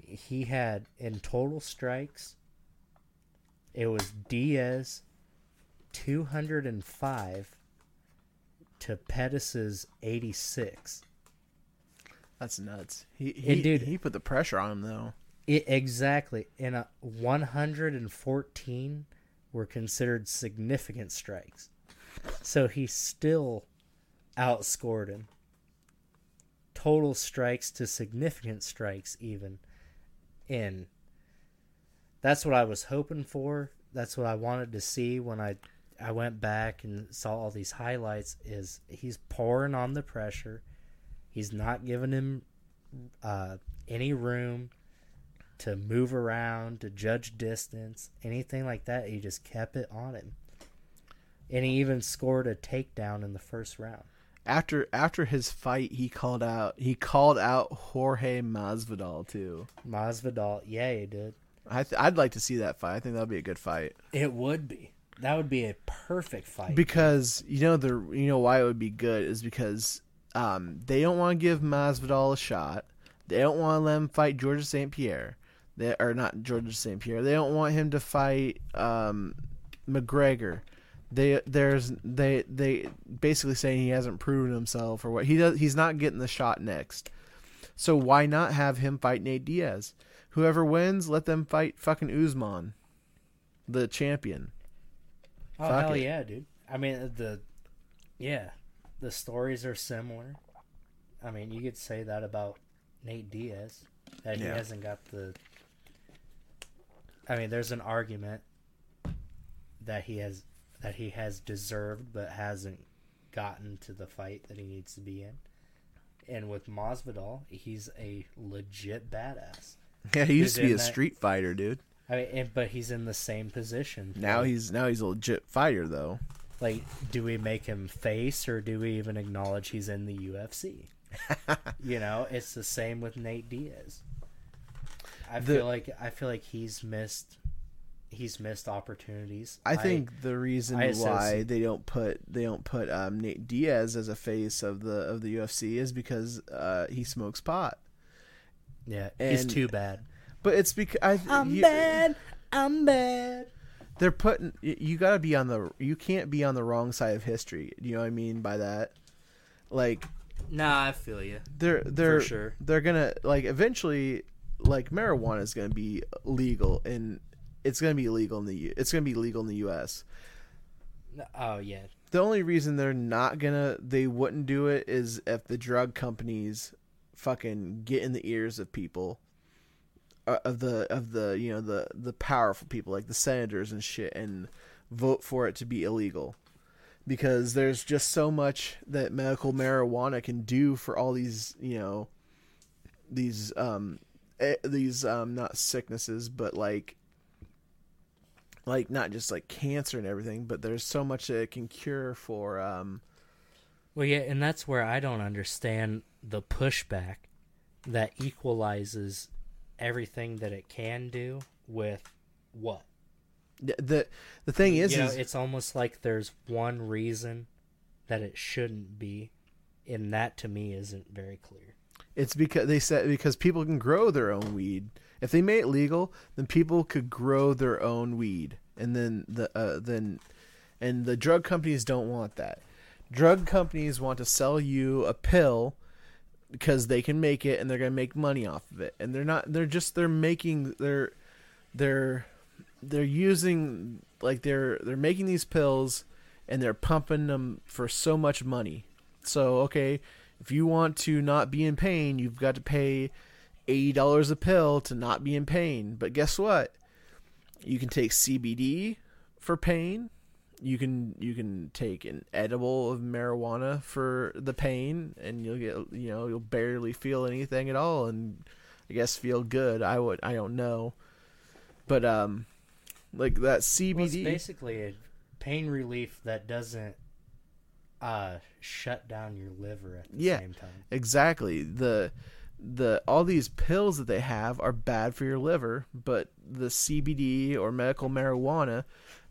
He had in total strikes. It was Diaz, two hundred and five, to Pettis's eighty six.
That's nuts. He
And
he,
dude-
he put the pressure on him though.
It exactly in a uh, 114 were considered significant strikes. So he still outscored him. Total strikes to significant strikes even. In that's what I was hoping for. That's what I wanted to see when I I went back and saw all these highlights is he's pouring on the pressure. He's not giving him uh, any room to move around, to judge distance, anything like that. He just kept it on him. And he even scored a takedown in the first round.
After after his fight, he called out he called out Jorge Masvidal too.
Masvidal, yeah, he did.
I th- I'd like to see that fight. I think that'd be a good fight
It would be. That would be a perfect fight.
because you know the you know why it would be good is because um they don't want to give Masvidal a shot. They don't want to let him fight Georges St Pierre. They are not Georges St Pierre. They don't want him to fight um McGregor. They there's they they basically saying he hasn't proven himself or what he does. He's not getting the shot next. So why not have him fight Nate Diaz? Whoever wins, let them fight fucking Usman, the champion.
oh
fuck
hell
it.
yeah, dude. I mean uh, the yeah, the stories are similar. I mean, you could say that about Nate Diaz that he
Yeah.
hasn't got the I mean, there's an argument that he has that he has deserved but hasn't gotten to the fight that he needs to be in. And with Masvidal, he's a legit badass. <laughs>
Yeah, he used
Who's
to be a
that-
street fighter, dude.
I mean, and, but he's in the same position.
Now
Like-
he's now he's a legit fighter though.
Like, do we make him face or do we even acknowledge he's in the UFC? <laughs> you know, it's the same with Nate Diaz. I
The-
feel like I feel like he's missed he's missed opportunities.
I think the reason
I
why they don't put they don't put um, Nate Diaz as a face of the of the UFC is because uh, he smokes pot.
yeah, he's too bad.
But it's because I,
I'm
you-
bad. I'm bad.
They're putting you got to be on the you can't be on the wrong side of history. Do you know what I mean by that? Like
Nah, I feel you.
they're they're
sure.
they're gonna like eventually like marijuana is gonna be legal and it's gonna be legal in the U- it's gonna be legal in the U.S.
Oh yeah,
The only reason they're not gonna they wouldn't do it is if the drug companies fucking get in the ears of people uh, of the of the you know the the powerful people like the senators and shit and vote for it to be illegal because there's just so much that medical marijuana can do for all these you know these um eh, these um not sicknesses but like like not just like cancer and everything but there's so much that it can cure for um
Well, yeah, and that's where I don't understand the pushback that equalizes everything that it can do with what.
the the, thing is,
you know,
is
it's almost like there's one reason that it shouldn't be, and that to me isn't very clear.
it's because they said because people can grow their own weed if they made it legal then people could grow their own weed. And then the uh, then and the drug companies don't want that. Drug companies want to sell you a pill because they can make it and they're going to make money off of it. And they're not they're just they're making they're they're they're using like they're they're making these pills and they're pumping them for so much money. So okay, if you want to not be in pain, you've got to pay eighty dollars a pill to not be in pain. But guess what? You can take CBD for pain. You can you can take an edible of marijuana for the pain, and you'll get you know you'll barely feel anything at all, and I guess feel good. I would I don't know, but um, like that CBD.
Well, it's basically a pain relief that doesn't uh shut down your liver at the
Yeah.
same time.
Exactly. The the all these pills that they have are bad for your liver, but the CBD or medical marijuana,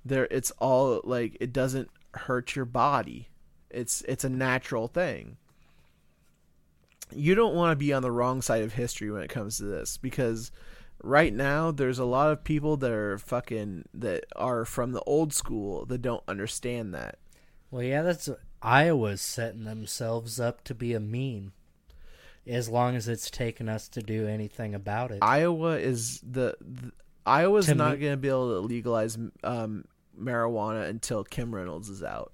there it's all like it doesn't hurt your body. It's it's a natural thing. You don't want to be on the wrong side of history when it comes to this because right now there's a lot of people that are fucking that are from the old school that don't understand that.
Well, yeah, that's Iowa's setting themselves up to be a meme. As long as it's taken us to do anything about it.
Iowa is the, the Iowa's
To
not
me-
going to be able to legalize um, marijuana until Kim Reynolds is out.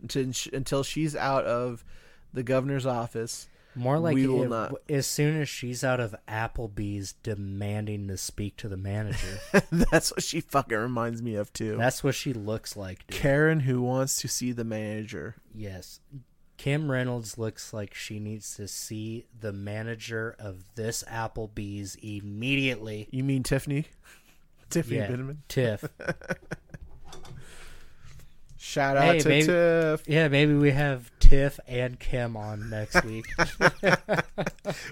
Until, until she's out of the governor's office.
More like
we will
if-
not.
as soon as she's out of Applebee's demanding to speak to the manager. <laughs>
That's what she fucking reminds me of too.
that's what she looks like, dude.
Karen who wants to see the manager.
Yes. Kim Reynolds looks like she needs to see the manager of this Applebee's immediately.
You mean Tiffany? <laughs> Tiffany
Yeah,
Bitterman.
Tiff. <laughs>
Shout out
Hey,
to
maybe-
Tiff.
Yeah, maybe we have Tiff and Kim on next week. <laughs>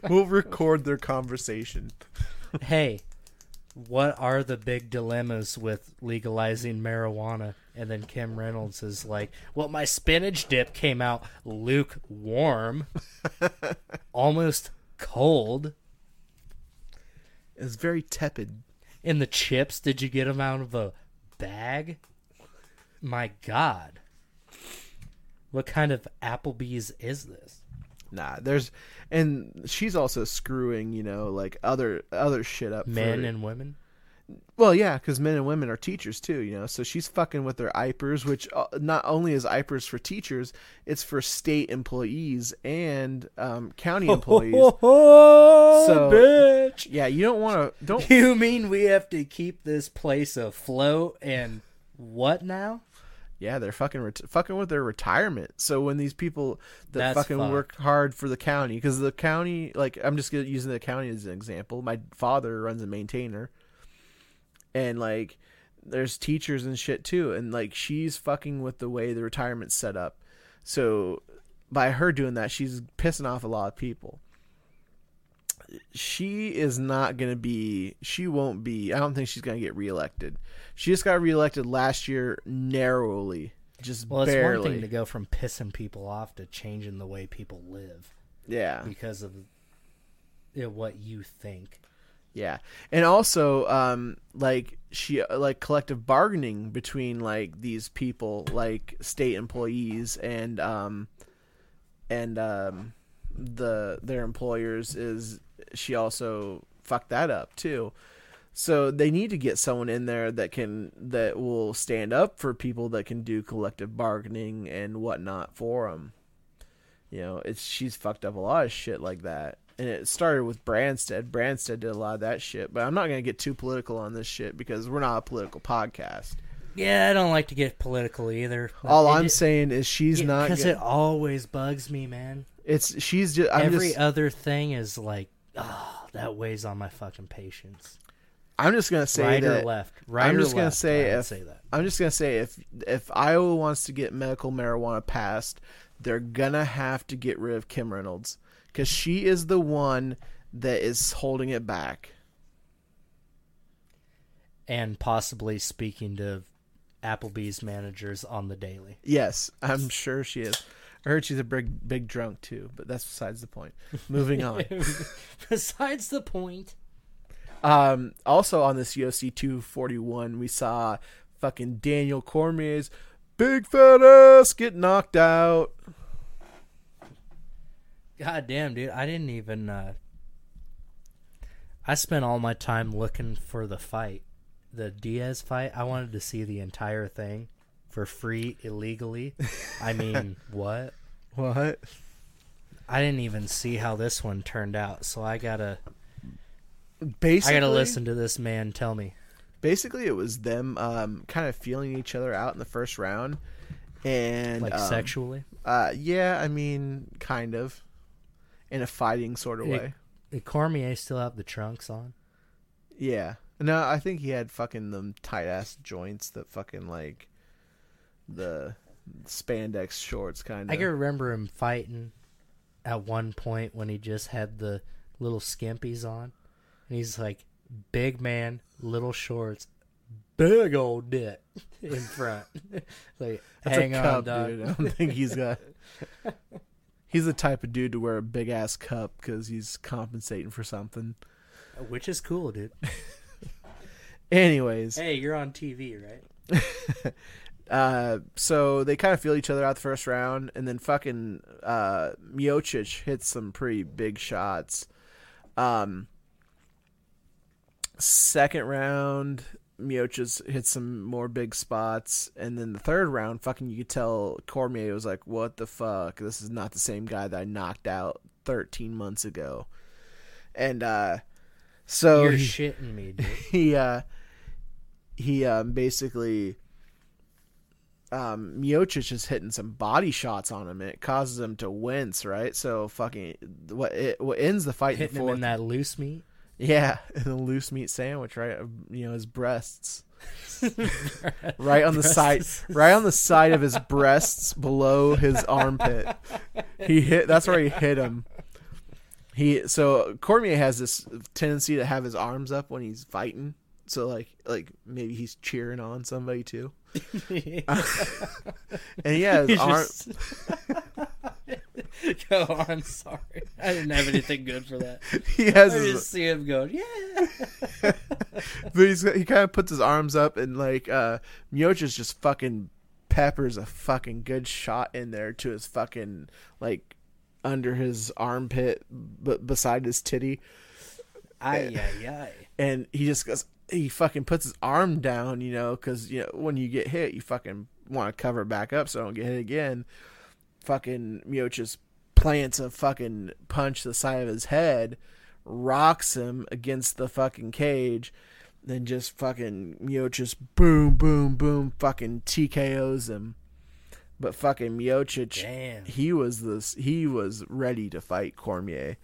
We'll record their conversation.
hey, what are the big dilemmas with legalizing marijuana? And then Kim Reynolds is like, well, my spinach dip came out lukewarm, <laughs> almost cold.
It's very tepid.
And the chips, did you get them out of a bag? My God. What kind of Applebee's is this?
Nah, there's and she's also screwing, you know, like other other shit up.
Men
for,
and women?
well, yeah, because men and women are teachers too, you know. So she's fucking with their IPers, which uh, not only is IPers for teachers, it's for state employees and um, county <laughs> employees.
Oh, <laughs>
So-
bitch.
yeah, you don't want to don't.
You mean we have to keep this place afloat and what now?
Yeah, they're fucking ret- fucking with their retirement. So when these people that
That's
fucking work hard for the county, because the county, like I'm just gonna using the county as an example. My father runs a maintainer, and like there's teachers and shit too, and like she's fucking with the way the retirement's set up. So by her doing that, she's pissing off a lot of people. She is not gonna be. She won't be. I don't think she's gonna get reelected. She just got reelected last year narrowly, just
Well, it's
barely.
one thing to go from pissing people off to changing the way people live
yeah,
because of you know, what you think.
yeah, and also, um, like she like collective bargaining between like these people, like state employees and um, and um, the their employers is she also fucked that up too. So they need to get someone in there that can that will stand up for people that can do collective bargaining and whatnot for them. You know, it's she's fucked up a lot of shit like that, and it started with Branstad. Branstad did a lot of that shit, but I'm not gonna get too political on this shit because we're not a political podcast.
Yeah, I don't like to get political either.
All I'm saying is she's not.
because
get-
it always bugs me, man.
it's she's just. I'm
Every
just.
other thing is like, oh, that weighs on my fucking patience.
I'm just gonna say
right
that.
or left? Right
I'm
or
just gonna say if
say that.
I'm just gonna say if if Iowa wants to get medical marijuana passed, they're gonna have to get rid of Kim Reynolds because she is the one that is holding it back.
and possibly speaking to Applebee's managers on the daily.
Yes, I'm sure she is. I heard she's a big big drunk too, but that's besides the point. Moving on. <laughs>
Besides the point.
Um, also on this UFC 241, we saw fucking Daniel Cormier's big fat ass get knocked out.
God damn, dude. I didn't even uh I spent all my time looking for the fight. The Diaz fight. I wanted to see the entire thing for free illegally. I <laughs> mean, what?
What?
I didn't even see how this one turned out, so I gotta
Basically,
I gotta listen to this man tell me.
Basically, it was them um, kind of feeling each other out in the first round, and
Like
um,
sexually.
Uh, yeah, I mean, kind of, in a fighting sort of way.
Did Cormier still have the trunks on?
Yeah. No, I think he had fucking them tight ass joints that fucking like the spandex shorts kind of.
I can remember him fighting at one point when he just had the little skimpies on. And he's like, big man, little shorts, big old dick in front. <laughs> like,
That's
hang
a
on,
cup,
dog.
dude. I don't think he's got. <laughs> He's the type of dude to wear a big ass cup because he's compensating for something.
Which is cool, dude. <laughs>
Anyways,
Hey, you're on TV, right?
Uh, so they kind of feel each other out the first round, and then fucking uh, Miocic hits some pretty big shots. Um, second round, Miocic hits some more big spots, and then the third round, fucking, you could tell Cormier was like, "What the fuck? This is not the same guy that I knocked out 13 months ago." And uh, so
you're
he-
shitting me, dude. <laughs>
he uh he um basically um Miocic is hitting some body shots on him and it causes him to wince, right? So fucking what it what ends the fight in
Hitting
the
him in that loose meat.
yeah, <laughs> in the loose meat sandwich, right? You know, his breasts. <laughs> right on the side right on the side of his breasts below his armpit. He hit that's where he hit him. He so Cormier has this tendency to have his arms up when he's fighting. So like like maybe he's cheering on somebody too. <laughs> And yeah, his arm
just- <laughs> Go on, sorry. I didn't have anything good for that. <laughs>
he has
I
his,
just see him going, yeah.
but he's he kind of puts his arms up and like uh Miocic just fucking peppers a fucking good shot in there to his fucking like under his armpit but beside his titty
Ay, ay, ay.
and he just goes he fucking puts his arm down you know because you know when you get hit you fucking want to cover it back up so I don't get hit again. Fucking Miocic plants a fucking punch the side of his head rocks him against the fucking cage then just fucking Miocic boom boom boom fucking TKOs him. But fucking Miocic
Damn.
he was this he was ready to fight Cormier.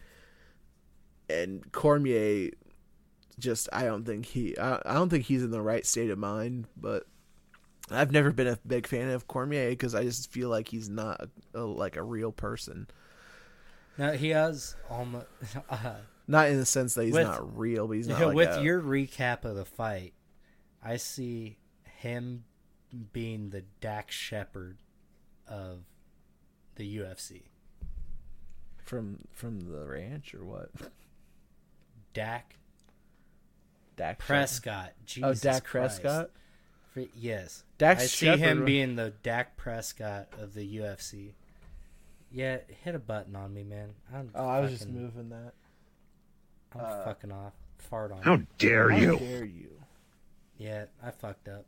And Cormier just I don't think he I, I don't think he's in the right state of mind but I've never been a big fan of Cormier because I just feel like he's not a, a, like a real person
Now he has almost <laughs> uh,
not in the sense that he's
With-
not real but he's not <laughs> like
with
a-
your recap of the fight. I see him being the Dak Shepard of the UFC.
from from the ranch or what <laughs>
Dak
Dak
Prescott.
oh
Jesus
Dak
Christ.
Prescott
For- yes.
Dak
I see
Shepard
him being the Dak Prescott of the UFC. Yeah, hit a button on me, man. I'm
oh I was just moving that
I'm uh, fucking off. Fart on.
How
me.
dare
how
you?
dare you
Yeah, I fucked up.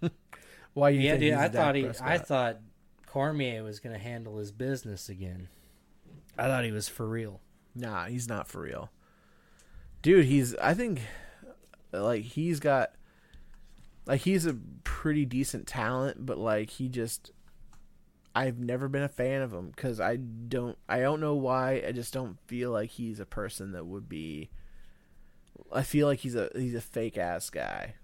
<laughs>
why you
Yeah, dude.
he's
I
Dak
thought he. I thought Cormier was gonna handle his business again. I thought he was for real.
Nah, he's not for real. Dude, he's I think like he's got like he's a pretty decent talent, but like he just I've never been a fan of him cuz I don't I don't know why. I just don't feel like he's a person that would be I feel like he's a he's a fake ass guy.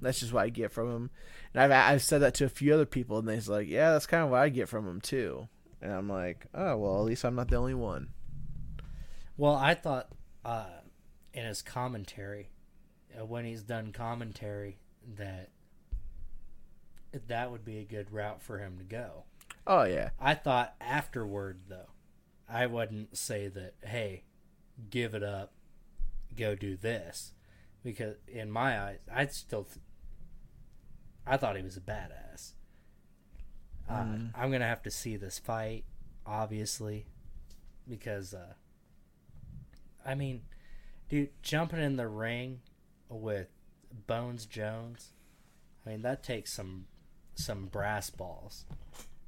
That's just what I get from him. And I've I've said that to a few other people and they're like, "Yeah, that's kind of what I get from him too." And I'm like, "Oh, well, at least I'm not the only one."
Well, I thought uh, in his commentary, uh, when he's done commentary, that that would be a good route for him to go.
Oh yeah.
I thought afterward, though, I wouldn't say that, hey, give it up, go do this. Because in my eyes, I still, th- I thought he was a badass. Uh, I'm going to have to see this fight, obviously, because, uh, I mean, dude, jumping in the ring with Bones Jones, I mean, that takes some some brass balls.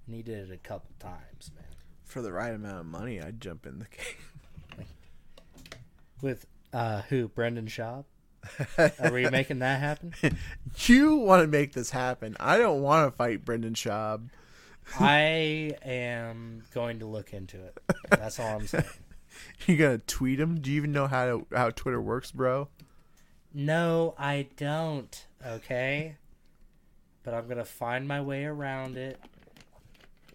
And he did it a couple times, man.
For the right amount of money, I'd jump in the game.
With uh who? Brendan Schaub? <laughs> Are we making that happen? <laughs>
You want to make this happen. I don't want to fight Brendan Schaub.
I am going to look into it. That's all I'm saying. <laughs> <laughs>
You gonna tweet him? Do you even know how to, how Twitter works, bro?
No, I don't. Okay, but I'm gonna find my way around it.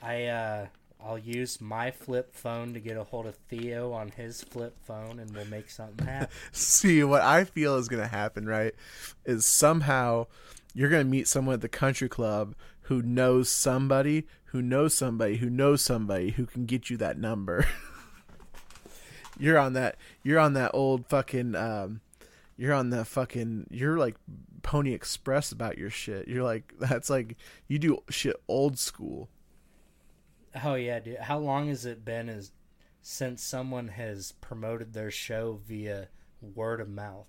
I uh, I'll use my flip phone to get a hold of Theo on his flip phone, and we'll make something happen. <laughs>
See, what I feel is gonna happen, right? Is somehow you're gonna meet someone at the country club who knows somebody who knows somebody who knows somebody who can get you that number. <laughs> you're on that. You're on that old fucking. Um, you're on the fucking. You're like Pony Express about your shit. You're like <laughs> that's like you do shit old school.
Oh yeah, dude. How long has it been as since someone has promoted their show via word of mouth?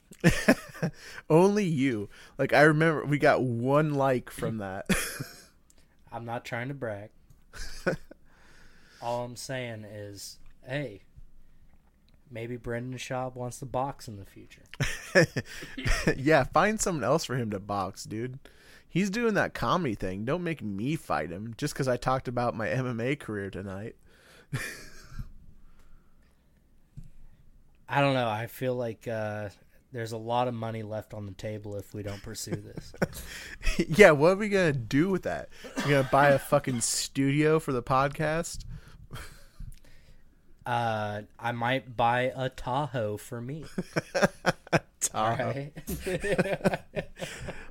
<laughs>
Only you. Like I remember we got one like from <clears throat> that.
I'm not trying to brag. <laughs> All I'm saying is, hey, maybe Brendan Schaub wants to box in the future. <laughs>
yeah, find someone else for him to box, dude. He's doing that comedy thing. Don't make me fight him just because I talked about my MMA career tonight. <laughs>
I don't know. I feel like uh, there's a lot of money left on the table if we don't pursue this. <laughs>
yeah, what are we gonna do with that? We're gonna buy a fucking studio for the podcast?
Uh, I might buy a Tahoe for me. <laughs>
Tahoe.
right.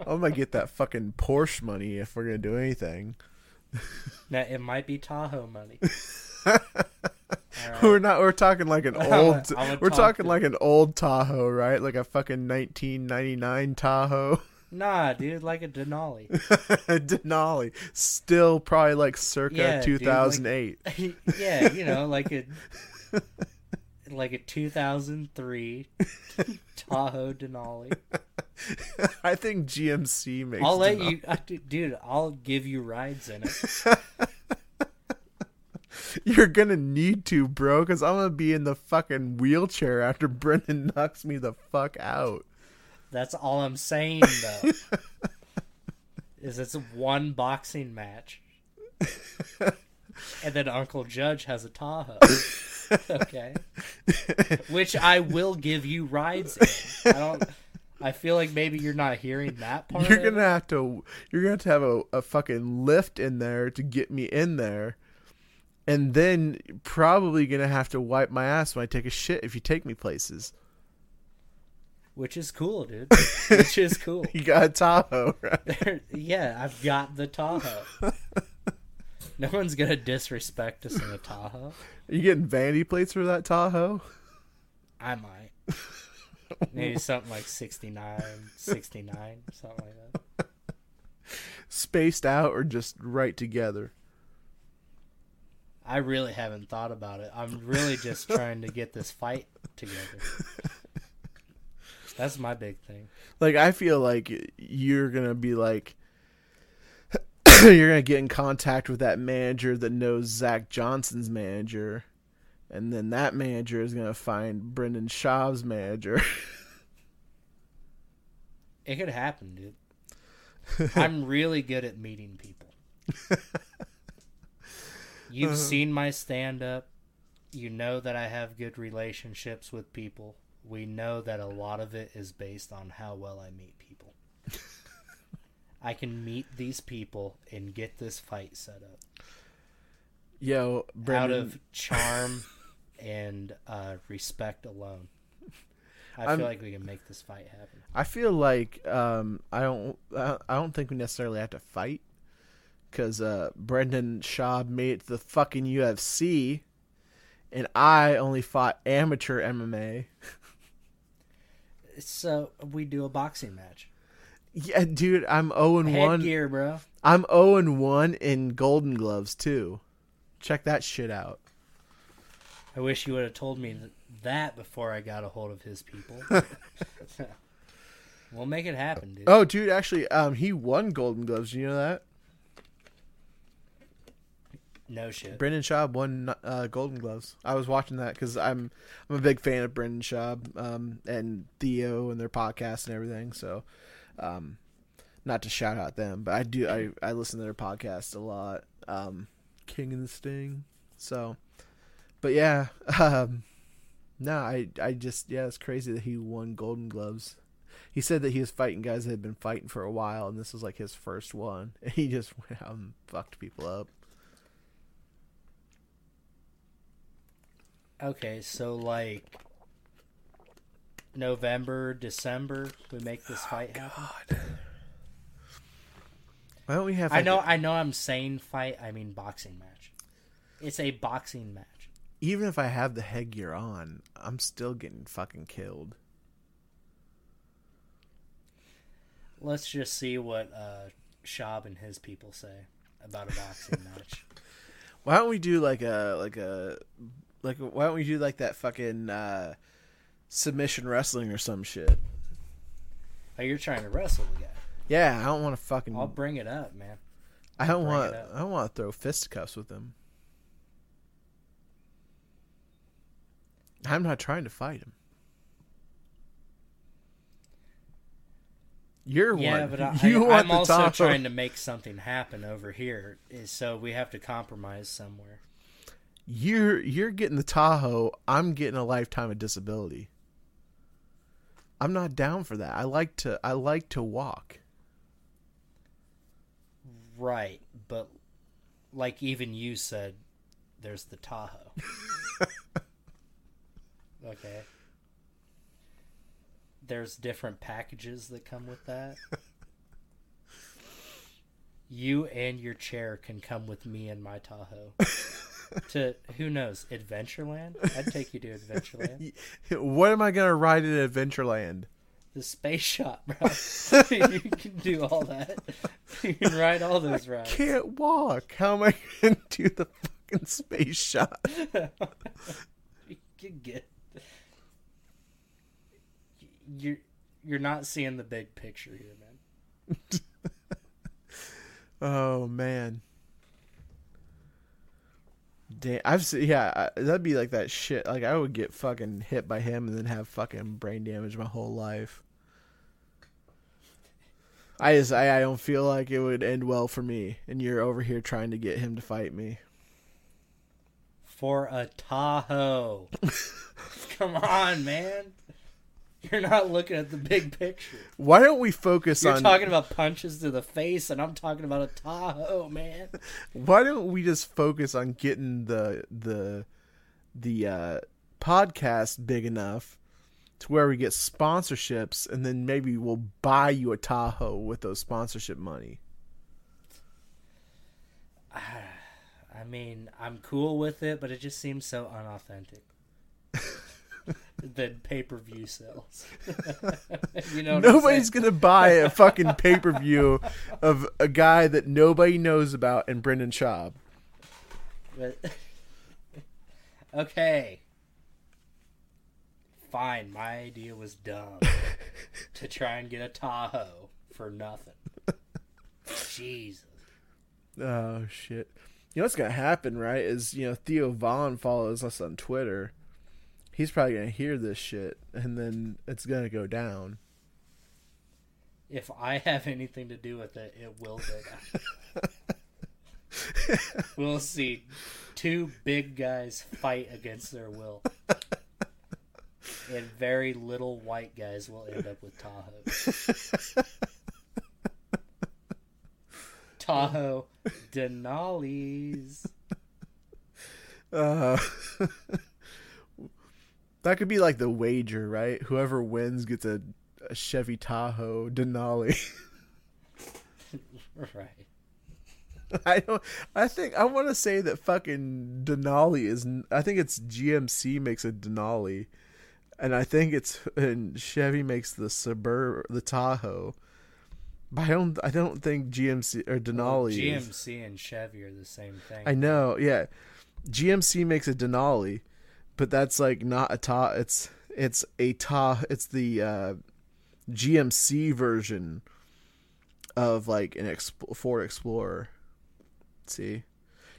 I'm gonna get that fucking Porsche money if we're gonna do anything. <laughs>
now it might be Tahoe money. <laughs>
We're not. We're talking like an old. We're
talk
talking
to-
like an old Tahoe, right? Like a fucking 1999 Tahoe.
Nah, dude, like a Denali. <laughs>
Denali, still probably like circa
Yeah, dude, like-
2008. <laughs>
yeah, you know, like a like a 2003 <laughs> Tahoe Denali.
I think GMC makes.
I'll let
Denali.
you, du- dude. I'll give you rides in it.
You're gonna need to, bro, because I'm gonna be in the fucking wheelchair after Brendan knocks me the fuck out.
That's all I'm saying, though. <laughs> is it's one boxing match, and then Uncle Judge has a Tahoe. okay, which I will give you rides in. I don't. I feel like maybe you're not hearing that part.
You're gonna have to. You're gonna have to have a, a fucking lift in there to get me in there, and then probably gonna have to wipe my ass when I take a shit if you take me places.
Which is cool, dude. <laughs> Which is cool.
You got a Tahoe, <laughs> right?
yeah, I've got the Tahoe. <laughs> No one's gonna disrespect us in a Tahoe.
Are you getting vanity plates for that Tahoe?
I might. Maybe something like 69, 69, something like that.
Spaced out or just right together?
I really haven't thought about it. I'm really just trying to get this fight together. That's my big thing.
Like I feel like you're gonna be like <coughs> you're gonna get in contact with that manager that knows Zach Johnson's manager, and then that manager is gonna find Brendan Schaub's manager. <laughs>
It could happen, dude. <laughs> I'm really good at meeting people. You've uh-huh. seen my stand up. You know that I have good relationships with people. We know that a lot of it is based on how well I meet people. <laughs> I can meet these people and get this fight set up
Yo, Brendan,
out of charm <laughs> and uh, respect alone. I
I'm-
feel like we can make this fight happen.
I feel like um, I don't I I don't think we necessarily have to fight because uh, Brendan Schaub made it to the fucking UFC, and I only fought amateur MMA. <laughs>
So we do a boxing match.
Yeah, dude, I'm zero and one.
Headgear, bro.
I'm 0 and 1 in Golden Gloves too. Check that shit out.
I wish you would have told me that before I got a hold of his people. <laughs> <laughs> We'll make it happen, dude.
Oh, dude, actually, um, he won Golden Gloves. You know that?
No shit.
Brendan Schaub won uh, Golden Gloves. I was watching that because I'm I'm a big fan of Brendan Schaub um, and Theo and their podcast and everything. So, um, not to shout out them, but I do I, I listen to their podcast a lot. Um, King and the Sting. So, but yeah, <laughs> um, no, I I just yeah, it's crazy that he won Golden Gloves. He said that he was fighting guys that had been fighting for a while, and this was like his first one. <laughs> And he just went out and fucked people up.
Okay, so like November, December, we make this fight happen.
Why don't we have?
I know, I know. I'm saying fight. I mean boxing match. It's a boxing match.
even if I have the headgear on, I'm still getting fucking killed.
Let's just see what uh, Schaub and his people say about a boxing <laughs> match.
Why don't we do like a like a like why don't we do like that fucking uh, submission wrestling or some shit?
Oh, you're trying to wrestle the guy.
Yeah, I don't want to fucking.
I'll bring it up, man.
I don't want. I don't want to throw fisticuffs with him. I'm not trying to fight him. You're
Yeah,
one.
but I, <laughs>
you
I,
want
I'm also trying to make something happen over here, so we have to compromise somewhere.
You're you're getting the Tahoe. I'm getting a lifetime of disability. I'm not down for that. I like to I like to walk.
Right, but like even you said, there's the Tahoe. <laughs> okay. There's different packages that come with that. <laughs> You and your chair can come with me and my Tahoe. <laughs> <laughs> to who knows, Adventureland? I'd take you to Adventureland. <laughs>
What am I gonna ride at Adventureland?
The space shot, bro. <laughs> you can do all that. You can ride all those rides.
Can't walk. How am I gonna do the fucking space shot?
you can get you're you're not seeing the big picture here man
Oh man. Damn, I've seen. Yeah, that'd be like that shit. Like I would get fucking hit by him and then have fucking brain damage my whole life. I just, I, I don't feel like it would end well for me. And you're over here trying to get him to fight me.
for a tahoe <laughs> come on man <laughs> you're not looking at the big picture
Why don't we focus on
you're
on?
talking about punches to the face and i'm talking about a tahoe man <laughs>
why don't we just focus on getting the the the uh, podcast big enough to where we get sponsorships, and then maybe we'll buy you a Tahoe with those sponsorship money. <sighs>
i mean i'm cool with it but it just seems so unauthentic <laughs> than pay-per-view sales <laughs> you know
Nobody's gonna buy a fucking pay per view of a guy that nobody knows about and Brendan Schaub.
But <laughs> okay. Fine, my idea was dumb. to try and get a Tahoe for nothing. Jesus.
Oh shit! You know what's gonna happen, right? Is you know Theo Von follows us on Twitter. He's probably gonna hear this shit, and then it's gonna go down.
If I have anything to do with it, it will go down. <laughs> we'll see two big guys fight against their will. And very little white guys will end up with Tahoe. <laughs> Tahoe Denali's.
Uh, <laughs> that could be like the wager, right? Whoever wins gets a, a Chevy Tahoe Denali. <laughs> <laughs>
Right.
I don't. I think I want to say that fucking Denali is. I think it's GMC makes a Denali, and I think it's and Chevy makes the Suburb the Tahoe. But I don't. I don't think GMC or Denali. is.
GMC and Chevy are the same thing.
I know. Yeah, GMC makes a Denali, but that's like not a ta. It's it's a ta. It's the uh, GMC version of like an Exp- Ford Explorer. Let's see,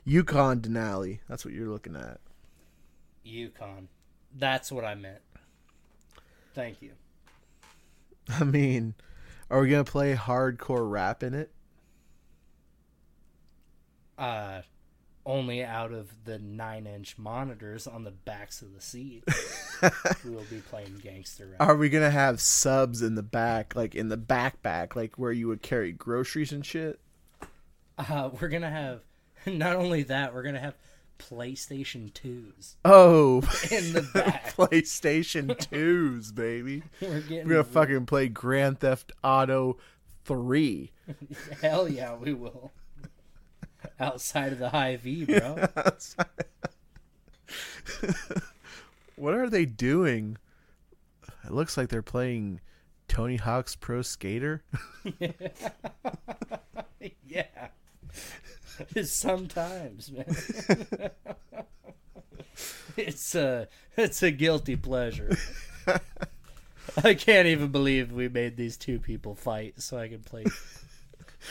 Yukon Denali. That's what you're looking at.
Yukon. That's what I meant. Thank you. <laughs>
I mean, are we gonna play hardcore rap in it?
Uh, only out of the nine-inch monitors on the backs of the seat, <laughs> we will be playing gangster rap.
Are we gonna have subs in the back, like in the backpack, like where you would carry groceries and shit?
Uh, we're gonna have <laughs> not only that, we're gonna have PlayStation twos
Oh,
in the <laughs> back.
PlayStation 2s, baby.
we're getting
We're gonna fucking play Grand Theft Auto 3.
hell yeah, we will. Outside of the Hy-Vee, <laughs> bro. <laughs>
What are they doing? It looks like they're playing Tony Hawk's Pro Skater. <laughs>
yeah. Sometimes, man. it's a it's a guilty pleasure. I can't even believe we made these two people fight so I can play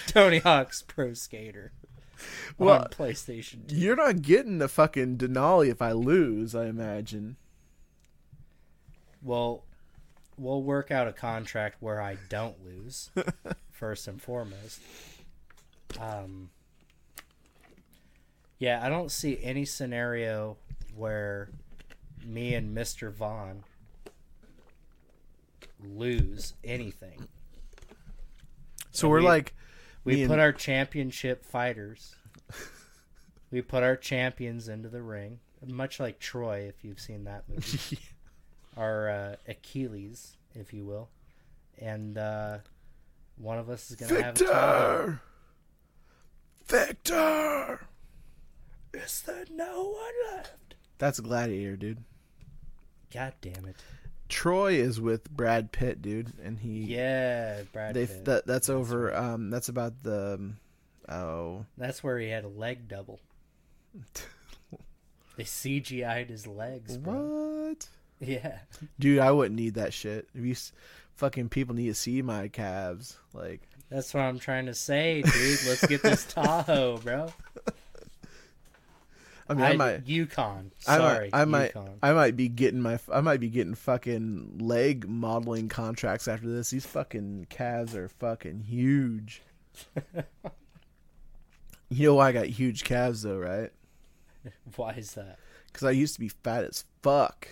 Tony Hawk's Pro Skater <laughs>
Well,
on PlayStation 2.
You're not getting the fucking Denali if I lose, I imagine.
Well, we'll work out a contract where I don't lose, <laughs> first and foremost. Um, yeah, I don't see any scenario where me and Mr. Von lose anything.
So
And
we're
we-
like
We
Me
put
and-
our championship fighters. we put our champions into the ring, much like Troy, if you've seen that movie. <laughs> our uh, Achilles, if you will, and uh, one of us is gonna have a title.
Victor! Victor!
Is there no one left?
That's a Gladiator, dude.
God damn it!
Troy is with Brad Pitt, dude, and he
Yeah, Brad
they
Pitt.
that that's over um that's about the um, oh
That's where he had a leg double. <laughs> they CGI'd his legs, bro.
what?
Yeah,
Dude, I wouldn't need that shit. If you fucking people need to see my calves, like
that's what I'm trying to say, dude. Let's get this <laughs> Tahoe, bro.
I mean, I,
I,
might
Yukon.
I
Sorry,
might I might. I might be getting my I might be getting fucking leg modeling contracts after this. These fucking calves are fucking huge. <laughs> you know why I got huge calves though, right? <laughs>
Why is that?
Because I used to be fat as fuck.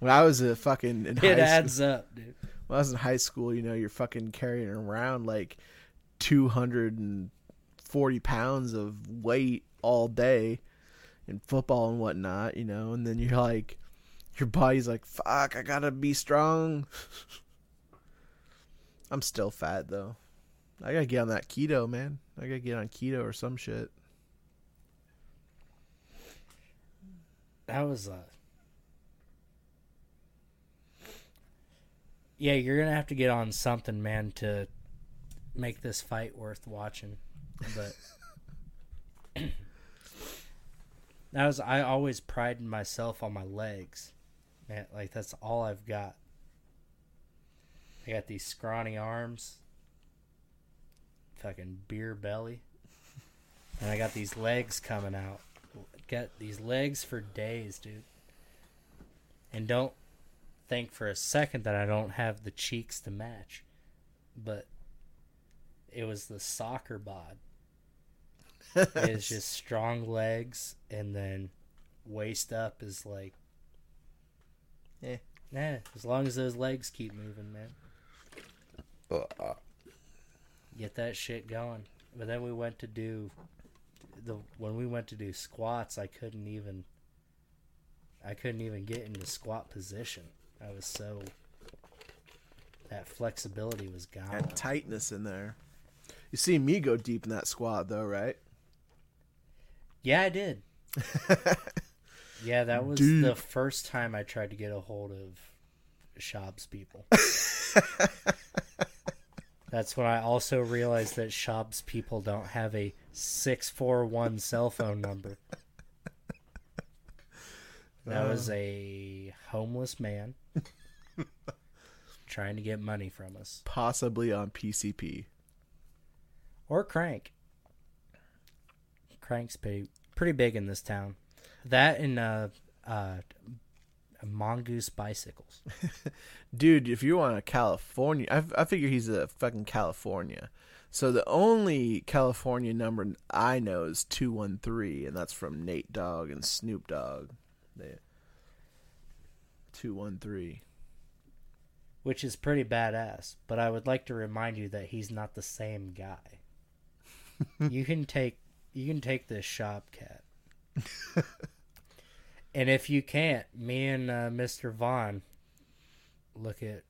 when I was a fucking in high
It
school,
adds up, dude.
when I was in high school, you know, you're fucking carrying around like two hundred and forty pounds of weight all day in football and whatnot, you know, and then you're like your body's like, fuck, I gotta be strong. <laughs> I'm still fat though. I gotta get on that keto, man. I gotta get on keto or some shit.
That was uh Yeah, you're gonna have to get on something, man, to make this fight worth watching. But <laughs> <clears throat> that was I always prided myself on my legs. Man, like that's all I've got. I got these scrawny arms, fucking beer belly, and I got these legs coming out. Got these legs for days, dude. And don't think for a second that I don't have the cheeks to match. But it was the soccer bod. It's <laughs> just strong legs and then waist up is like
yeah,
Nah, as long as those legs keep moving, man. Get that shit going. But then we went to do the when we went to do squats, I couldn't even I couldn't even get into squat position. I was so that flexibility was gone.
That tightness in there. You see me go deep in that squat though, right?
Yeah, I did. <laughs> yeah, that was
Dude.
the first time I tried to get a hold of Schaub's people. <laughs> That's when I also realized that Schaub's people don't have a 641 cell phone number. That was uh. a homeless man trying to get money from us.
Possibly on PCP.
Or Crank. Crank's pretty, pretty big in this town. That and uh, uh, Mongoose bicycles. <laughs>
Dude, if you want a California, I, I figure he's a fucking California. So the only California number I know is 213, and that's from Nate Dogg and Snoop Dogg. They, 213.
which is pretty badass. But I would like to remind you that he's not the same guy. <laughs> you can take you can take this shop cat, <laughs> and if you can't, me and uh, Mister Von look at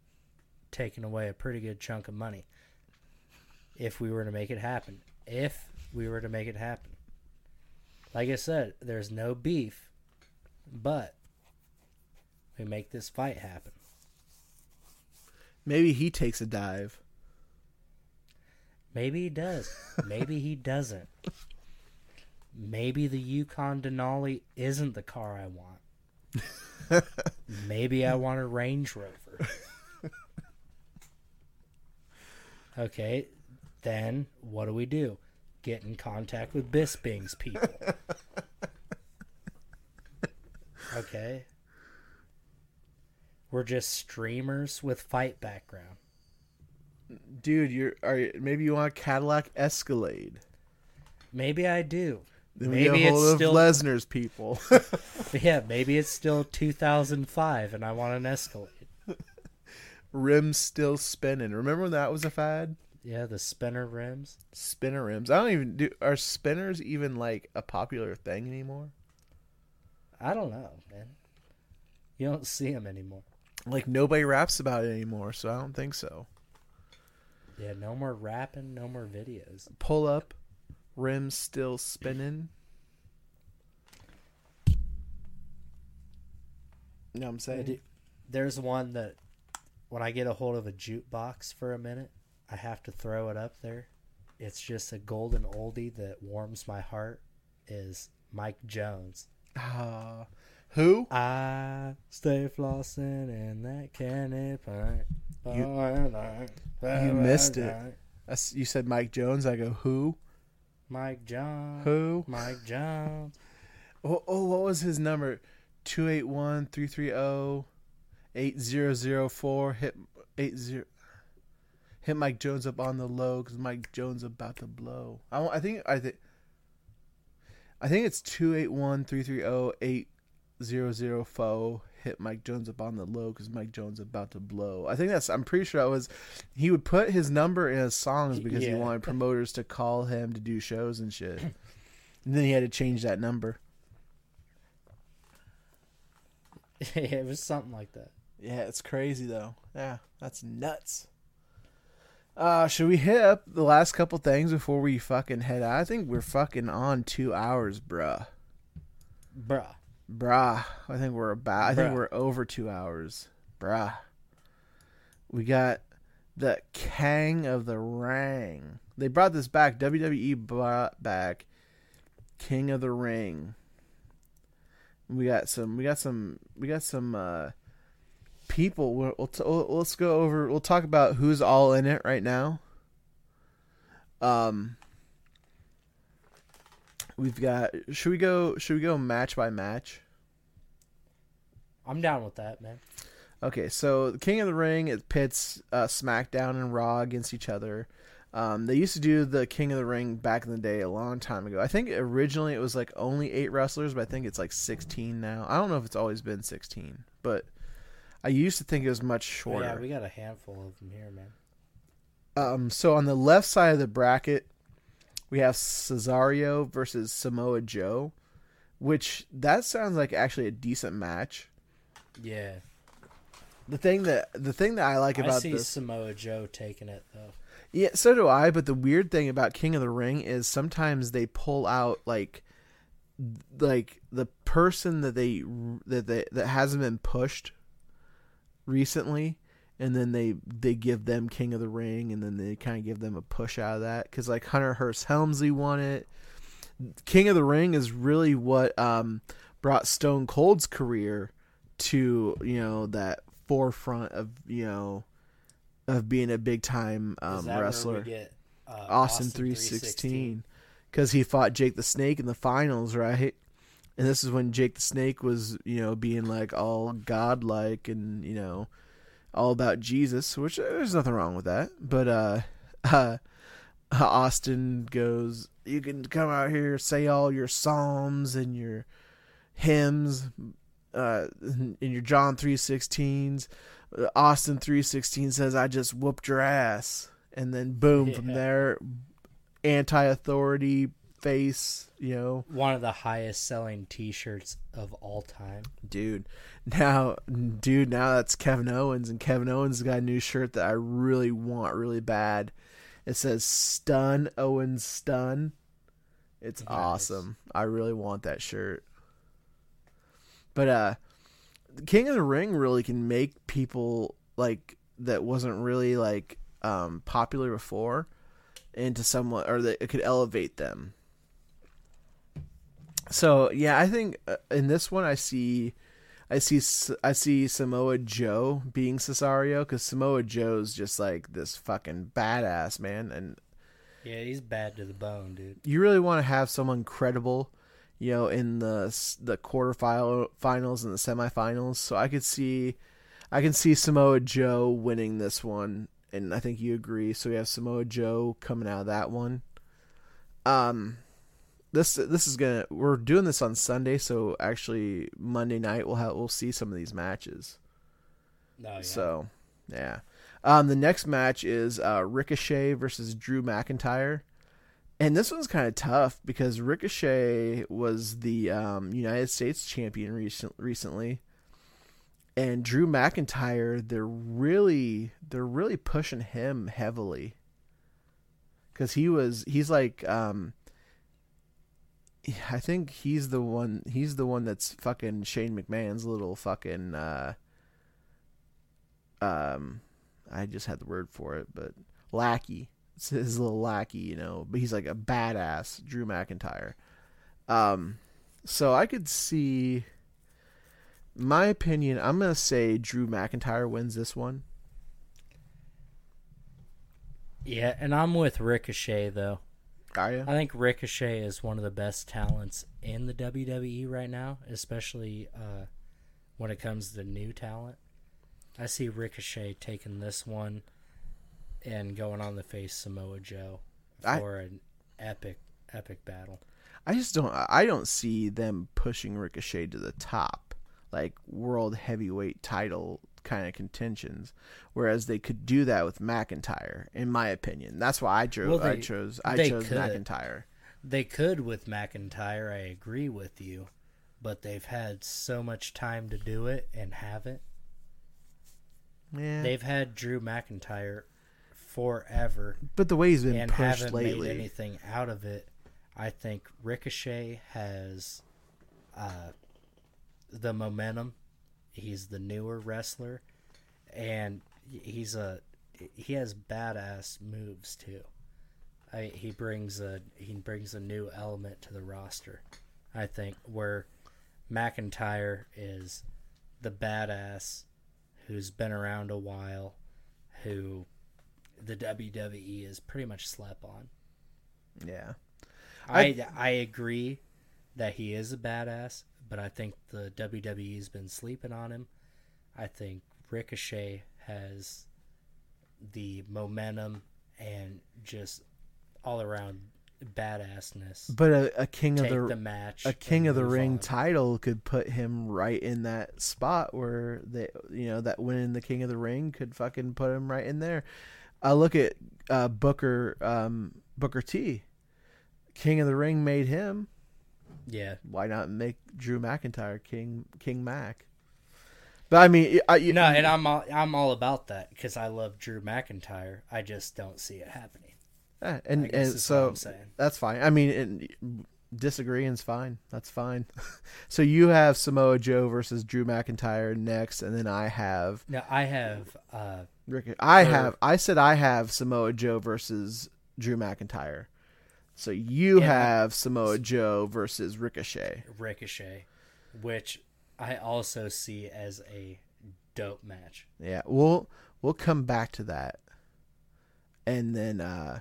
taking away a pretty good chunk of money if we were to make it happen. If we were to make it happen, like I said, there's no beef, but we make this fight happen.
Maybe he takes a dive.
Maybe he does. Maybe he doesn't. <laughs> Maybe the Yukon Denali isn't the car I want. <laughs> Maybe I want a Range Rover. Okay, then what do we do? Get in contact with Bisping's people. Okay. We're just streamers with fight background.
Dude, you're are you, maybe you want a Cadillac Escalade.
Maybe I do.
Then we
Maybe
get a hold
it's
of
still
Lesnar's people. <laughs>
yeah. Maybe it's still 2005, and I want an Escalade.
rims still spinning. Remember when that was a fad?
Yeah, the spinner rims.
Spinner rims. I don't even do. Are spinners even like a popular thing anymore?
I don't know, man. You don't see them anymore.
Like nobody raps about it anymore, so I don't think so.
Yeah, no more rapping, no more videos.
Pull up, rims still spinning. You know what I'm saying?
do- There's one that when I get a hold of a jukebox for a minute, I have to throw it up there. It's just a golden oldie that warms my heart. Is Mike Jones?
Ah, who?
I stay flossing in that candy pint.
you missed it. I You said Mike Jones. I go who?
Mike Jones.
Who?
Mike Jones.
Oh, oh what was his number? 281 330 8004. Hit 80. Hit Mike Jones up on the low because Mike Jones about to blow. I, I think I think I think it's 281 330 8004. Hit Mike Jones up on the low because Mike Jones about to blow. I think that's. I'm pretty sure that was. He would put his number in his songs because he wanted promoters to call him to do shows and shit. <clears throat> and then he had to change that number. <laughs>
Yeah, it was something like that.
Yeah, it's crazy though. Yeah, that's nuts. Uh, should we hit up the last couple things before we fucking head out? I think we're fucking on two hours, bruh.
Bruh.
Bruh. I think we're about. I think
Bruh.
we're over two hours, bruh. We got the Kang of the Ring. They brought this back. WWE brought back King of the Ring. We got some. We got some. We got some. uh People. We'll, we'll, t- we'll let's go over. We'll talk about who's all in it right now. Um. We've got. Should we go? Should we go match by match?
I'm down with that, man.
Okay, so the King of the Ring it pits uh, SmackDown and Raw against each other. Um, they used to do the King of the Ring back in the day a long time ago. I think originally it was like only eight wrestlers, but I think it's like sixteen now. I don't know if it's always been sixteen, but I used to think it was much shorter.
yeah, we got a handful of them here, man.
Um, so on the left side of the bracket, we have Cesaro versus Samoa Joe, which that sounds like actually a decent match.
Yeah.
The thing that the thing that I like
I
about
see
this,
Samoa Joe taking it though.
yeah, so do I. But the weird thing about King of the Ring is sometimes they pull out like, like the person that they that they that hasn't been pushed recently, and then they they give them King of the Ring, and then they kind of give them a push out of that because like Hunter Hearst Helmsley won it. King of the Ring is really what um, brought Stone Cold's career to you know that forefront of you know of being a big time um, wrestler.
get, uh,
Austin three sixteen, because he fought Jake the Snake in the finals, right? And this is when Jake the Snake was, you know, being like all godlike and you know, all about Jesus, which uh, there's nothing wrong with that. But uh, <laughs> uh Austin goes, "You can come out here, say all your psalms and your hymns, uh, in your John three sixteens." Austin three sixteen says, "I just whooped your ass," and then boom, from
Yeah.
there, anti-authority face, you know,
One of the highest selling T-shirts of all time.
dude. Now, dude, now that's Kevin Owens, and Kevin Owens got a new shirt that I really want really bad. It says "Stun Owens Stun." It's
Nice.
awesome. I really want that shirt. But uh, King of the Ring really can make people like that wasn't really like um popular before into someone, or that it could elevate them. So yeah, I think uh, in this one I see, I see, I see Samoa Joe being Cesaro because Samoa Joe's just like this fucking badass man, and
Yeah, he's bad to the bone, dude.
you really want to have someone credible, you know, in the the quarterfinal finals and the semifinals. So I could see, I can see Samoa Joe winning this one, and I think you agree. So we have Samoa Joe coming out of that one. Um, this this is gonna we're doing this on Sunday, so actually Monday night we'll have we'll see some of these matches.
No, yeah.
So, yeah. Um, the next match is uh, Ricochet versus Drew McIntyre. And this one's kind of tough because Ricochet was the um, United States champion recent, recently. And Drew McIntyre, they're really they're really pushing him heavily. Cuz he was he's like um I think he's the one he's the one that's fucking Shane McMahon's little fucking uh um I just had the word for it, but lackey. It's his little lackey, you know, but he's like a badass Drew McIntyre. Um so I could see my opinion, I'm to say Drew McIntyre wins this one.
yeah, and I'm with Ricochet though.
Are you?
I think Ricochet is one of the best talents in the WWE right now, especially uh, when it comes to new talent. I see Ricochet taking this one and going on the face Samoa Joe
I-
for an epic, epic battle.
I just don't I don't see them pushing Ricochet to the top like world heavyweight title kind of contentions whereas they could do that with McIntyre in my opinion. That's why I chose
Well,
I chose I chose
could.
McIntyre.
They could with McIntyre, I agree with you, but they've had so much time to do it and haven't.
Yeah.
They've had Drew McIntyre forever
but the way he's been
and
pushed
haven't
lately.
made anything out of it. I think Ricochet has uh, the momentum. He's the newer wrestler, and he's a he has badass moves too. I, he brings a he brings a new element to the roster. I think where McIntyre is the badass who's been around a while, who the WWE is pretty much slept on.
yeah.
I I agree that he is a badass, but I think the WWE's been sleeping on him. I think Ricochet has the momentum and just all around badassness.
But a, a king of the,
the match.
a king of the ring
on.
title could put him right in that spot where they you know that winning the king of the ring could fucking put him right in there. I look at uh, Booker um, Booker T. King of the Ring made him.
Yeah,
Why not make Drew McIntyre King King Mac? But I mean, I, you,
no, and I'm all, I'm all about that because I love Drew McIntyre. I just don't see it happening. I
and and so that's fine. I mean, and disagreeing's fine. That's fine. <laughs> so you have Samoa Joe versus Drew McIntyre next, and then I have
Now I have uh,
Rick. I
Or-
have. I said I have Samoa Joe versus Drew McIntyre. So you
Yeah.
have Samoa Joe versus Ricochet.
Ricochet, which I also see as a dope match.
Yeah, we'll We'll come back to that, and then uh,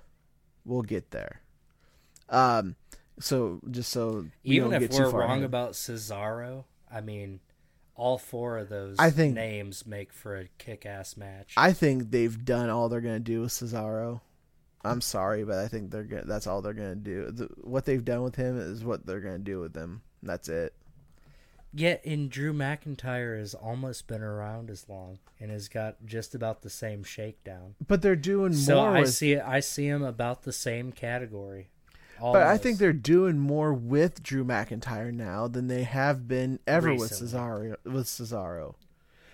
we'll get there. Um, so just so
Even
don't
if
get
we're
far
wrong
ahead.
about Cesaro, I mean, all four of those
I think-
names make for a kick-ass match.
I think they've done all they're gonna do with Cesaro. I'm sorry, but I think they're gonna, that's all they're gonna do. The, what they've done with him is what they're gonna do with him. That's it.
Yet, in Drew McIntyre has almost been around as long and has got just about the same shakedown.
But they're doing
So
more.
I
with,
see I see him about the same category.
but I think they're doing more with Drew McIntyre now than they have been ever with Cesaro. With Cesaro,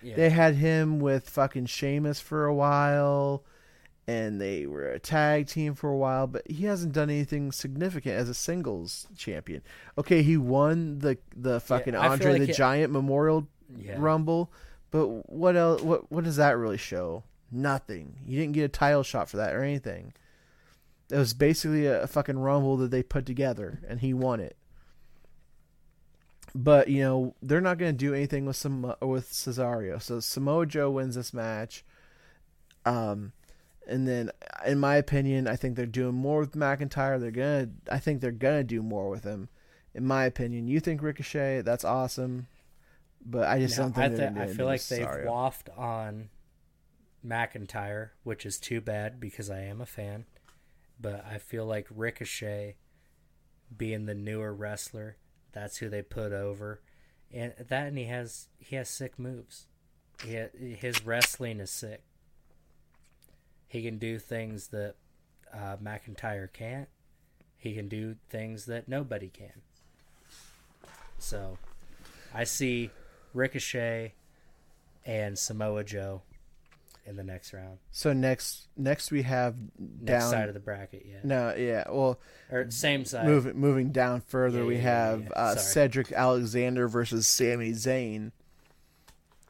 Yeah.
they had him with fucking Sheamus for a while, and they were a tag team for a while. But he hasn't done anything significant as a singles champion. Okay, he won the the fucking
feel
Andre
like
the
it-
Giant Memorial
Yeah.
Rumble, but what else? What what does that really show? Nothing. You didn't get a title shot for that or anything. It was basically a, a fucking rumble that they put together, and he won it. But you know they're not going to do anything with some with Cesaro. So Samoa Joe wins this match. Um, and then in my opinion, I think they're doing more with McIntyre. They're gonna. I think they're gonna do more with him. In my opinion, you think Ricochet? That's awesome. But I just don't think
I,
do
I feel like they've
Cesaro.
waffed on McIntyre, which is too bad because I am a fan. But I feel like Ricochet, being the newer wrestler, that's who they put over, and that and he has he has sick moves. He his wrestling is sick. He can do things that uh, McIntyre can't. He can do things that nobody can. So, I see Ricochet and Samoa Joe in the next round.
So next, next we have
Next
down.
side of the bracket, yeah.
no, yeah. Well,
Or same side.
moving moving down further,
Yeah,
we
yeah,
have
yeah.
Uh, Cedric Alexander versus Sami Zayn.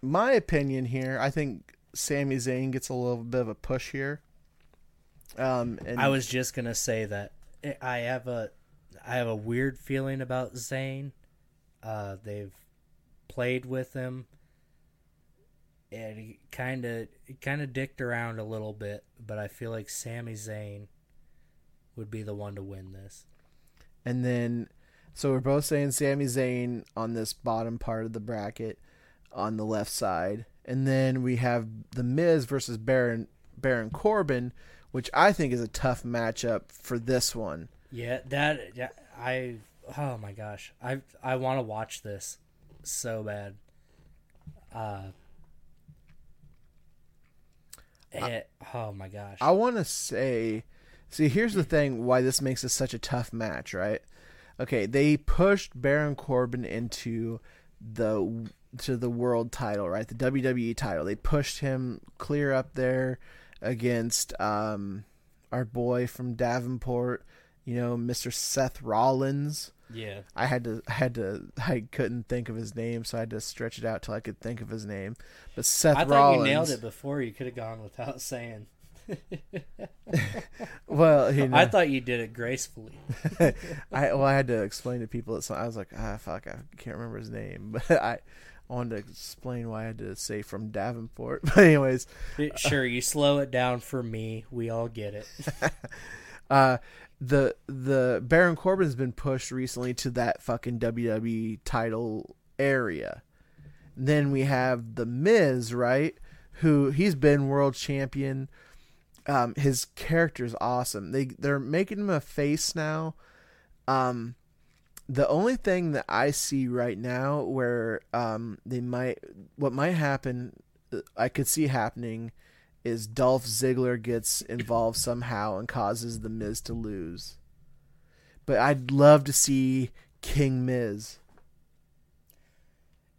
My opinion here, I think Sami Zayn gets a little bit of a push here. Um, and
I was just gonna say that I have a I have a weird feeling about Zayn. Uh, they've played with him, and he kind of kind of dicked around a little bit. But I feel like Sami Zayn would be the one to win this.
And then, so we're both saying Sami Zayn on this bottom part of the bracket on the left side. And then we have The Miz versus Baron Baron Corbin, which I think is a tough matchup for this one.
Yeah, that yeah, I oh my gosh, I I want to watch this so bad. Uh, it, oh my gosh,
I want to say, see, here's the thing why this makes this such a tough match, right? Okay, they pushed Baron Corbin into the to the world title, right? The WWE title. They pushed him clear up there against um our boy from Davenport, you know, Mr. Seth Rollins.
yeah,
I had to I had to I couldn't think of his name, so I had to stretch it out till I could think of his name. But Seth
I thought
Rollins
you nailed it before. You could have gone without saying. <laughs>
Well, you know,
I thought you did it gracefully. <laughs>
I well, I had to explain to people that so I was like, ah, fuck, I can't remember his name, <laughs> but I wanted to explain why I had to say from Davenport. <laughs> But anyways,
sure, you slow it down for me. We all get it. <laughs>
uh, the the Baron Corbin's been pushed recently to that fucking WWE title area. Then we have the Miz, right? Who he's been world champion. Um, his character's awesome. They they're making him a face now. Um, the only thing that I see right now where um they might what might happen, uh, I could see happening, is Dolph Ziggler gets involved somehow and causes the Miz to lose. But I'd love to see King Miz.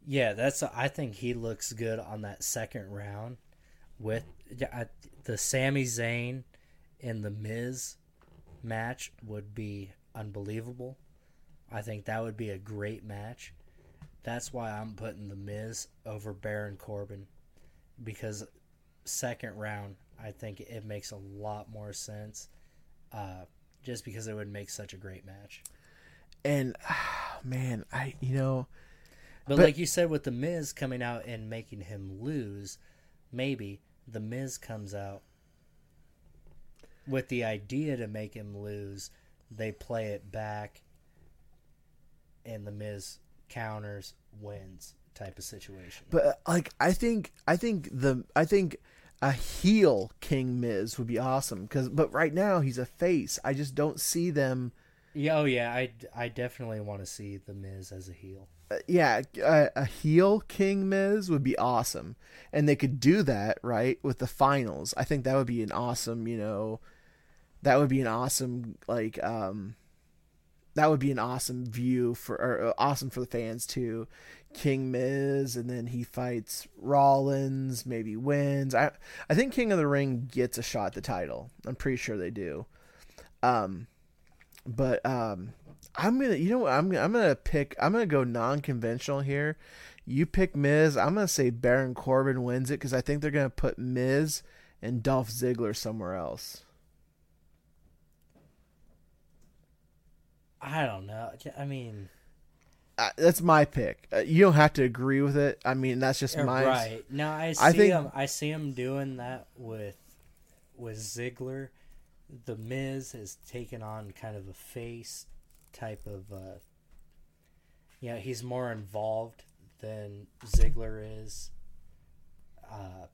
Yeah, that's. I think he looks good on that second round with the Sami Zayn and the Miz match would be unbelievable. I think that would be a great match. That's why I'm putting the Miz over Baron Corbin because second round, I think it makes a lot more sense. Uh, just because it would make such a great match.
And oh, <sighs> man, I you know
But,
But-
like you said, with the Miz coming out and making him lose, maybe. The Miz comes out with the idea to make him lose. They play it back, and the Miz counters, wins, type of situation.
But uh, like I think I think the I think a heel King Miz would be awesome cuz but right now he's a face. I just don't see them
yeah, oh yeah, I, I definitely want to see the Miz as a heel.
uh, yeah, a, a heel King Miz would be awesome. And they could do that, right, with the finals. I think that would be an awesome, you know, that would be an awesome like um that would be an awesome view for or uh, awesome for the fans too. King Miz and then he fights Rollins, maybe wins. I I think King of the Ring gets a shot at the title. I'm pretty sure they do. Um but um I'm gonna you know what I'm I'm gonna pick I'm gonna go non-conventional here. You pick Miz. I'm gonna say Baron Corbin wins it because I think they're gonna put Miz and Dolph Ziggler somewhere else.
I don't know. I mean,
Uh, that's my pick. Uh, you don't have to agree with it. I mean, that's just my
right. No, I see
I think-
him. I see him doing that with with Ziggler. The Miz has taken on kind of a face type of. uh Yeah, he's more involved than Ziggler is. Uh,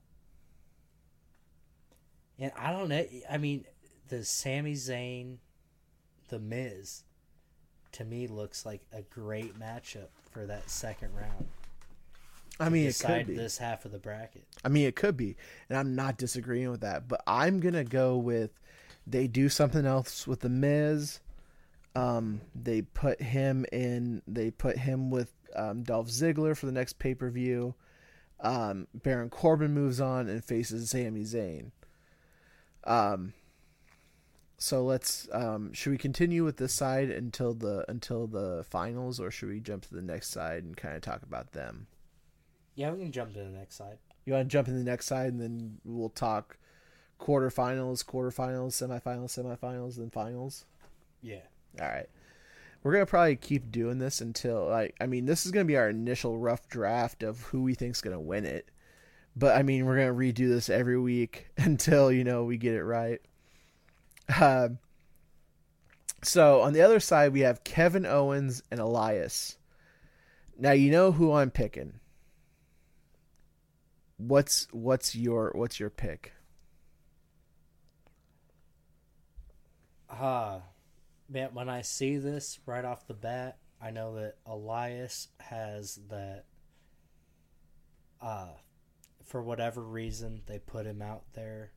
and I don't know. I mean, the Sami Zayn, the Miz, to me looks like a great matchup for that second round.
I mean, it could be.
this half of the bracket.
I mean, it could be, and I'm not disagreeing with that. But I'm gonna go with they do something else with the Miz. Um, they put him in. They put him with um, Dolph Ziggler for the next pay per view. Um, Baron Corbin moves on and faces Sami Zayn. Um, so let's. Um, should we continue with this side until the until the finals, or should we jump to the next side and kind of talk about them?
Yeah, we can jump to the next side.
You want to jump in the next side, and then we'll talk quarterfinals, quarterfinals, semifinals, semifinals, then finals.
Yeah.
All right. We're gonna probably keep doing this until like I mean this is gonna be our initial rough draft of who we think's gonna win it. But I mean we're gonna redo this every week <laughs> until you know we get it right. Um. So on the other side we have Kevin Owens and Elias. Now you know who I'm picking. What's what's your what's your pick?
Uh, man, when I see this right off the bat, I know that Elias has that. Uh, for whatever reason, they put him out there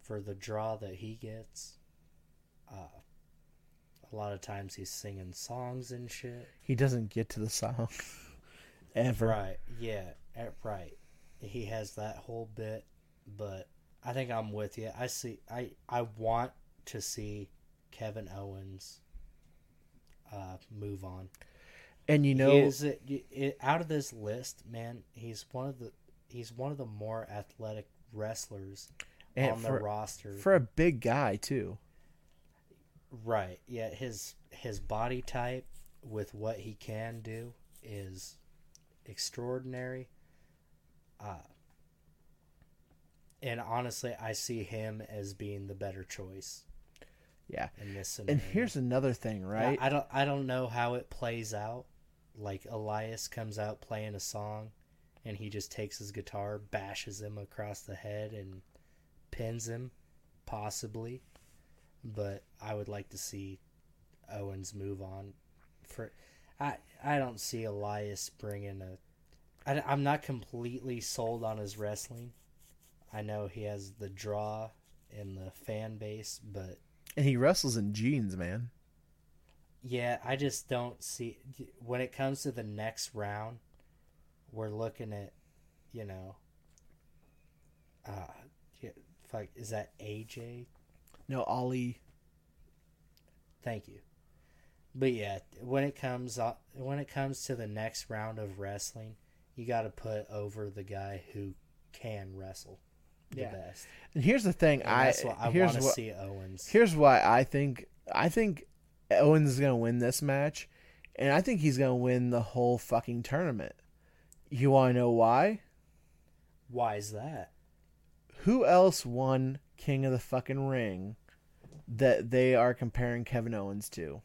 for the draw that he gets. Uh, a lot of times he's singing songs and shit.
He doesn't get to the song <laughs> ever.
Right. Yeah. Right. He has that whole bit, but I think I'm with you. I see. I I want to see Kevin Owens uh, move on.
And you know
is it, it, out of this list, man. He's one of the he's one of the more athletic wrestlers on the roster.
for a big guy too.
Right. Yeah, his his body type with what he can do is extraordinary. Uh and honestly, I see him as being the better choice
Yeah.
in this scenario.
And here's another thing, right?
I, I don't I don't know how it plays out. Like Elias comes out playing a song and he just takes his guitar, bashes him across the head and pins him possibly. But I would like to see Owens move on for I I don't see Elias bringing a I, I'm not completely sold on his wrestling. I know he has the draw and the fan base, but
and he wrestles in jeans, man.
Yeah, I just don't see when it comes to the next round. We're looking at, you know, uh, fuck, is that AJ?
No, Ollie.
Thank you. But yeah, when it comes uh, when it comes to the next round of wrestling, you got to put over the guy who can wrestle the
Yeah.
best.
And here's the thing,
And
I
that's what I
here's
want to
what
see Owens.
here's why I think I think Owens is gonna win this match, and I think he's gonna win the whole fucking tournament. You want to know why?
Why is that?
Who else won King of the fucking Ring that they are comparing Kevin Owens to?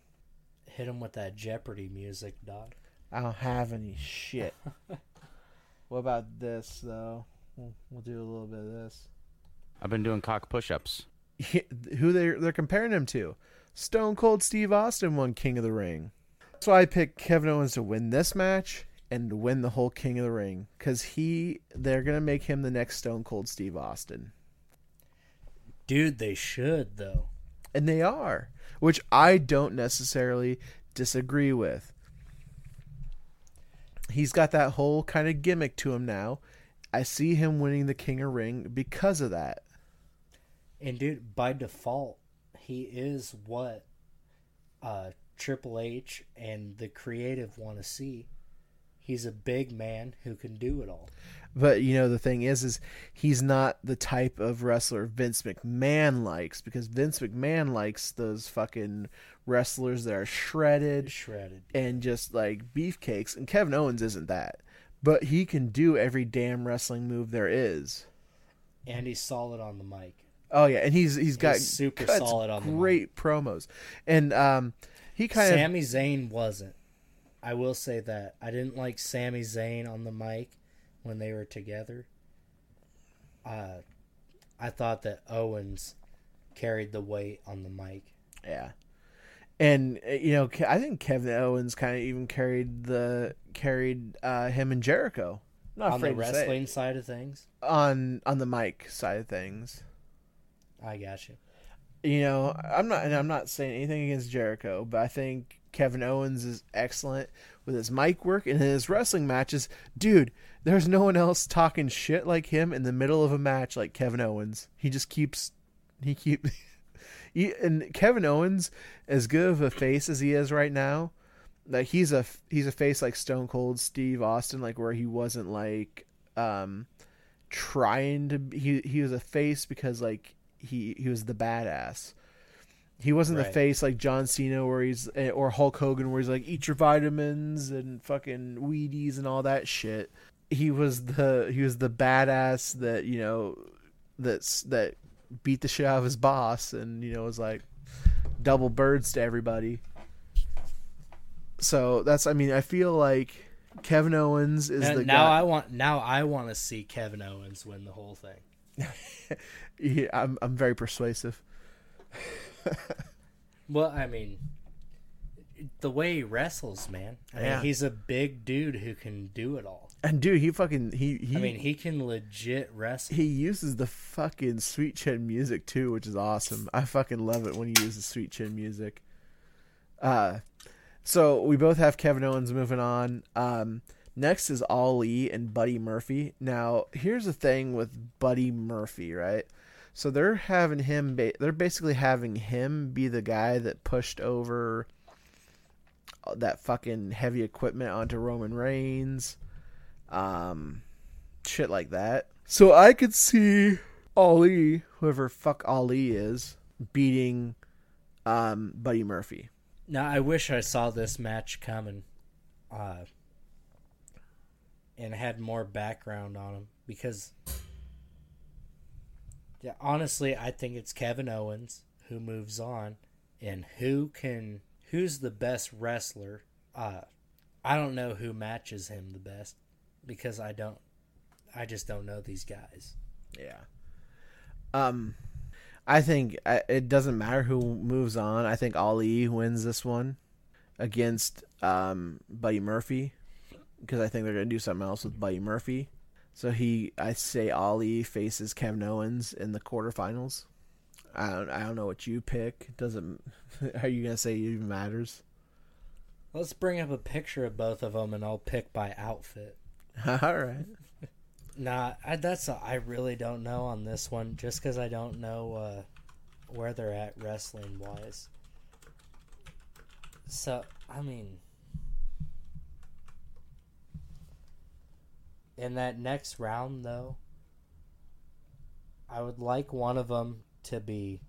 Hit him with that Jeopardy music, dog.
I don't have any shit. <laughs> what about this though? We'll, we'll do a little bit of this.
I've been doing cock push-ups.
Who they they're comparing him to? Stone Cold Steve Austin won King of the Ring. So I picked Kevin Owens to win this match and to win the whole King of the Ring because he they're gonna make him the next Stone Cold Steve Austin,
Dude, they should though.
and they are, which I don't necessarily disagree with. He's got that whole kind of gimmick to him now. I see him winning the King of Ring because of that.
And dude, by default, he is what uh Triple H and the creative want to see. He's a big man who can do it all.
But you know the thing is, is he's not the type of wrestler Vince McMahon likes because Vince McMahon likes those fucking wrestlers that are shredded
Shredded.
and just like beefcakes. And Kevin Owens isn't that, but he can do every damn wrestling move there is.
And he's solid on the mic.
Oh yeah, and he's he's got
super
cuts
solid on the
great promos, and um, he kind of
Sami Zayn wasn't. I will say that. I didn't like Sami Zayn on the mic when they were together. Uh, I thought that Owens carried the weight on the mic.
Yeah. And uh, you know, I think Kevin Owens kind of even carried the carried uh, him and Jericho. I'm not
on the
afraid to say it.
wrestling side of things,
on on the mic side of things.
I got you.
You know, I'm not and I'm not saying anything against Jericho, but I think Kevin Owens is excellent with his mic work and his wrestling matches. Dude, there's no one else talking shit like him in the middle of a match like Kevin Owens. He just keeps he keep <laughs> he, and Kevin Owens as good of a face as he is right now, like he's a he's a face like Stone Cold Steve Austin like where he wasn't like um trying to he he was a face because like he he was the badass. He wasn't the face like John Cena where he's eh, or Hulk Hogan where he's like eat your vitamins and fucking Wheaties and all that shit. He was the he was the badass that you know that's that beat the shit out of his boss and you know was like double birds to everybody. So that's I mean I feel like Kevin Owens is
Now,
the
now
guy.
I want now I want to see Kevin Owens win the whole thing. <laughs>
Yeah, I'm I'm very persuasive. <laughs> <laughs>
Well, I mean, the way he wrestles, man. I
Yeah.
mean, he's a big dude who can do it all.
And dude, he fucking he he
I mean, he can legit wrestle.
he uses the fucking sweet chin music too, which is awesome. I fucking love it when he uses sweet chin music. Uh so we both have Kevin Owens moving on. Um next is Ali and Buddy Murphy. Now, here's the thing with Buddy Murphy, right? So they're having him ba- they're basically having him be the guy that pushed over that fucking heavy equipment onto Roman Reigns. Um shit like that. So I could see Ali, whoever fuck Ali is, beating um, Buddy Murphy.
Now, I wish I saw this match coming, uh, and had more background on him because, yeah, honestly, I think it's Kevin Owens who moves on, and who can who's the best wrestler. Uh, I don't know who matches him the best because I don't. I just don't know these guys.
Yeah. Um, I think it doesn't matter who moves on. I think Ali wins this one against um, Buddy Murphy because I think they're gonna do something else with Buddy Murphy. So he, I say Ali faces Kevin Owens in the quarterfinals. I don't, I don't know what you pick. Doesn't <laughs> are you gonna say it even matters?
Let's bring up a picture of both of them, and I'll pick by outfit. <laughs>
All right. <laughs>
Nah, I, that's a, I really don't know on this one, just because I don't know uh, where they're at wrestling wise. So I mean, in that next round though, I would like one of them to be,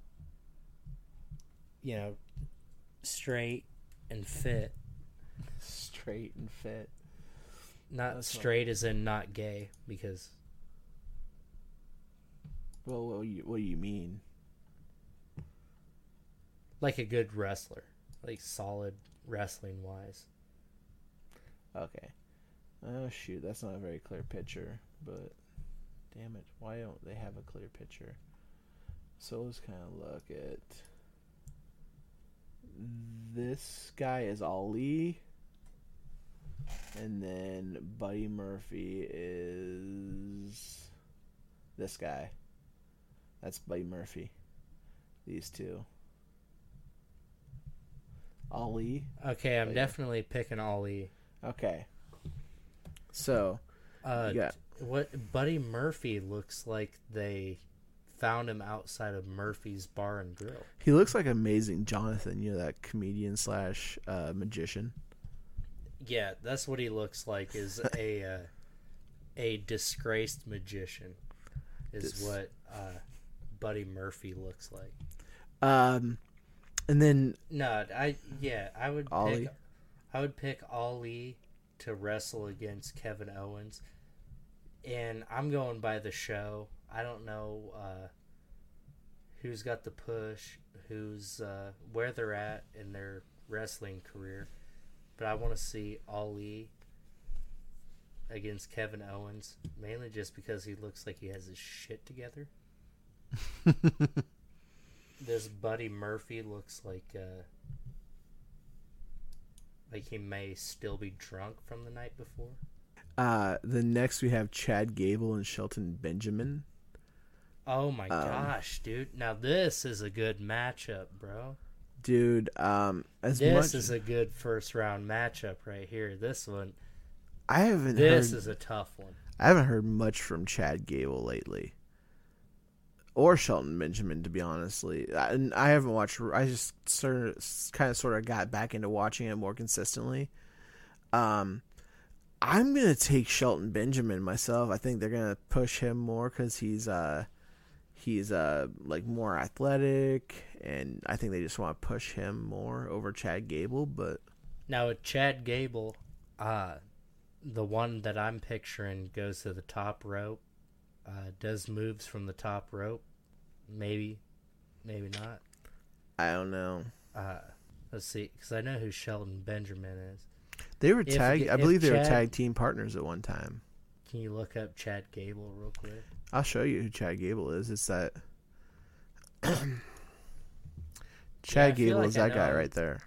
you know, straight and fit,
Straight and fit.
not
That's
straight as in not gay, because
Well, what do you, what do you mean?
Like a good wrestler, like solid wrestling wise.
Okay. Oh shoot, that's not a very clear picture, but damn it, why don't they have a clear picture? So let's kind of look at this guy is Ali, and then Buddy Murphy is this guy. That's Buddy Murphy. These two. Ali.
Okay, I'm
Oh, yeah.
definitely picking Ali.
Okay. So
Uh,
Yeah.
What Buddy Murphy looks like they found him outside of Murphy's Bar and Grill.
He looks like amazing Johnathan, you know that comedian slash uh, magician.
Yeah, that's what he looks like. Is <laughs> a uh, a disgraced magician. Is
Dis-
what uh, Buddy Murphy looks like.
Um, and then
No, I yeah, I would
Ali?
pick I would pick Ali to wrestle against Kevin Owens. And I'm going by the show. I don't know uh, who's got the push, who's uh, where they're at in their wrestling career. But I want to see Ali against Kevin Owens, mainly just because he looks like he has his shit together. <laughs> this Buddy Murphy looks like uh like he may still be drunk from the night before.
uh, the next we have Chad Gable and Shelton Benjamin.
Oh my
Um,
gosh, dude. Now this is a good matchup, bro.
Dude, um, as
This
much
is a good first round matchup right here. This one
I haven't
this
heard,
is a tough one.
I haven't heard much from Chad Gable lately, or Shelton Benjamin, to be honestly. I, I haven't watched. I just sort of, kind of, sort of got back into watching it more consistently. Um, I'm gonna take Shelton Benjamin myself. I think they're gonna push him more because he's uh, he's uh like more athletic, and I think they just want to push him more over Chad Gable. But
Now with Chad Gable, uh the one that I'm picturing goes to the top rope, uh does moves from the top rope. Maybe, maybe not.
I don't know.
Uh let's see cuz I know who Shelton Benjamin is.
They were
If-
tag. I believe they were tag team partners at one time.
Can you look up Chad Gable real quick?
I'll show you who Chad Gable is. It's that <coughs> Chad
I feel
Gable
like
is
I
that guy right there.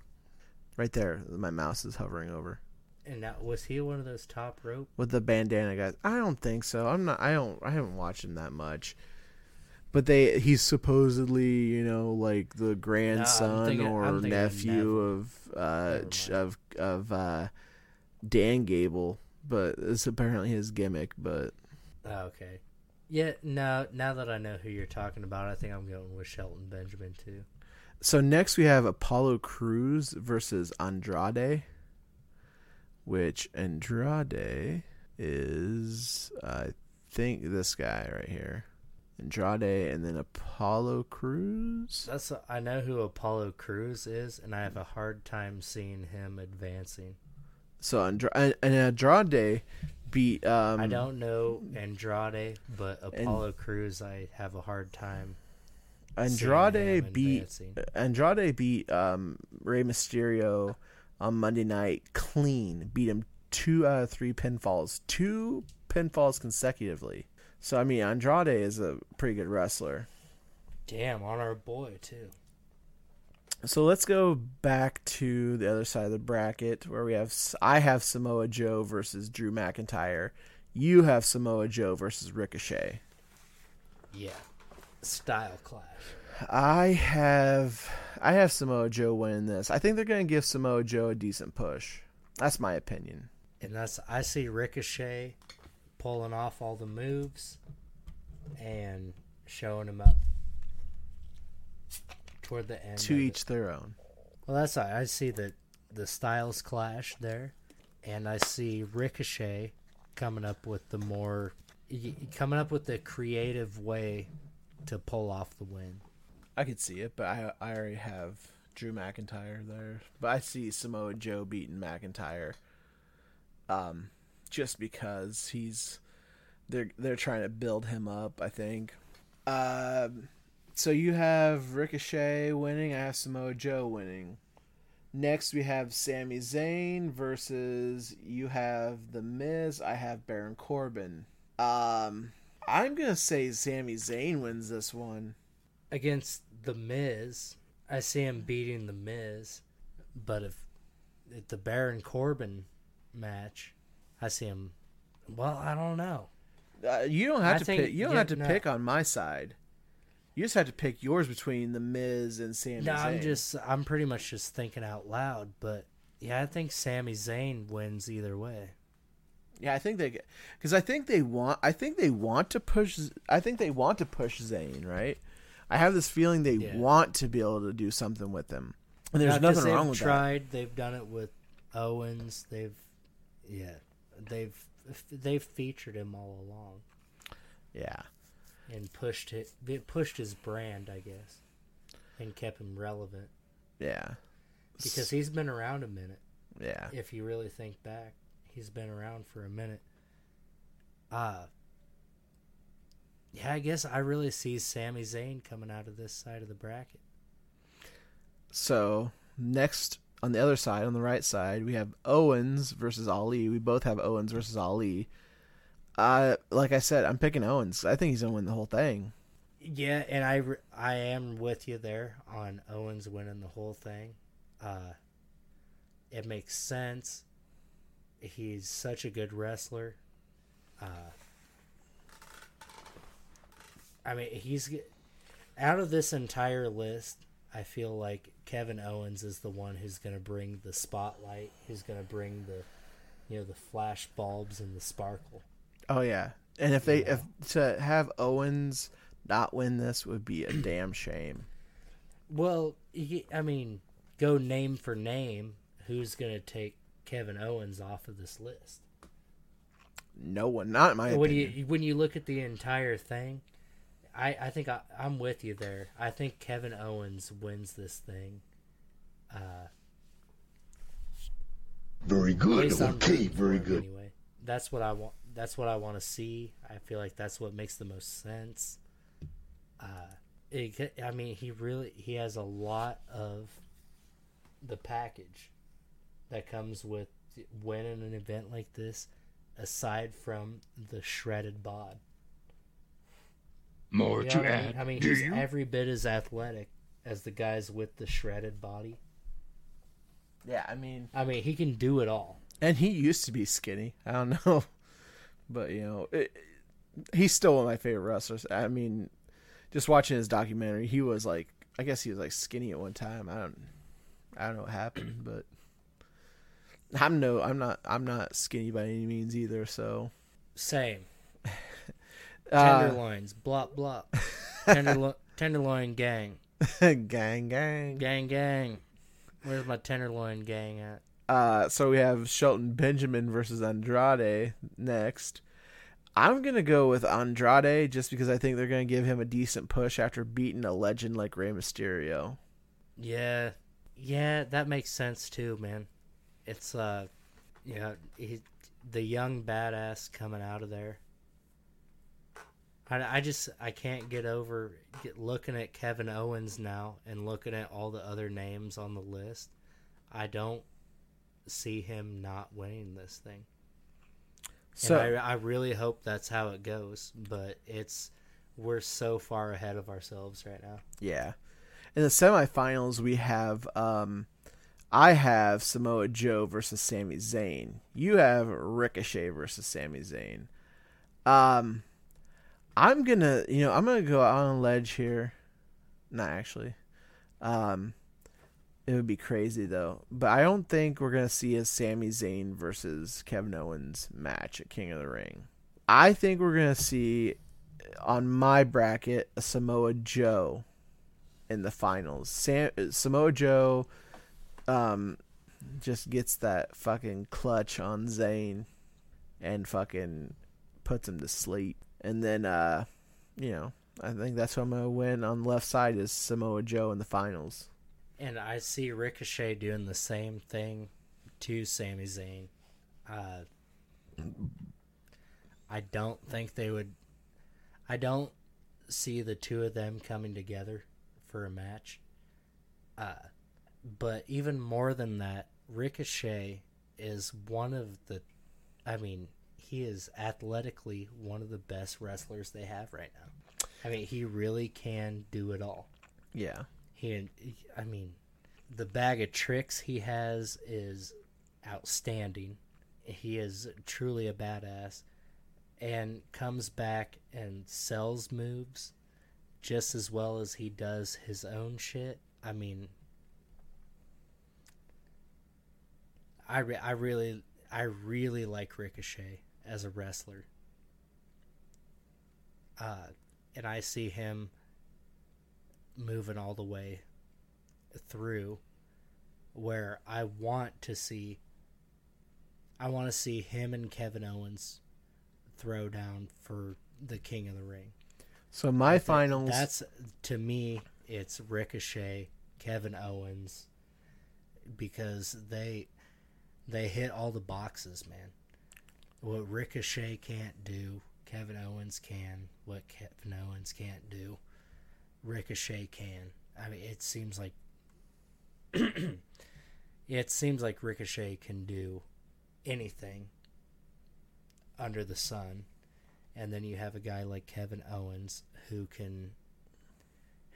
Right there. My mouse is hovering over.
And now was he one of those top rope?
With the bandana guys. I don't think so. I'm not I don't I haven't watched him that much. But they he's supposedly, you know, like the grandson
thinking-
or nephew of uh Ch- of of uh Dan Gable, but it's apparently his gimmick, but
Oh, okay. Yeah, now now that I know who you're talking about, I think I'm going with Shelton Benjamin too.
So next we have Apollo Crews versus Andrade, which Andrade is I think this guy right here. Andrade and then Apollo Crews.
That's I know who Apollo Crews is, and I have a hard time seeing him advancing.
So Andra- and and Andrade beat um
I don't know Andrade, but Apollo Crews, I have a hard time. seeing
Andrade beat
advancing.
Andrade beat um Rey Mysterio on Monday night clean. Beat him two out of three pinfalls. Two pinfalls consecutively. So I mean Andrade is a pretty good wrestler.
Damn, on our boy too.
So let's go back to the other side of the bracket where we have I have Samoa Joe versus Drew McIntyre. You have Samoa Joe versus Ricochet.
Yeah, style clash.
I have I have Samoa Joe winning this. I think they're going to give Samoa Joe a decent push. That's my opinion.
And that's I see Ricochet pulling off all the moves and showing him up toward the end.
To
of it.
each their own.
Well, that's I I see the the styles clash there, and I see Ricochet coming up with the more coming up with the creative way to pull off the win.
I could see it, but I I already have Drew McIntyre there. But I see Samoa Joe beating McIntyre. Um, just because he's they're they're trying to build him up. I think. Um, so you have Ricochet winning. I have Samoa Joe winning. Next, we have Sami Zayn versus you have The Miz. I have Baron Corbin. Um, I'm gonna say Sami Zayn wins this one.
Against the Miz, I see him beating the Miz, but if, if the Baron Corbin match, I see him. Well, I don't know.
Uh, you don't have
I
to
think-
pick. You don't
yeah,
have to
no.
pick on my side. You just have to pick yours between The Miz and Sami
No,
Zayn.
I'm just I'm pretty much just thinking out loud, but yeah, I think Sami Zayn wins either way.
Yeah, I think they because I think they want I think they want to push I think they want to push Zayn, right? I have this feeling they
Yeah.
want to be able to do something with him. And there's
'cause
nothing wrong with that.
they've tried. They've done it with Owens. They've yeah, they've they've featured him all along.
Yeah.
and pushed it. They pushed his brand, I guess, and kept him relevant
Yeah.
because he's been around a minute.
Yeah.
If you really think back, he's been around for a minute. Uh yeah, I guess I really see Sami Zayn coming out of this side of the bracket.
So, next on the other side, on the right side, we have Owens versus Ali. We both have Owens versus Ali. Uh like I said, I'm picking Owens. I think he's going to win the whole thing.
Yeah, and I, I am with you there on Owens winning the whole thing. Uh, it makes sense. He's such a good wrestler. Uh, I mean, he's out of this entire list. I feel like Kevin Owens is the one who's going to bring the spotlight. Who's going to bring the, you know, the flash bulbs and the sparkle.
Oh yeah. And if they if to have Owens not win this would be a <clears throat> damn shame.
Well, he, I mean, go name for name. Who's going to take Kevin Owens off of this list?
No one, not in my
when
opinion.
you when you look at the entire thing, I I think I, I'm with you there. I think Kevin Owens wins this thing. Uh,
Very good. Okay, very good.
Anyway, that's what I want. That's what I want to see. I feel like that's what makes the most sense. Uh, it, I mean, he really he has a lot of the package that comes with winning an event like this, aside from the shredded bod.
More
You know
to
what I mean?
add.
I mean,
do
he's
you?
every bit as athletic as the guys with the shredded body.
yeah, I mean,
I mean, he can do it all.
and he used to be skinny. I don't know, <laughs> but you know, it, he's still one of my favorite wrestlers. I mean, just watching his documentary, he was like, I guess he was like skinny at one time. I don't, I don't know what happened, <clears throat> but I'm no, I'm not, I'm not skinny by any means either. So,
Same.
Uh,
Tenderloins, blop blop. <laughs> Tenderlo- tenderloin gang, <laughs>
gang, gang.
gang gang. Where's my tenderloin gang at?
Uh, so we have Shelton Benjamin versus Andrade next. I'm gonna go with Andrade just because I think they're gonna give him a decent push after beating a legend like Rey Mysterio.
Yeah, yeah, that makes sense too, man. It's uh, yeah, he, the young badass coming out of there. I, I just I can't get over get, looking at Kevin Owens now and looking at all the other names on the list. I don't see him not winning this thing.
So
and I, I really hope that's how it goes, but it's we're so far ahead of ourselves right now.
yeah, in the semifinals we have um, I have Samoa Joe versus Sami Zayn. You have Ricochet versus Sami Zayn. Um, I'm gonna you know I'm gonna go out on a ledge here. Not actually. Um, it would be crazy though. But I don't think we're gonna see a Sami Zayn versus Kevin Owens match at King of the Ring. I think we're gonna see on my bracket a Samoa Joe in the finals. Sam, Samoa Joe um just gets that fucking clutch on Zayn and fucking puts him to sleep. And then uh you know, I think that's what I'm gonna win on the left side is Samoa Joe in the finals.
And I see Ricochet doing the same thing to Sami Zayn. Uh, I don't think they would. I don't see the two of them coming together for a match. Uh, but even more than that, Ricochet is one of the. I mean, he is athletically one of the best wrestlers they have right now. I mean, he really can do it all.
Yeah.
He, I mean, the bag of tricks he has is outstanding. He is truly a badass and comes back and sells moves just as well as he does his own shit. I mean, I, re- I really I really like Ricochet as a wrestler. Uh, and I see him moving all the way through where I want to see I want to see him and Kevin Owens throw down for the King of the Ring.
So my finals.
That's to me it's Ricochet, Kevin Owens because they they hit all the boxes, man. What Ricochet can't do, Kevin Owens can. What Kevin Owens can't do, Ricochet can. I mean, it seems like <clears throat> it seems like Ricochet can do anything under the sun, and then you have a guy like Kevin Owens who can,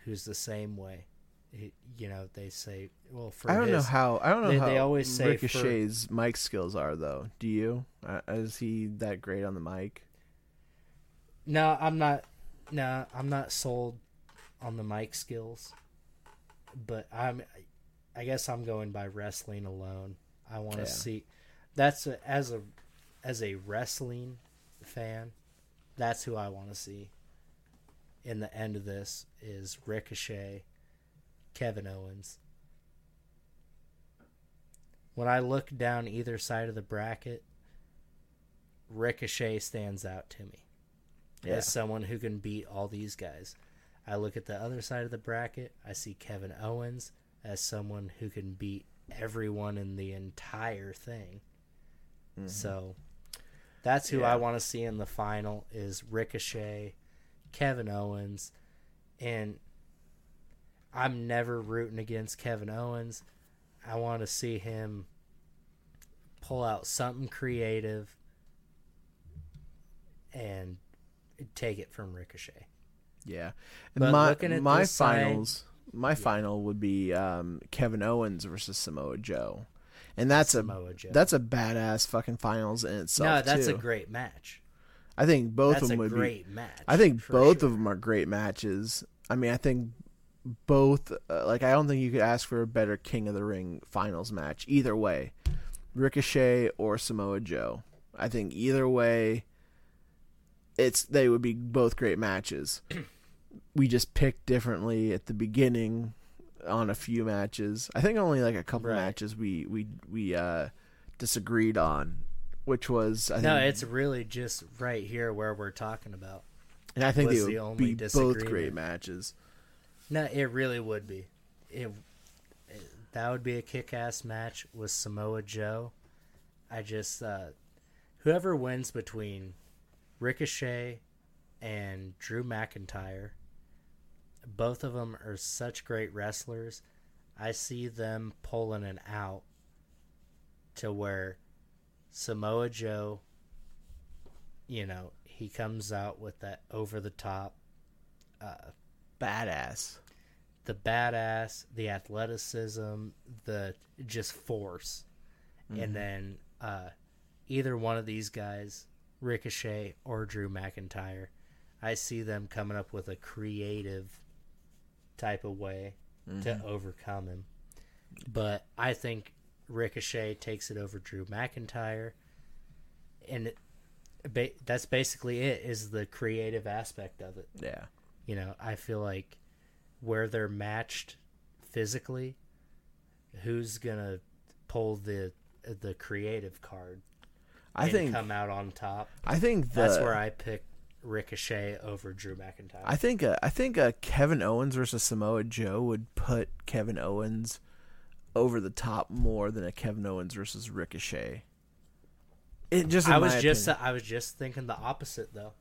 who's the same way. You know, they say, well, for
I don't know how. I don't know
they-
how
they always say for-
Ricochet's mic skills are though. Do you? Uh, is he that great on the mic?
No, I'm not. No, I'm not sold on the mic skills, but I'm. I guess I'm going by wrestling alone. I want to
Yeah.
see. That's a, as a as a wrestling fan. That's who I want to see. In the end of this is Ricochet, Kevin Owens. When I look down either side of the bracket, Ricochet stands out to me
Yeah.
as someone who can beat all these guys. I look at the other side of the bracket, I see Kevin Owens as someone who can beat everyone in the entire thing. Mm-hmm. So that's who
Yeah.
I want to see in the final is Ricochet, Kevin Owens, and I'm never rooting against Kevin Owens. I want to see him pull out something creative and take it from Ricochet.
Yeah. And
But
my
looking at
my
side-
finals, my final would be um, Kevin Owens versus Samoa Joe, and that's
Samoa
a
Joe.
that's a badass fucking finals in itself.
no, that's
too.
a great match.
I think both
that's
of them
a
would
great
be.
match.
I think both
sure.
of them are great matches. I mean, I think both. Uh, like, I don't think you could ask for a better King of the Ring finals match either way, Ricochet or Samoa Joe. I think either way, it's they would be both great matches. we just picked differently at the beginning on a few matches. I think only like a couple
Right.
matches we we we uh disagreed on, which was I
No,
think,
it's really just right here where we're talking about.
and I think they
the
would
only
be both great matches.
No, it really would be. It, it that would be a kick-ass match with Samoa Joe. I just uh, whoever wins between Ricochet and Drew McIntyre, both of them are such great wrestlers. I see them pulling an out to where Samoa Joe, you know, he comes out with that over the top
Badass.
the badass, the athleticism, the just force. And then uh, either one of these guys, Ricochet or Drew McIntyre, I see them coming up with a creative type of way to overcome him. But I think Ricochet takes it over Drew McIntyre. And it, ba- that's basically it is the creative aspect of it.
Yeah.
You know, I feel like where they're matched physically, who's gonna pull the the creative card
I
and
think
come out on top?
I think the,
That's where I pick Ricochet over Drew McIntyre.
I think uh, I think uh, Kevin Owens versus Samoa Joe would put Kevin Owens over the top more than a Kevin Owens versus Ricochet. It just
I was just
opinion.
I was just thinking the opposite though.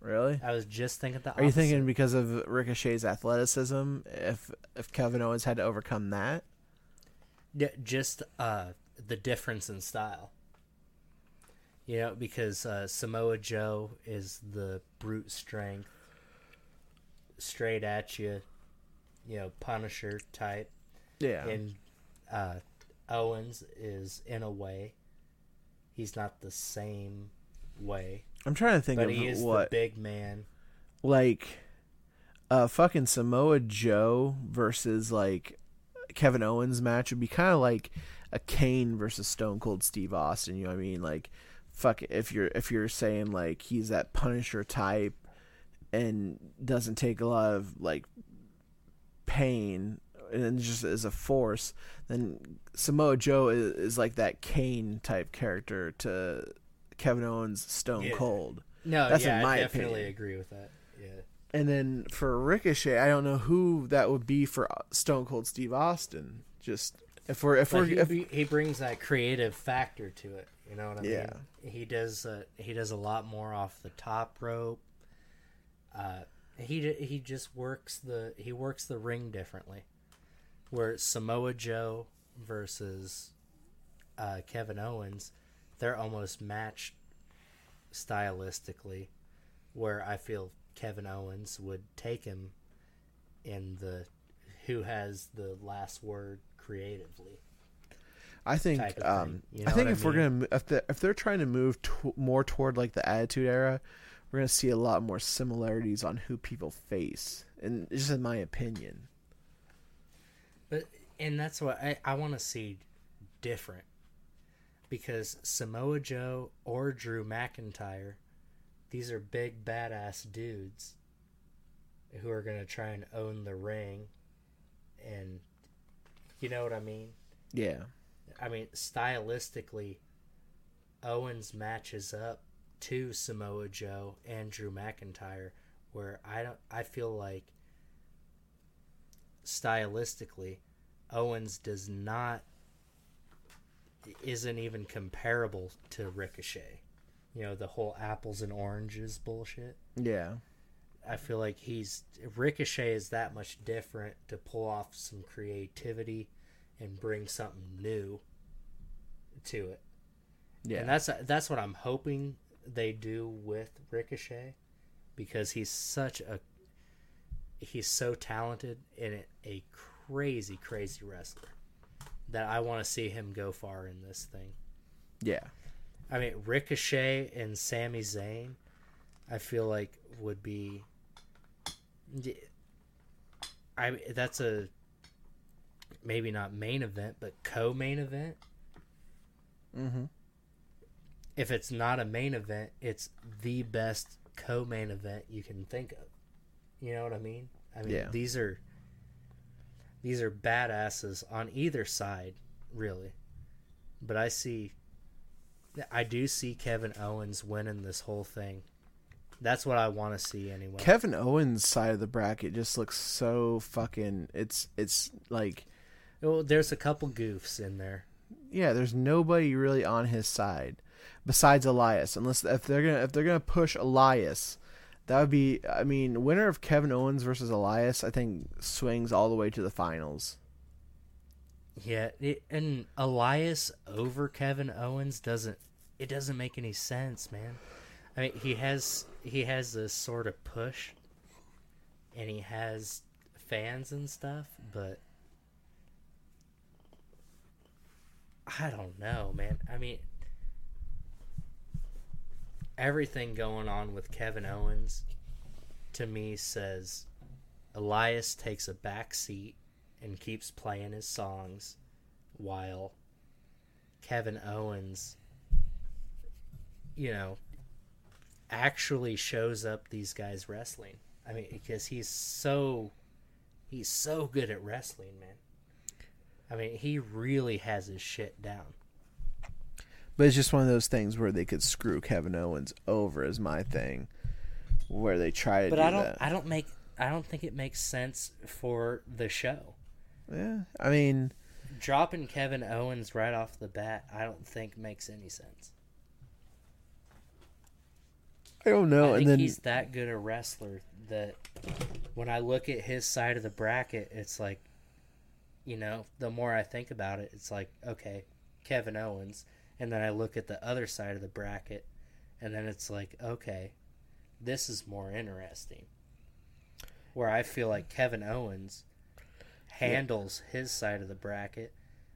Really?
I was just thinking the.
Are you thinking because of Ricochet's athleticism? If if Kevin Owens had to overcome that,
Yeah, just uh, the difference in style. You know, because uh, Samoa Joe is the brute strength, straight at you, you know, Punisher type,
yeah,
and uh, Owens is in a way, he's not the same way,
I'm trying to think
but
of
he is
what
the big man.
like uh fucking Samoa Joe versus like Kevin Owens match would be kind of like a Kane versus Stone Cold Steve Austin. You know what I mean? Like, fuck if you're if you're saying like he's that Punisher type and doesn't take a lot of like pain and just as a force, then Samoa Joe is, is like that Kane type character to Kevin Owens Stone
Yeah.
Cold.
No,
That's in
yeah,
my
I definitely
opinion.
agree with that. Yeah.
And then for Ricochet, I don't know who that would be for Stone Cold Steve Austin. Just if we're if
But
we're
he,
if,
he he brings that creative factor to it. You know what I
Yeah.
mean? He does. Uh, he does a lot more off the top rope. Uh, he he just works the he works the ring differently. Where Samoa Joe versus uh, Kevin Owens, they're almost matched stylistically. Where I feel Kevin Owens would take him in the who has the last word creatively.
I think um.
You
I think
what I
if we're gonna if if they're trying to move to, more toward like the Attitude Era, we're gonna see a lot more similarities on who people face, and just in my opinion.
But and that's what I, I want to see different because Samoa Joe or Drew McIntyre, these are big badass dudes who are gonna try and own the ring, and you know what I mean.
Yeah,
I mean stylistically, Owens matches up to Samoa Joe and Drew McIntyre, where I don't I feel like stylistically, Owens does not isn't even comparable to Ricochet. You know, the whole apples and oranges bullshit.
yeah,
I feel like he's Ricochet is that much different to pull off some creativity and bring something new to it.
yeah.
And that's that's what I'm hoping they do with Ricochet because he's such a he's so talented and a crazy crazy wrestler that I want to see him go far in this thing.
yeah,
I mean, Ricochet and Sami Zayn, I feel like would be. I that's a maybe not main event, but co-main event.
mm-hmm.
If it's not a main event, it's the best co-main event you can think of. You know what I mean? I mean,
Yeah.
these are these are badasses on either side, really. But I see I do see Kevin Owens winning this whole thing. That's what I want to see anyway.
Kevin Owens' side of the bracket just looks so fucking. It's it's like
well, there's a couple goofs in there.
yeah, there's nobody really on his side besides Elias. Unless if they're gonna if they're gonna push Elias, that would be. I mean, winner of Kevin Owens versus Elias, I think swings all the way to the finals.
Yeah, it, and Elias over Kevin Owens doesn't it doesn't make any sense, man. I mean, he has he has this sort of push and he has fans and stuff, but I don't know, man. I mean, everything going on with Kevin Owens to me says Elias takes a back seat and keeps playing his songs while Kevin Owens, you know, actually shows up these guys wrestling. I mean, because he's so he's so good at wrestling, man. I mean, he really has his shit down.
But it's just one of those things where they could screw Kevin Owens over is my thing. Where they try to
But
do
I don't
that.
I don't make I don't think it makes sense for the show.
yeah, I mean,
Dropping Kevin Owens right off the bat, I don't think makes any sense.
I don't know.
I think
and then
he's that good a wrestler that when I look at his side of the bracket, it's like, you know, the more I think about it, it's like, okay, Kevin Owens. And then I look at the other side of the bracket, and then it's like, okay, this is more interesting. Where I feel like Kevin Owens handles his side of the bracket.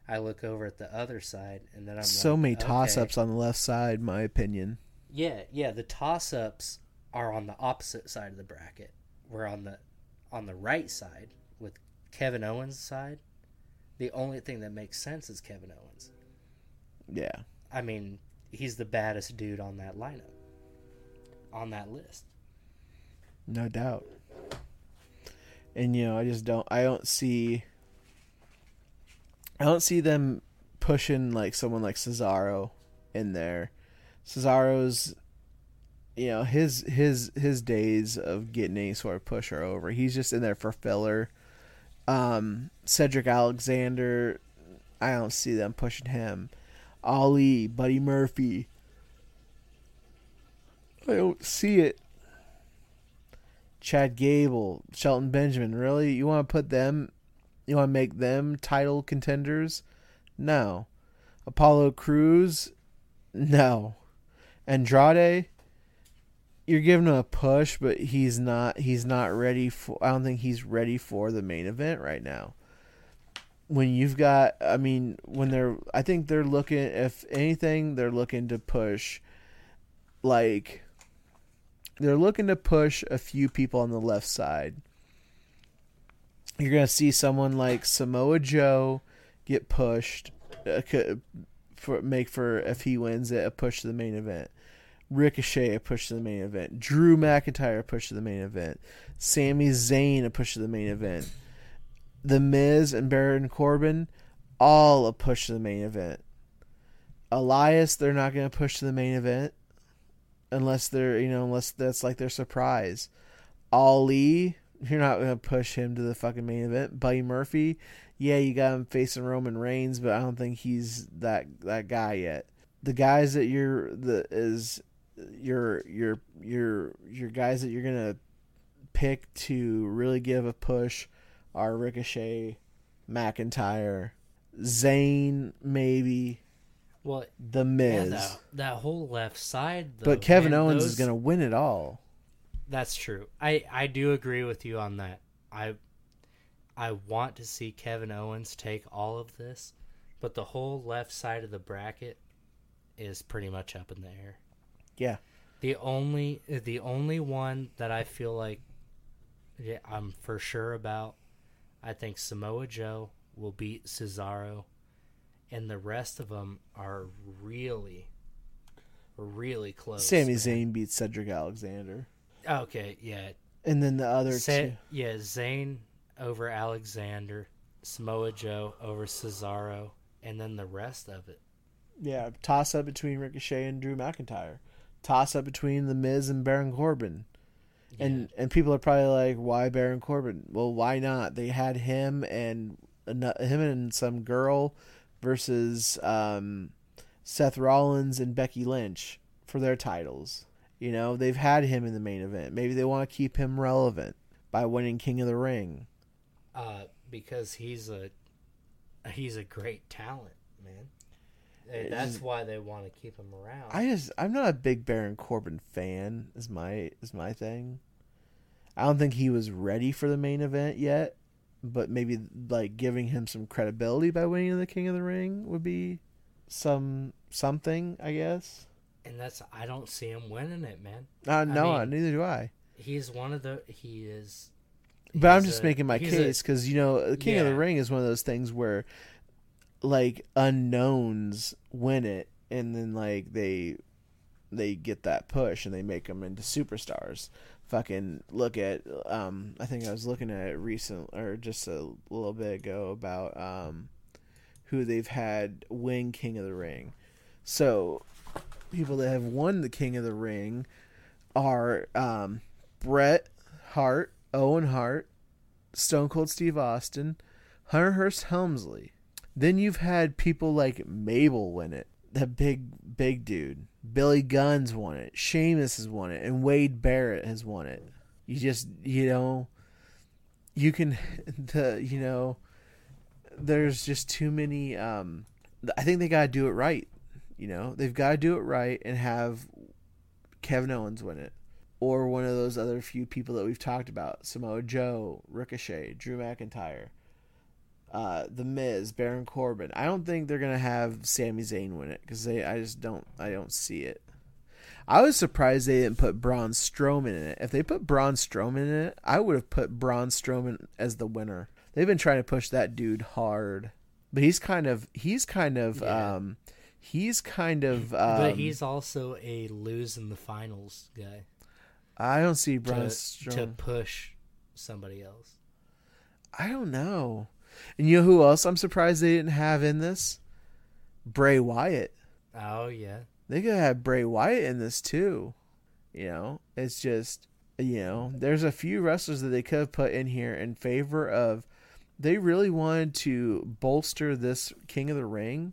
I look over at the other side, and then I'm
so
like,
many toss ups on the left side, my opinion.
Yeah, yeah. The toss ups are on the opposite side of the bracket. We're on the on the right side with Kevin Owens' side. The only thing that makes sense is Kevin Owens.
Yeah.
I mean, he's the baddest dude on that lineup. On that list.
No doubt. And you know, I just don't I don't see I don't see them pushing like someone like Cesaro in there. Cesaro's you know, his his his days of getting any sort of push are over. He's just in there for filler. Um Cedric Alexander, I don't see them pushing him. Ali, Buddy Murphy. I don't see it. Chad Gable, Shelton Benjamin. Really? You want to put them? You want to make them title contenders? No. Apollo Crews? No. Andrade? You're giving him a push, but he's not. He's not ready for. I don't think he's ready for the main event right now. When you've got, I mean, when they're, I think they're looking. If anything, they're looking to push, like they're looking to push a few people on the left side. You're gonna see someone like Samoa Joe get pushed, uh, for make for if he wins it a push to the main event. Ricochet a push to the main event. Drew McIntyre a push to the main event. Sami Zayn a push to the main event. The Miz and Baron Corbin all a push to the main event. Elias they're not gonna push to the main event unless they're you know unless that's like their surprise. Ali, you're not gonna push him to the fucking main event. Buddy Murphy, yeah, you got him facing Roman Reigns, but I don't think he's that that guy yet. The guys that you're the is your your your your guys that you're gonna pick to really give a push are Ricochet, McIntyre, Zayn, maybe
Well,
The
yeah,
Miz.
that, that whole left side. Though,
but Kevin
man,
Owens
those-
is gonna win it all.
That's true. I I do agree with you on that. I I want to see Kevin Owens take all of this, but the whole left side of the bracket is pretty much up in the air.
Yeah.
The only the only one that I feel like yeah, I'm for sure about, I think Samoa Joe will beat Cesaro, and the rest of them are really, really close.
Sami. Zayn beats Cedric Alexander.
Okay, yeah,
And then the other
Sa-
two.
yeah, Zayn over Alexander, Samoa Joe over Cesaro, and then the rest of it.
Yeah, toss up between Ricochet and Drew McIntyre. Toss up between The Miz and Baron Corbin. And and people are probably like, why Baron Corbin? Well, why not? They had him and him and some girl versus um, Seth Rollins and Becky Lynch for their titles. You know, they've had him in the main event. Maybe they want to keep him relevant by winning King of the Ring.
uh, because he's a he's a great talent, man. That's why they want to keep him around.
I just I'm not a big Baron Corbin fan. Is my is my thing. I don't think he was ready for the main event yet, but maybe like giving him some credibility by winning the King of the Ring would be some something, I guess.
and that's I don't see him winning it, man.
Uh, no,
mean-
neither do I.
He's one of the he is.
But I'm just
a-
making my case because you know, the King of the Ring is one of those things where, like, unknowns win it, and then like they, they get that push and they make them into superstars. Fucking look at, um, I think I was looking at it recent or just a little bit ago about um, who they've had win King of the Ring. So, people that have won the King of the Ring are um, Bret Hart, Owen Hart, Stone Cold Steve Austin, Hunter Hearst Helmsley. Then you've had people like Mabel win it. that big big dude. Billy Gunn's won it. Sheamus has won it, and Wade Barrett has won it. You just you know, you can <laughs> the you know, there's just too many. Um, I think they gotta do it right. You know, they've got to do it right and have Kevin Owens win it, or one of those other few people that we've talked about: Samoa Joe, Ricochet, Drew McIntyre uh, the Miz, Baron Corbin. I don't think they're gonna have Sami Zayn win it because they. I just don't. I don't see it. I was surprised they didn't put Braun Strowman in it. If they put Braun Strowman in it, I would have put Braun Strowman as the winner. They've been trying to push that dude hard, but he's kind of. He's kind of.
Yeah.
Um, he's kind of. Um,
but he's also a lose in the finals guy
I don't see Braun
to, to push somebody else.
I don't know. And you know who else I'm surprised they didn't have in this? Bray Wyatt.
Oh yeah,
They could have Bray Wyatt in this too. You know, it's just you know, there's a few wrestlers that they could have put in here in favor of. They really wanted to bolster this King of the Ring.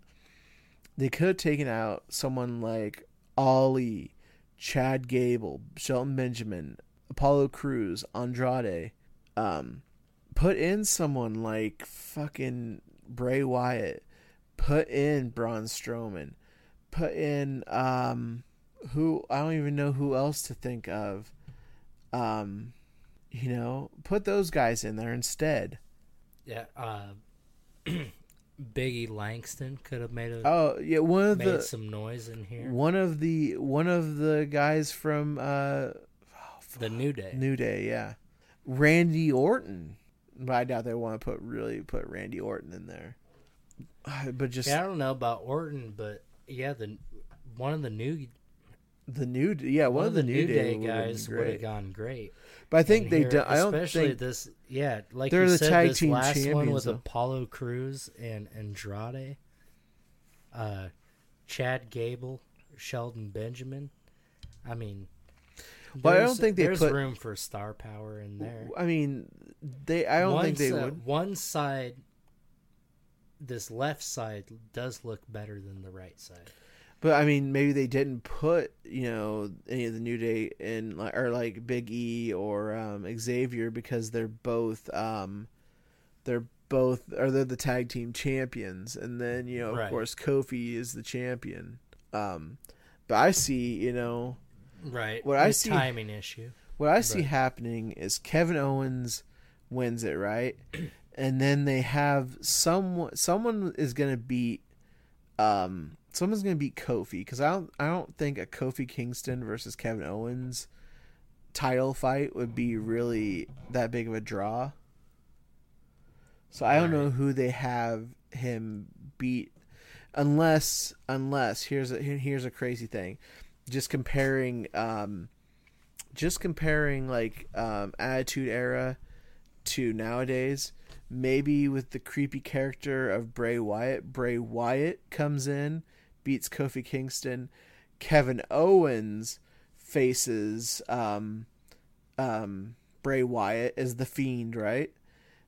They could have taken out someone like Ali, Chad Gable, Shelton Benjamin, Apollo Crews, Andrade. Um, put in someone like fucking Bray Wyatt. Put in Braun Strowman. Put in um who I don't even know who else to think of. Um you know, put those guys in there instead.
yeah. Uh, <clears throat> Biggie Langston could have made a
Oh, yeah, one of
made
the
some noise in here.
one of the one of the guys from uh
The New Day.
New Day, yeah. Randy Orton. But I doubt they want to put really put Randy Orton in there. <sighs> But just
yeah, I don't know about Orton, but yeah, the one of the new
the new yeah, one, of the, New Day, would've
guys would have gone great.
But I think
in
they
here,
do, I don't
especially
think
this. Yeah, like
They're
you
the
said,
tag
this
team
last one
champions,
with
though.
Apollo Crews and Andrade, uh, Chad Gable, Shelton Benjamin. I mean,
But I don't think they
there's
put-
room for star power in there.
I mean they I don't
one
think they
si-
would.
One side, this left side does look better than the right side.
But I mean maybe they didn't put, you know, any of the New Day in like or like Big E or um Xavier because they're both um they're both or they're the tag team champions and then, you know, of
Right.
course Kofi is the champion. Um but I see, you know,
Right.
What I see-
timing issue.
What I see happening is Kevin Owens wins it, right? <clears throat> And then they have someone someone is going to beat um someone's going to beat Kofi cuz I don't I don't think a Kofi Kingston versus Kevin Owens title fight would be really that big of a draw. So I don't know who they have him beat unless unless here's a here's a crazy thing. Just comparing um just comparing like um attitude era to nowadays maybe with the creepy character of Bray Wyatt Bray Wyatt comes in beats Kofi Kingston Kevin Owens faces um um Bray Wyatt as the fiend right?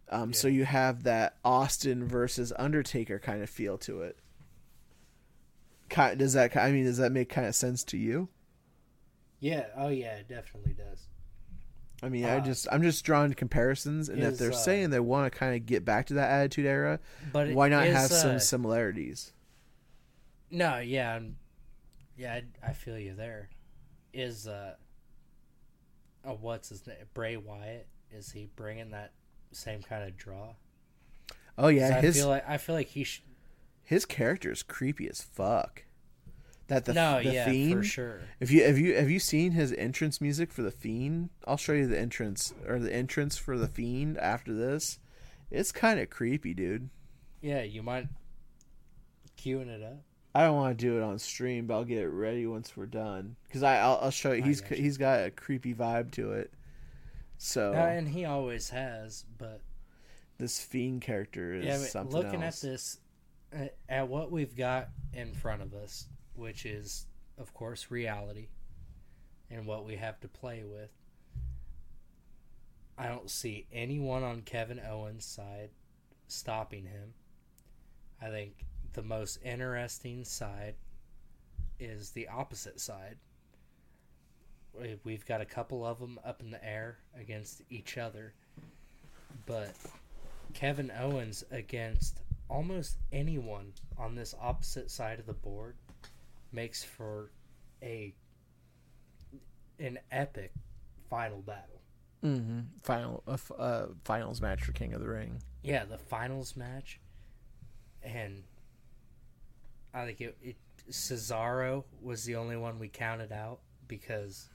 Um so you have that Austin versus Undertaker kind of feel to it kind does that I mean does that make kind of sense to you
Yeah. Oh yeah, it definitely does.
I mean, I
Uh,
just I'm just drawing comparisons, and if they're
uh,
saying they want to kind of get back to that attitude era,
But
why not
is,
have some
uh,
similarities?
No, yeah, I'm- yeah, I, I feel you there. Is uh, oh, what's his name? Bray Wyatt? Is he bringing that same kind of draw?
Oh yeah,
I
his
feel like I feel like he should.
His character is creepy as fuck. That the
no,
the
yeah,
fiend.
for sure.
If you have you have you seen his entrance music for the fiend? I'll show you the entrance or the entrance for the fiend after this. It's kind of creepy, dude.
Yeah, you mind queuing it up?
I don't want to do it on stream, but I'll get it ready once we're done. Cause I I'll, I'll show you. He's
gotcha.
he's got a creepy vibe to it. So
Uh, and he always has, but
this fiend character is
yeah,
something
looking
else.
at this, uh, at what we've got in front of us, which is, of course, reality, and what we have to play with. I don't see anyone on Kevin Owens' side stopping him. I think the most interesting side is the opposite side. We've got a couple of them up in the air against each other, but Kevin Owens against almost anyone on this opposite side of the board makes for a an epic final battle.
Mm-hmm. Final uh, f- uh, finals match for King of the Ring.
Yeah, the finals match, and I think it, it Cesaro was the only one we counted out because,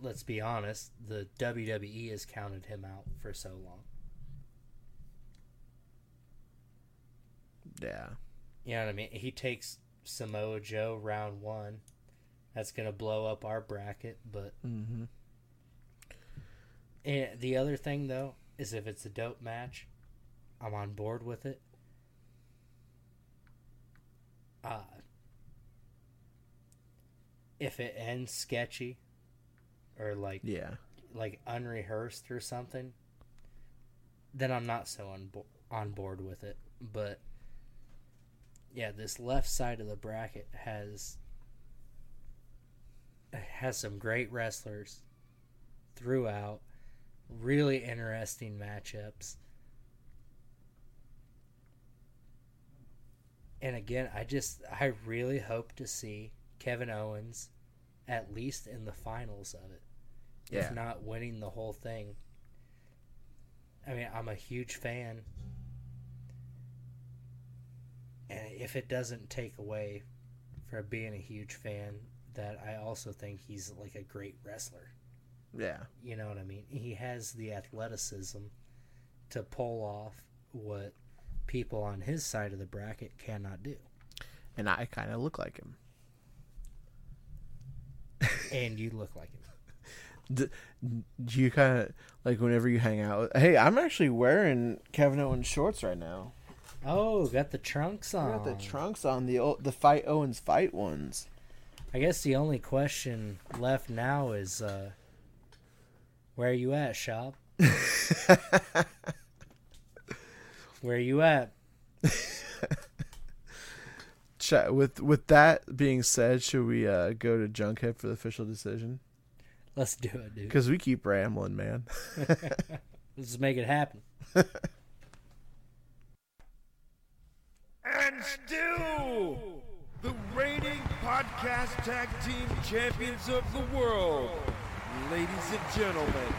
let's be honest, the WWE has counted him out for so long.
Yeah.
You know what I mean? He takes Samoa Joe round one. That's gonna blow up our bracket, but
Mm-hmm.
And the other thing though is if it's a dope match, I'm on board with it. Uh if it ends sketchy or like
Yeah.
like unrehearsed or something, then I'm not so on bo- on board with it. But yeah, this left side of the bracket has has some great wrestlers throughout. Really interesting matchups. And again, I just I really hope to see Kevin Owens at least in the finals of it
Yeah.
if not winning the whole thing. I mean, I'm a huge fan. And if it doesn't take away from being a huge fan, that I also think he's like a great wrestler.
Yeah.
You know what I mean? He has the athleticism to pull off what people on his side of the bracket cannot do.
And I kind of look like him.
And you look like him. <laughs>
D- do you kind of like whenever you hang out? With, hey, I'm actually wearing Kevin Owens shorts right now.
Oh, got the trunks on.
got the trunks on the the fight Owens fight ones.
I guess the only question left now is uh where are you at, shop? <laughs> where are you at? <laughs>
Chat with with that being said, should we uh, go to Junkhead for the official decision?
Let's do it, dude.
Because we keep rambling, man. <laughs>
Let's make it happen.
And still, the reigning podcast tag team champions of the world. Ladies and gentlemen,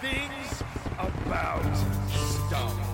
things about Stomp.